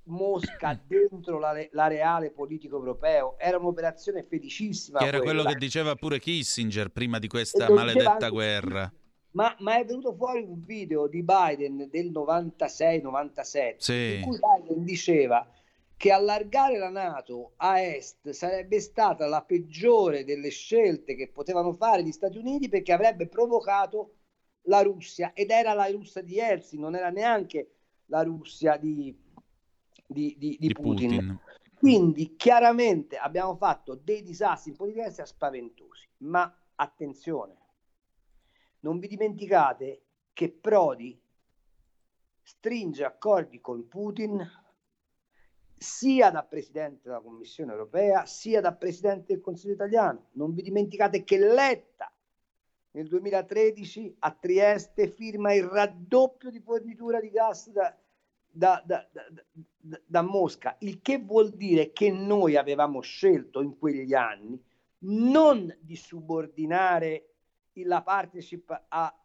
[SPEAKER 16] Mosca dentro l'are- l'areale politico europeo, era un'operazione felicissima.
[SPEAKER 1] Che era
[SPEAKER 16] quella.
[SPEAKER 1] quello che diceva pure Kissinger prima di questa maledetta guerra.
[SPEAKER 16] Ma, ma è venuto fuori un video di Biden del 96-97
[SPEAKER 1] Sì.
[SPEAKER 16] in cui Biden diceva che allargare la Nato a est sarebbe stata la peggiore delle scelte che potevano fare gli Stati Uniti perché avrebbe provocato la Russia ed era la Russia di Elsi, non era neanche la Russia di, di- di- di Putin.
[SPEAKER 1] Putin.
[SPEAKER 16] Quindi chiaramente abbiamo fatto dei disastri in politica estera spaventosi, ma attenzione, non vi dimenticate che Prodi stringe accordi con Putin sia da Presidente della Commissione europea sia da Presidente del Consiglio italiano. Non vi dimenticate che Letta nel 2013 a Trieste firma il raddoppio di fornitura di gas da, da- da- da- Mosca, il che vuol dire che noi avevamo scelto in quegli anni non di subordinare la partnership a-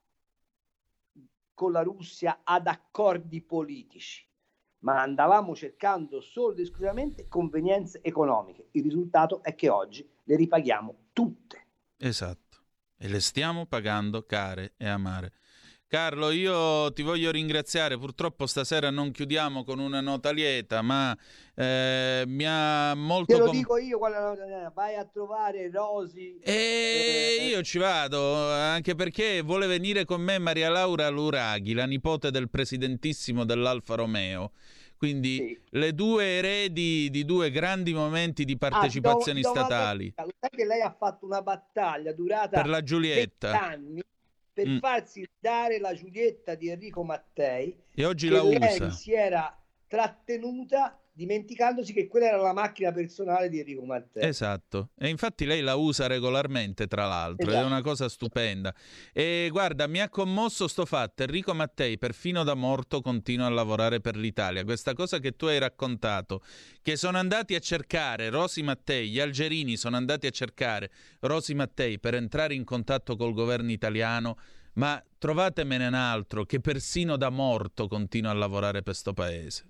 [SPEAKER 16] con la Russia ad accordi politici, ma andavamo cercando solo ed esclusivamente convenienze economiche. Il risultato è che oggi le ripaghiamo tutte.
[SPEAKER 1] Esatto. E le stiamo pagando care e amare. Carlo, io ti voglio ringraziare. Purtroppo stasera non chiudiamo con una nota lieta, ma eh, mi ha molto
[SPEAKER 16] Te lo
[SPEAKER 1] con-
[SPEAKER 16] dico io, quella- vai a trovare Rosi.
[SPEAKER 1] E io ci vado, anche perché vuole venire con me Maria Laura Luraghi, la nipote del presidentissimo dell'Alfa Romeo. Quindi le due eredi di due grandi momenti di partecipazioni
[SPEAKER 16] Ah, do- do
[SPEAKER 1] statali.
[SPEAKER 16] sai che lei ha fatto una battaglia durata
[SPEAKER 1] Per la Giulietta.
[SPEAKER 16] 20 anni per
[SPEAKER 1] Mm.
[SPEAKER 16] farsi dare la Giulietta di Enrico Mattei
[SPEAKER 1] E oggi
[SPEAKER 16] che
[SPEAKER 1] la
[SPEAKER 16] lei
[SPEAKER 1] usa.
[SPEAKER 16] si era trattenuta dimenticandosi che quella era la macchina personale di Enrico Mattei.
[SPEAKER 1] Esatto, e infatti lei la usa regolarmente, tra l'altro, ed è
[SPEAKER 16] Esatto.
[SPEAKER 1] una cosa stupenda. E guarda, mi ha commosso sto fatto, Enrico Mattei, perfino da morto, continua a lavorare per l'Italia. Questa cosa che tu hai raccontato, che sono andati a cercare Rosi Mattei, gli algerini sono andati a cercare Rosi Mattei per entrare in contatto col governo italiano, ma trovatemene un altro che persino da morto continua a lavorare per sto paese.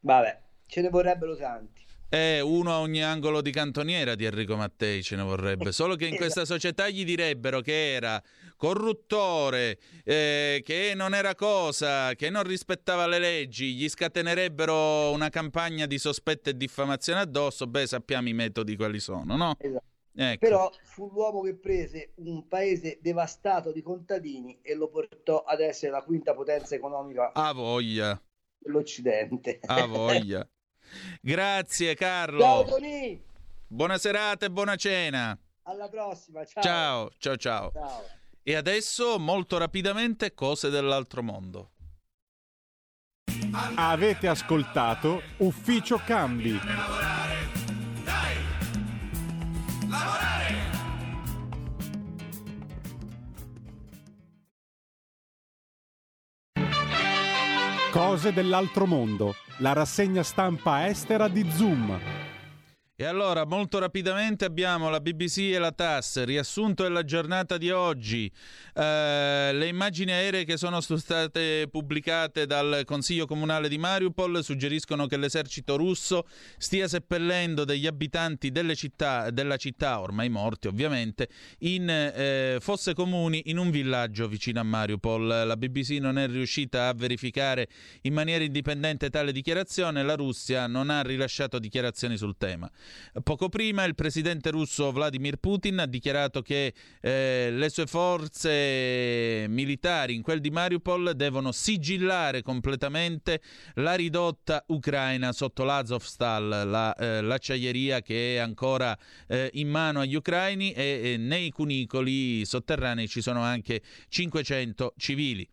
[SPEAKER 16] Vabbè, ce ne vorrebbero tanti.
[SPEAKER 1] Eh, uno a ogni angolo di cantoniera di Enrico Mattei ce ne vorrebbe, solo che in
[SPEAKER 16] Esatto.
[SPEAKER 1] questa società gli direbbero che era corruttore, eh, che non era cosa, che non rispettava le leggi, gli scatenerebbero una campagna di sospetto e diffamazione addosso, beh sappiamo i metodi quali sono, no?
[SPEAKER 16] Esatto.
[SPEAKER 1] Ecco.
[SPEAKER 16] Però fu l'uomo che prese un paese devastato di contadini e lo portò ad essere la quinta potenza economica
[SPEAKER 1] A voglia,
[SPEAKER 16] dell'Occidente.
[SPEAKER 1] a voglia. Grazie Carlo.
[SPEAKER 16] Ciao Tony,
[SPEAKER 1] Buona serata e buona cena.
[SPEAKER 16] alla prossima. Ciao.
[SPEAKER 1] Ciao, ciao, ciao.
[SPEAKER 16] Ciao.
[SPEAKER 1] E adesso, molto rapidamente, cose dell'altro mondo.
[SPEAKER 3] Avete ascoltato Ufficio Cambi. Cose dell'altro mondo, la rassegna stampa estera di Zoom.
[SPEAKER 1] E allora, molto rapidamente abbiamo la BBC e la TAS, riassunto della giornata di oggi, Eh, le immagini aeree che sono state pubblicate dal Consiglio Comunale di Mariupol suggeriscono che l'esercito russo stia seppellendo degli abitanti città, della città, ormai morti ovviamente, in eh, fosse comuni in un villaggio vicino a Mariupol. La BBC non è riuscita a verificare in maniera indipendente tale dichiarazione, la Russia non ha rilasciato dichiarazioni sul tema. Poco prima il presidente russo Vladimir Putin ha dichiarato che eh, le sue forze militari in quel di Mariupol devono sigillare completamente la ridotta ucraina sotto l'Azovstal, la, eh, l'acciaieria che è ancora eh, in mano agli ucraini e, e nei cunicoli sotterranei ci sono anche 500 civili.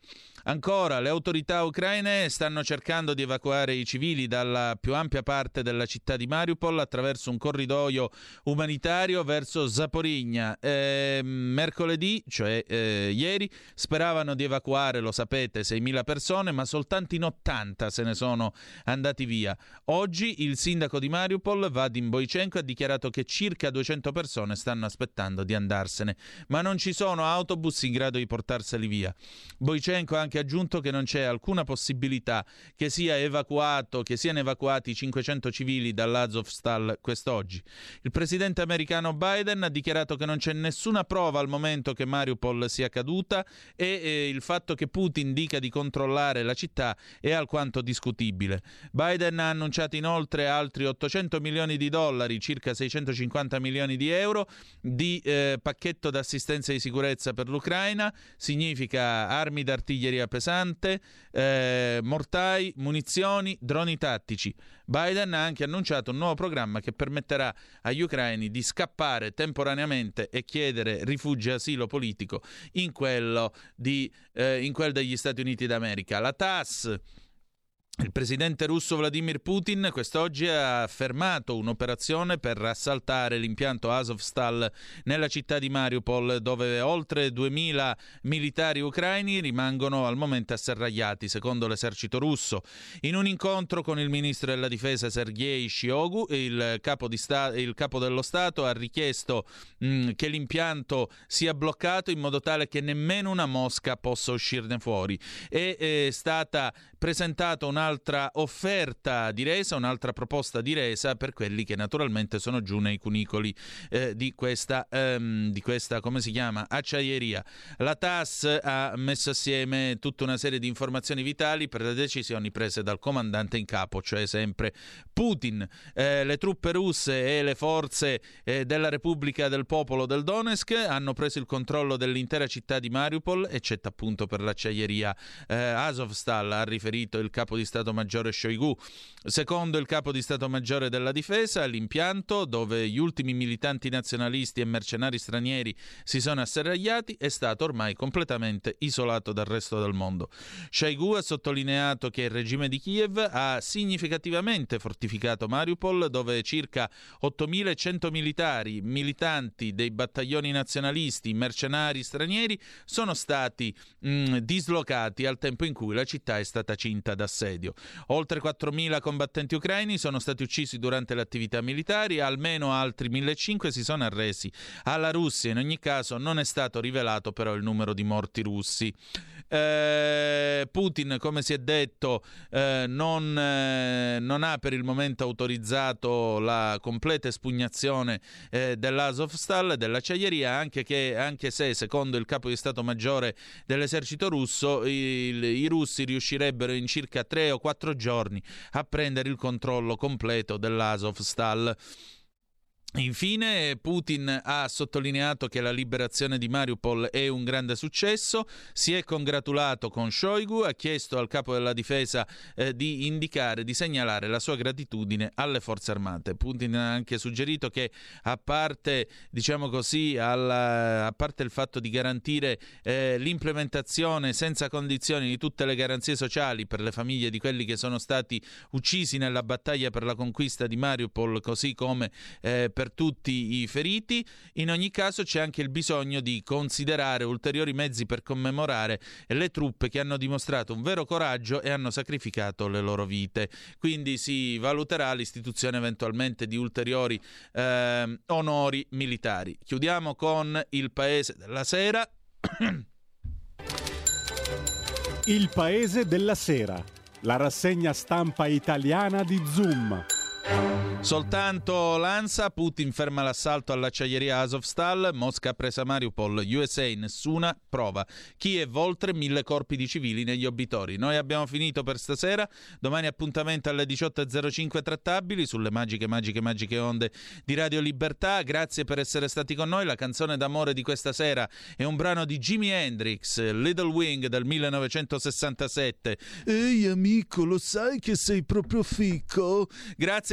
[SPEAKER 1] Ancora, le autorità ucraine stanno cercando di evacuare i civili dalla più ampia parte della città di Mariupol attraverso un corridoio umanitario verso Zaporigna. Eh, mercoledì, cioè eh, ieri, speravano di evacuare, lo sapete, 6.000 persone, ma soltanto in 80 se ne sono andati via. Oggi il sindaco di Mariupol, Vadim Boichenko, ha dichiarato che circa 200 persone stanno aspettando di andarsene, ma non ci sono autobus in grado di portarseli via. Boichenko ha anche aggiunto che non c'è alcuna possibilità che, sia evacuato, che siano evacuati 500 civili dall'Azovstal quest'oggi. Il presidente americano Biden ha dichiarato che non c'è nessuna prova al momento che Mariupol sia caduta e eh, il fatto che Putin dica di controllare la città è alquanto discutibile. Biden ha annunciato inoltre altri 800 milioni di dollari, circa 650 milioni di euro, di eh, pacchetto d'assistenza di sicurezza per l'Ucraina. Significa armi d'artiglieria pesante, eh, mortai, munizioni, droni tattici. Biden ha anche annunciato un nuovo programma che permetterà agli ucraini di scappare temporaneamente e chiedere rifugio e asilo politico in quello, di, eh, in quello degli Stati Uniti d'America. La TAS il presidente russo Vladimir Putin quest'oggi ha fermato un'operazione per assaltare l'impianto Azovstal nella città di Mariupol, dove oltre 2000 militari ucraini rimangono al momento asserragliati, secondo l'esercito russo. In un incontro con il ministro della difesa Sergei Shiogu, il capo, sta- il capo dello Stato ha richiesto mh, che l'impianto sia bloccato in modo tale che nemmeno una mosca possa uscirne fuori. È, è stata presentata un'altra offerta di resa, un'altra proposta di resa per quelli che naturalmente sono giù nei cunicoli eh, di, questa, ehm, di questa, come si chiama, acciaieria. La TAS ha messo assieme tutta una serie di informazioni vitali per le decisioni prese dal comandante in capo, cioè sempre Putin. Eh, le truppe russe e le forze eh, della Repubblica del Popolo del Donetsk hanno preso il controllo dell'intera città di Mariupol, eccetto appunto per l'acciaieria eh, Azovstal, ha riferito il capo di Stato Maggiore Shoigu. Secondo il capo di Stato Maggiore della Difesa, l'impianto dove gli ultimi militanti nazionalisti e mercenari stranieri si sono asserragliati è stato ormai completamente isolato dal resto del mondo. Shoigu ha sottolineato che il regime di Kiev ha significativamente fortificato Mariupol, dove circa 8.100 militari, militanti dei battaglioni nazionalisti, mercenari stranieri sono stati mh, dislocati al tempo in cui la città è stata cinta d'assedio. Oltre 4.000 combattenti ucraini sono stati uccisi durante le attività militari, almeno altri 1.500 si sono arresi alla Russia. In ogni caso non è stato rivelato però il numero di morti russi. Eh, Putin, come si è detto, eh, non, eh, non, ha per il momento autorizzato la completa espugnazione eh, dell'Azovstal, dell'acciaieria, anche, che, anche se, secondo il capo di Stato Maggiore dell'esercito russo, il, i russi riuscirebbero in circa tre o quattro giorni a prendere il controllo completo dell'Azovstal. Infine Putin ha sottolineato che la liberazione di Mariupol è un grande successo, si è congratulato con Shoigu, ha chiesto al capo della difesa eh, di indicare, di segnalare la sua gratitudine alle forze armate. Putin ha anche suggerito che a parte, diciamo così, alla, a parte il fatto di garantire eh, l'implementazione senza condizioni di tutte le garanzie sociali per le famiglie di quelli che sono stati uccisi nella battaglia per la conquista di Mariupol, così come eh, per per tutti i feriti. In ogni caso c'è anche il bisogno di considerare ulteriori mezzi per commemorare le truppe che hanno dimostrato un vero coraggio e hanno sacrificato le loro vite. Quindi si valuterà l'istituzione eventualmente di ulteriori eh, onori militari. Chiudiamo con il Paese della Sera.
[SPEAKER 3] Il Paese della Sera, la rassegna stampa italiana di Zoom.
[SPEAKER 1] Soltanto l'ANSA, Putin ferma l'assalto all'acciaieria Azovstal, Mosca presa Mariupol, USA nessuna prova. Kiev oltre mille corpi di civili negli obitori. Noi abbiamo finito per stasera, domani appuntamento alle 18.05 trattabili sulle magiche, magiche, magiche onde di Radio Libertà. Grazie per essere stati con noi. La canzone d'amore di questa sera è un brano di Jimi Hendrix, Little Wing del 1967. Ehi amico, lo sai che sei proprio ficco? Grazie